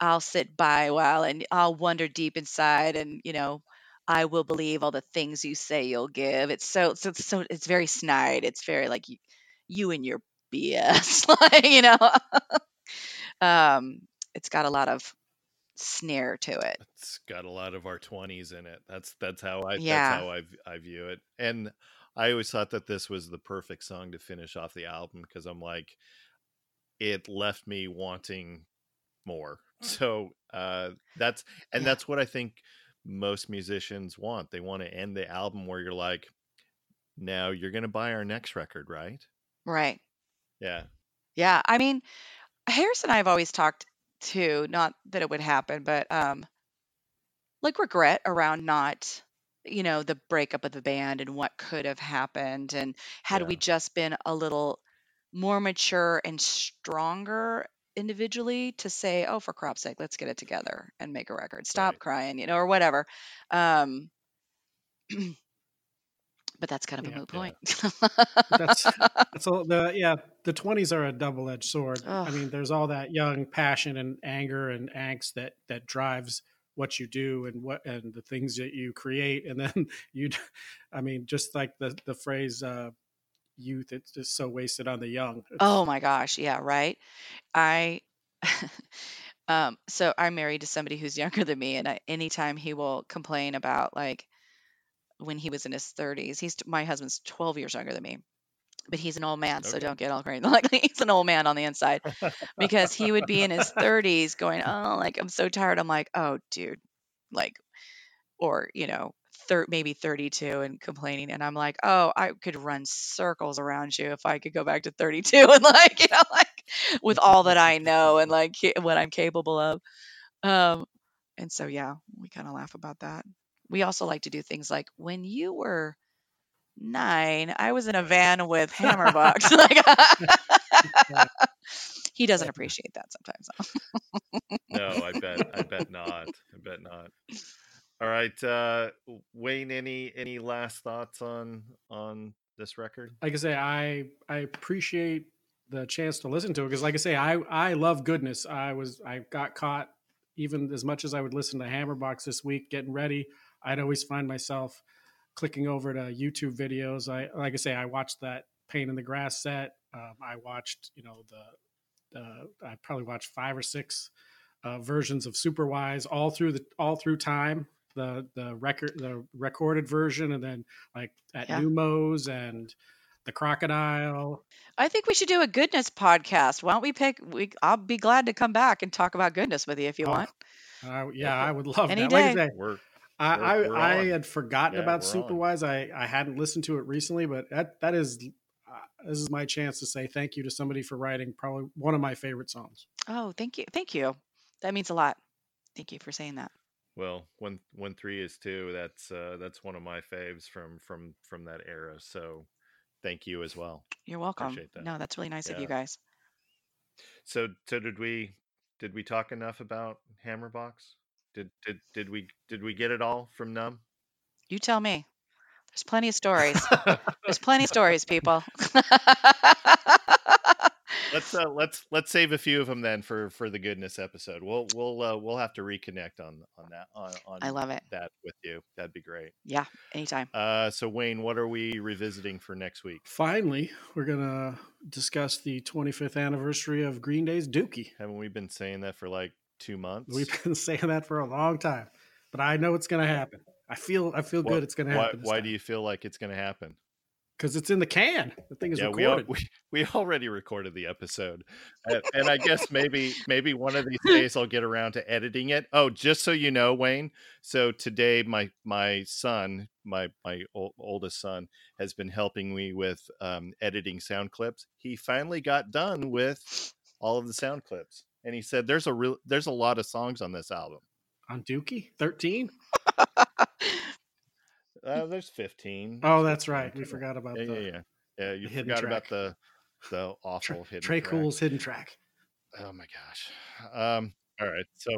Speaker 3: i'll sit by while and i'll wonder deep inside and you know i will believe all the things you say you'll give. It's so so so it's very snide it's very like you, you and your bs like you know? Um it's got a lot of snare to it.
Speaker 1: It's got a lot of our 20s in it. That's that's how i
Speaker 3: Yeah.
Speaker 1: that's how I, I view it. And i always thought that this was the perfect song to finish off the album because i'm like it left me wanting more. So uh that's and
Speaker 3: Yeah.
Speaker 1: that's what i think most musicians want. They want to end the album where you're like now you're gonna buy our next record right?
Speaker 3: Right.
Speaker 1: Yeah.
Speaker 3: Yeah, I mean, Harris and I have always talked to, not that it would happen, but um like regret around not, you know, the breakup of the band and what could have happened and had we
Speaker 1: Yeah.
Speaker 3: just been a little more mature and stronger individually to say, "Oh, for crap's sake, let's get it together and make a record. Stop
Speaker 1: Right.
Speaker 3: crying," you know, or whatever. Um but that's kind of a
Speaker 2: Yeah.
Speaker 3: moot
Speaker 1: Yeah.
Speaker 3: point.
Speaker 2: That's that's all the yeah. The twenties are a double edged sword. I
Speaker 3: Ugh.
Speaker 2: mean, there's all that young passion and anger and angst that that drives what you do and what and the things that you create, and then you, I mean, just like the the phrase uh, "youth," it's just so wasted on the young.
Speaker 3: Oh my gosh, yeah, right. I um so I'm married to somebody who's younger than me and I, anytime he will complain about like when he was in his 30s, he's my husband's 12 years younger than me. But he's an old man, so don't get all crazy. Like he's an old man on the inside because he would be in his 30s going, "Oh, like I'm so tired." I'm like, "Oh, dude." Like or, you know, thir- maybe 32 and complaining and I'm like, "Oh, I could run circles around you if I could go back to 32 and like, you know, like with all that I know and like what I'm capable of." Um and so yeah, we kind of laugh about that. We also like to do things like when you were 9, I was in a van with Hammerbox. like He doesn't appreciate that sometimes.
Speaker 1: no i bet i bet not i bet not all right uh wayne any any last thoughts on on this record
Speaker 2: like I say, I I appreciate the chance to listen to it because, like I say, I I love goodness. I was I got caught even as much as I would listen to Hammerbox this week, getting ready. I'd always find myself clicking over to YouTube videos. I like I say, I watched that Pain in the Grass set. Um, I watched, you know, the uh, I probably watched five or six uh, versions of Superwise all through the all through time. The the record the recorded version, and then like at
Speaker 3: Yeah.
Speaker 2: Numos and the Crocodile.
Speaker 3: I think we should do a goodness podcast. Why don't we pick we I'll be glad to come back and talk about goodness with you if you
Speaker 2: Oh,
Speaker 3: want.
Speaker 2: Uh, yeah, I would love
Speaker 3: Any
Speaker 2: that. Like I
Speaker 3: day.
Speaker 2: say,
Speaker 1: we're
Speaker 2: I
Speaker 1: We're-
Speaker 2: I,
Speaker 1: we're
Speaker 2: I
Speaker 1: on.
Speaker 2: had forgotten
Speaker 1: Yeah,
Speaker 2: about
Speaker 1: we're on.
Speaker 2: Superwise. I I hadn't listened to it recently, but that that is uh, this is my chance to say thank you to somebody for writing probably one of my favorite songs.
Speaker 3: Oh, thank you. Thank you. That means a lot. Thank you for saying that.
Speaker 1: well when when three is two that's uh that's one of my faves from from from that era so thank you as well
Speaker 3: You're welcome.
Speaker 1: Appreciate that.
Speaker 3: No, that's really nice of you guys.
Speaker 1: so so did we did we talk enough about hammerbox did did did we did we get it all from numb
Speaker 3: You tell me. There's plenty of stories. There's plenty of stories, people.
Speaker 1: let's uh, let's let's save a few of them then for for the goodness episode. We'll we'll uh, we'll have to reconnect on on that on, on
Speaker 3: I love it.
Speaker 1: that with you. That'd be great.
Speaker 3: Yeah, anytime.
Speaker 1: Uh, so Wayne, what are we revisiting for next week?
Speaker 2: Finally, we're gonna discuss the 25th anniversary of Green Day's Dookie.
Speaker 1: Haven't we been saying that for like two months?
Speaker 2: We've been saying that for a long time, but I know it's gonna happen. I feel I feel
Speaker 1: Wha-
Speaker 2: good. It's gonna happen.
Speaker 1: why do you feel like it's going to happen?
Speaker 2: Because it's in the can. The thing is
Speaker 1: yeah, we,
Speaker 2: recorded.
Speaker 1: we we already recorded the episode, and, and I guess maybe maybe one of these days I'll get around to editing it. Oh, just so you know, Wayne. So today, my my son, my my ol- oldest son, has been helping me with um, editing sound clips. He finally got done with all of the sound clips, and he said, "There's a real there's a lot of songs on this album.
Speaker 2: on Dookie 13.
Speaker 1: Uh, there's 15.
Speaker 2: Oh, that's right. We forgot about
Speaker 1: Yeah,
Speaker 2: the
Speaker 1: yeah, yeah. Yeah, you forgot about the the awful
Speaker 2: Tré,
Speaker 1: hidden
Speaker 2: Tré
Speaker 1: track.
Speaker 2: Cool's hidden track.
Speaker 1: Oh my gosh. Um. All right. So,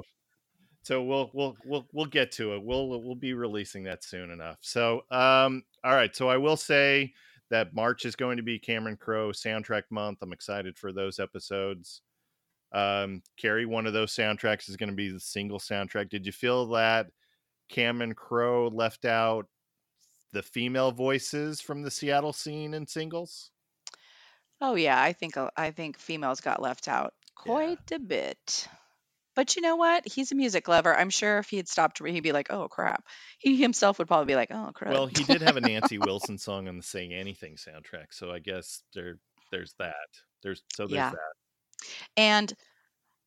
Speaker 1: so we'll we'll we'll we'll get to it. We'll we'll be releasing that soon enough. So, um. All right. So I will say that March is going to be Cameron Crowe soundtrack month. I'm excited for those episodes. Um, Carrie, one of those soundtracks is going to be the single soundtrack. Did you feel that Cameron Crowe left out the female voices from the Seattle scene in singles?
Speaker 3: Oh yeah, I think I think females got left out quite a bit. But you know what? He's a music lover. I'm sure if he had stopped, he'd be like, "Oh crap." He himself would probably be like, "Oh crap."
Speaker 1: Well, he did have a Nancy Wilson song on the "Saying Anything" soundtrack, so I guess there, there's that. There's so there's
Speaker 3: Yeah.
Speaker 1: that.
Speaker 3: And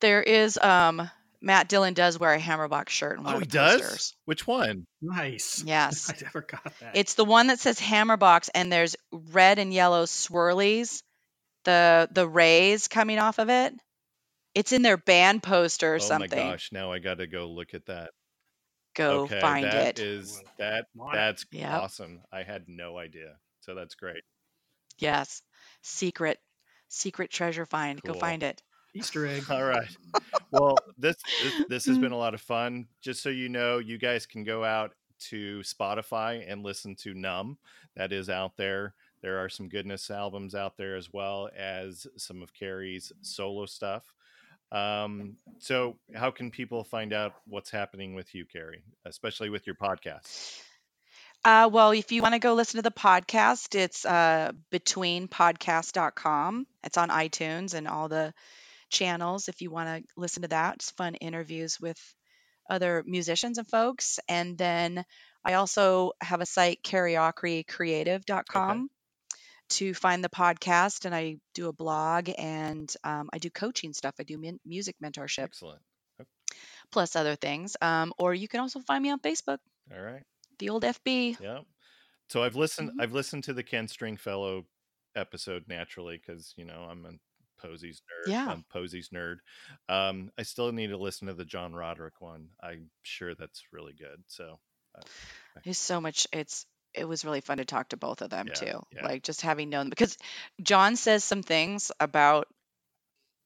Speaker 3: there is um Matt Dillon does wear a Hammerbox shirt in one
Speaker 1: Oh,
Speaker 3: of
Speaker 1: he does.
Speaker 3: posters.
Speaker 1: Which one?
Speaker 2: Nice.
Speaker 3: Yes.
Speaker 2: I never got that.
Speaker 3: It's the one that says Hammerbox and there's red and yellow swirlies, the the rays coming off of it. It's in their band poster or
Speaker 1: oh
Speaker 3: something.
Speaker 1: Oh my gosh! Now I got to go look at that.
Speaker 3: Go
Speaker 1: okay,
Speaker 3: find
Speaker 1: that
Speaker 3: it.
Speaker 1: is that.
Speaker 2: It.
Speaker 1: That's
Speaker 3: Yep.
Speaker 1: awesome. I had no idea. So that's great.
Speaker 3: Yes. Secret secret treasure find. Go find it.
Speaker 2: Easter egg.
Speaker 1: All right. Well, this this, this has been a lot of fun. Just so you know, you guys can go out to Spotify and listen to Numb. That is out there. There are some goodness albums out there as well as some of Carrie's solo stuff. Um, so how can people find out what's happening with you, Carrie, especially with your podcast?
Speaker 3: Uh, well, if you want to go listen to the podcast, it's uh, betweenpodcast.com. It's on iTunes and all the channels if you want to listen to that. It's fun interviews with other musicians and folks. And then I also have a site, carrieakrecreative.com, to find the podcast. And I do a blog and um, I do coaching stuff. I do min- music mentorship
Speaker 1: Excellent.
Speaker 3: plus other things. Um, or you can also find me on Facebook,
Speaker 1: All right.
Speaker 3: The old FB.
Speaker 1: Yeah. So I've listened.
Speaker 3: Mhm.
Speaker 1: I've listened to the Ken Stringfellow episode naturally because you know I'm a Posies nerd.
Speaker 3: Yeah.
Speaker 1: I'm Posies nerd. Um, I still need to listen to the John Roderick one. I'm sure that's really good. So
Speaker 3: There's so much. It's it was really fun to talk to both of them
Speaker 1: Yeah,
Speaker 3: too.
Speaker 1: yeah.
Speaker 3: Like just having known because John says some things about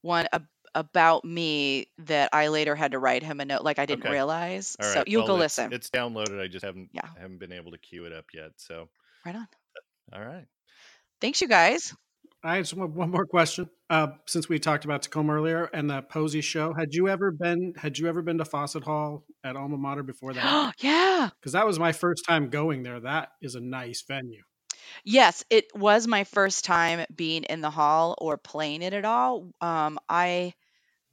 Speaker 3: one ab- about me that I later had to write him a note like I didn't
Speaker 1: Okay.
Speaker 3: realize.
Speaker 1: all right.
Speaker 3: So you'll
Speaker 1: well,
Speaker 3: go
Speaker 1: it's-
Speaker 3: listen.
Speaker 1: It's downloaded. I just haven't
Speaker 3: Yeah.
Speaker 1: haven't been able to queue it up yet. So
Speaker 3: right on.
Speaker 1: all right.
Speaker 3: Thanks you guys.
Speaker 2: I just want one more question. Uh, since we talked about Tacoma earlier and the Posey show, had you ever been had you ever been to Fawcett Hall at Alma Mater before that?
Speaker 3: yeah.
Speaker 2: Because that was my first time going there. That is a nice venue.
Speaker 3: Yes, it was my first time being in the hall or playing it at all. Um, I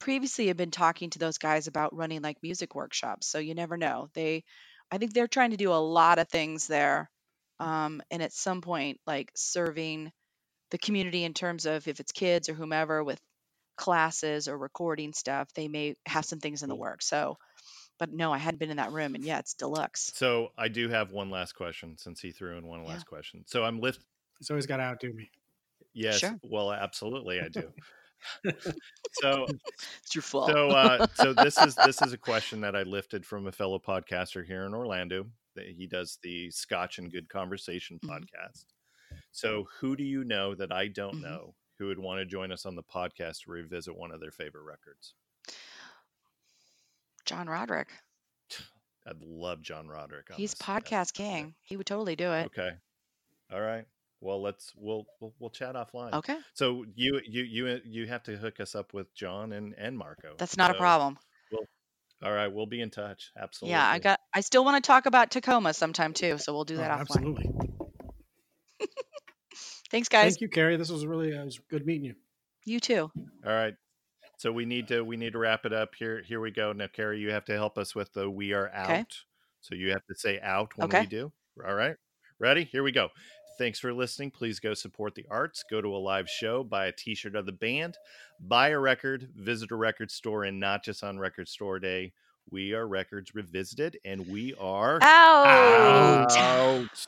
Speaker 3: previously have been talking to those guys about running like music workshops, so you never know. They, I think they're trying to do a lot of things there, um, and at some point, like serving the community in terms of if it's kids or whomever with classes or recording stuff, they may have some things in the
Speaker 1: Cool.
Speaker 3: works. So, but no, I hadn't been in that room, and yeah, it's deluxe.
Speaker 1: So I do have one last question since he threw in one
Speaker 3: Yeah.
Speaker 1: last question. So I'm lift.
Speaker 2: He's always got to outdo me.
Speaker 1: Yes.
Speaker 3: Sure.
Speaker 1: Well, absolutely, I do. so
Speaker 3: It's your fault.
Speaker 1: so uh so this is this is a question that i lifted from a fellow podcaster here in orlando that he does the scotch and good conversation
Speaker 3: Mhm.
Speaker 1: podcast so who do you know that i don't
Speaker 3: Mhm.
Speaker 1: know who would want to join us on the podcast to revisit one of their favorite records
Speaker 3: John Roderick.
Speaker 1: i'd love john roderick
Speaker 3: He's podcast king. He would totally do it.
Speaker 1: okay all right Well, let's we'll we'll, we'll chat offline.
Speaker 3: Okay,
Speaker 1: So you you you you have to hook us up with John and and Marco.
Speaker 3: that's not a
Speaker 1: So,
Speaker 3: problem.
Speaker 1: All right, we'll be in touch. Absolutely.
Speaker 3: Yeah, I got. I still want to talk about Tacoma sometime too, so we'll do
Speaker 2: Oh,
Speaker 3: that offline.
Speaker 2: absolutely.
Speaker 3: Thanks, guys.
Speaker 2: Thank you, Carrie. This was really uh, it was good meeting you.
Speaker 3: You too.
Speaker 1: All right. So we need to we need to wrap it up here. Here we go. Now, Carrie, you have to help us with the "We Are Out."
Speaker 3: Okay.
Speaker 1: So you have to say "out" when
Speaker 3: Okay.
Speaker 1: we do. All right. Ready? Here we go. Thanks for listening. Please go support the arts. Go to a live show. Buy a T-shirt of the band. Buy a record. Visit a record store, and not just on Record Store Day. We are Records Revisited, and we are
Speaker 3: Out.
Speaker 1: out.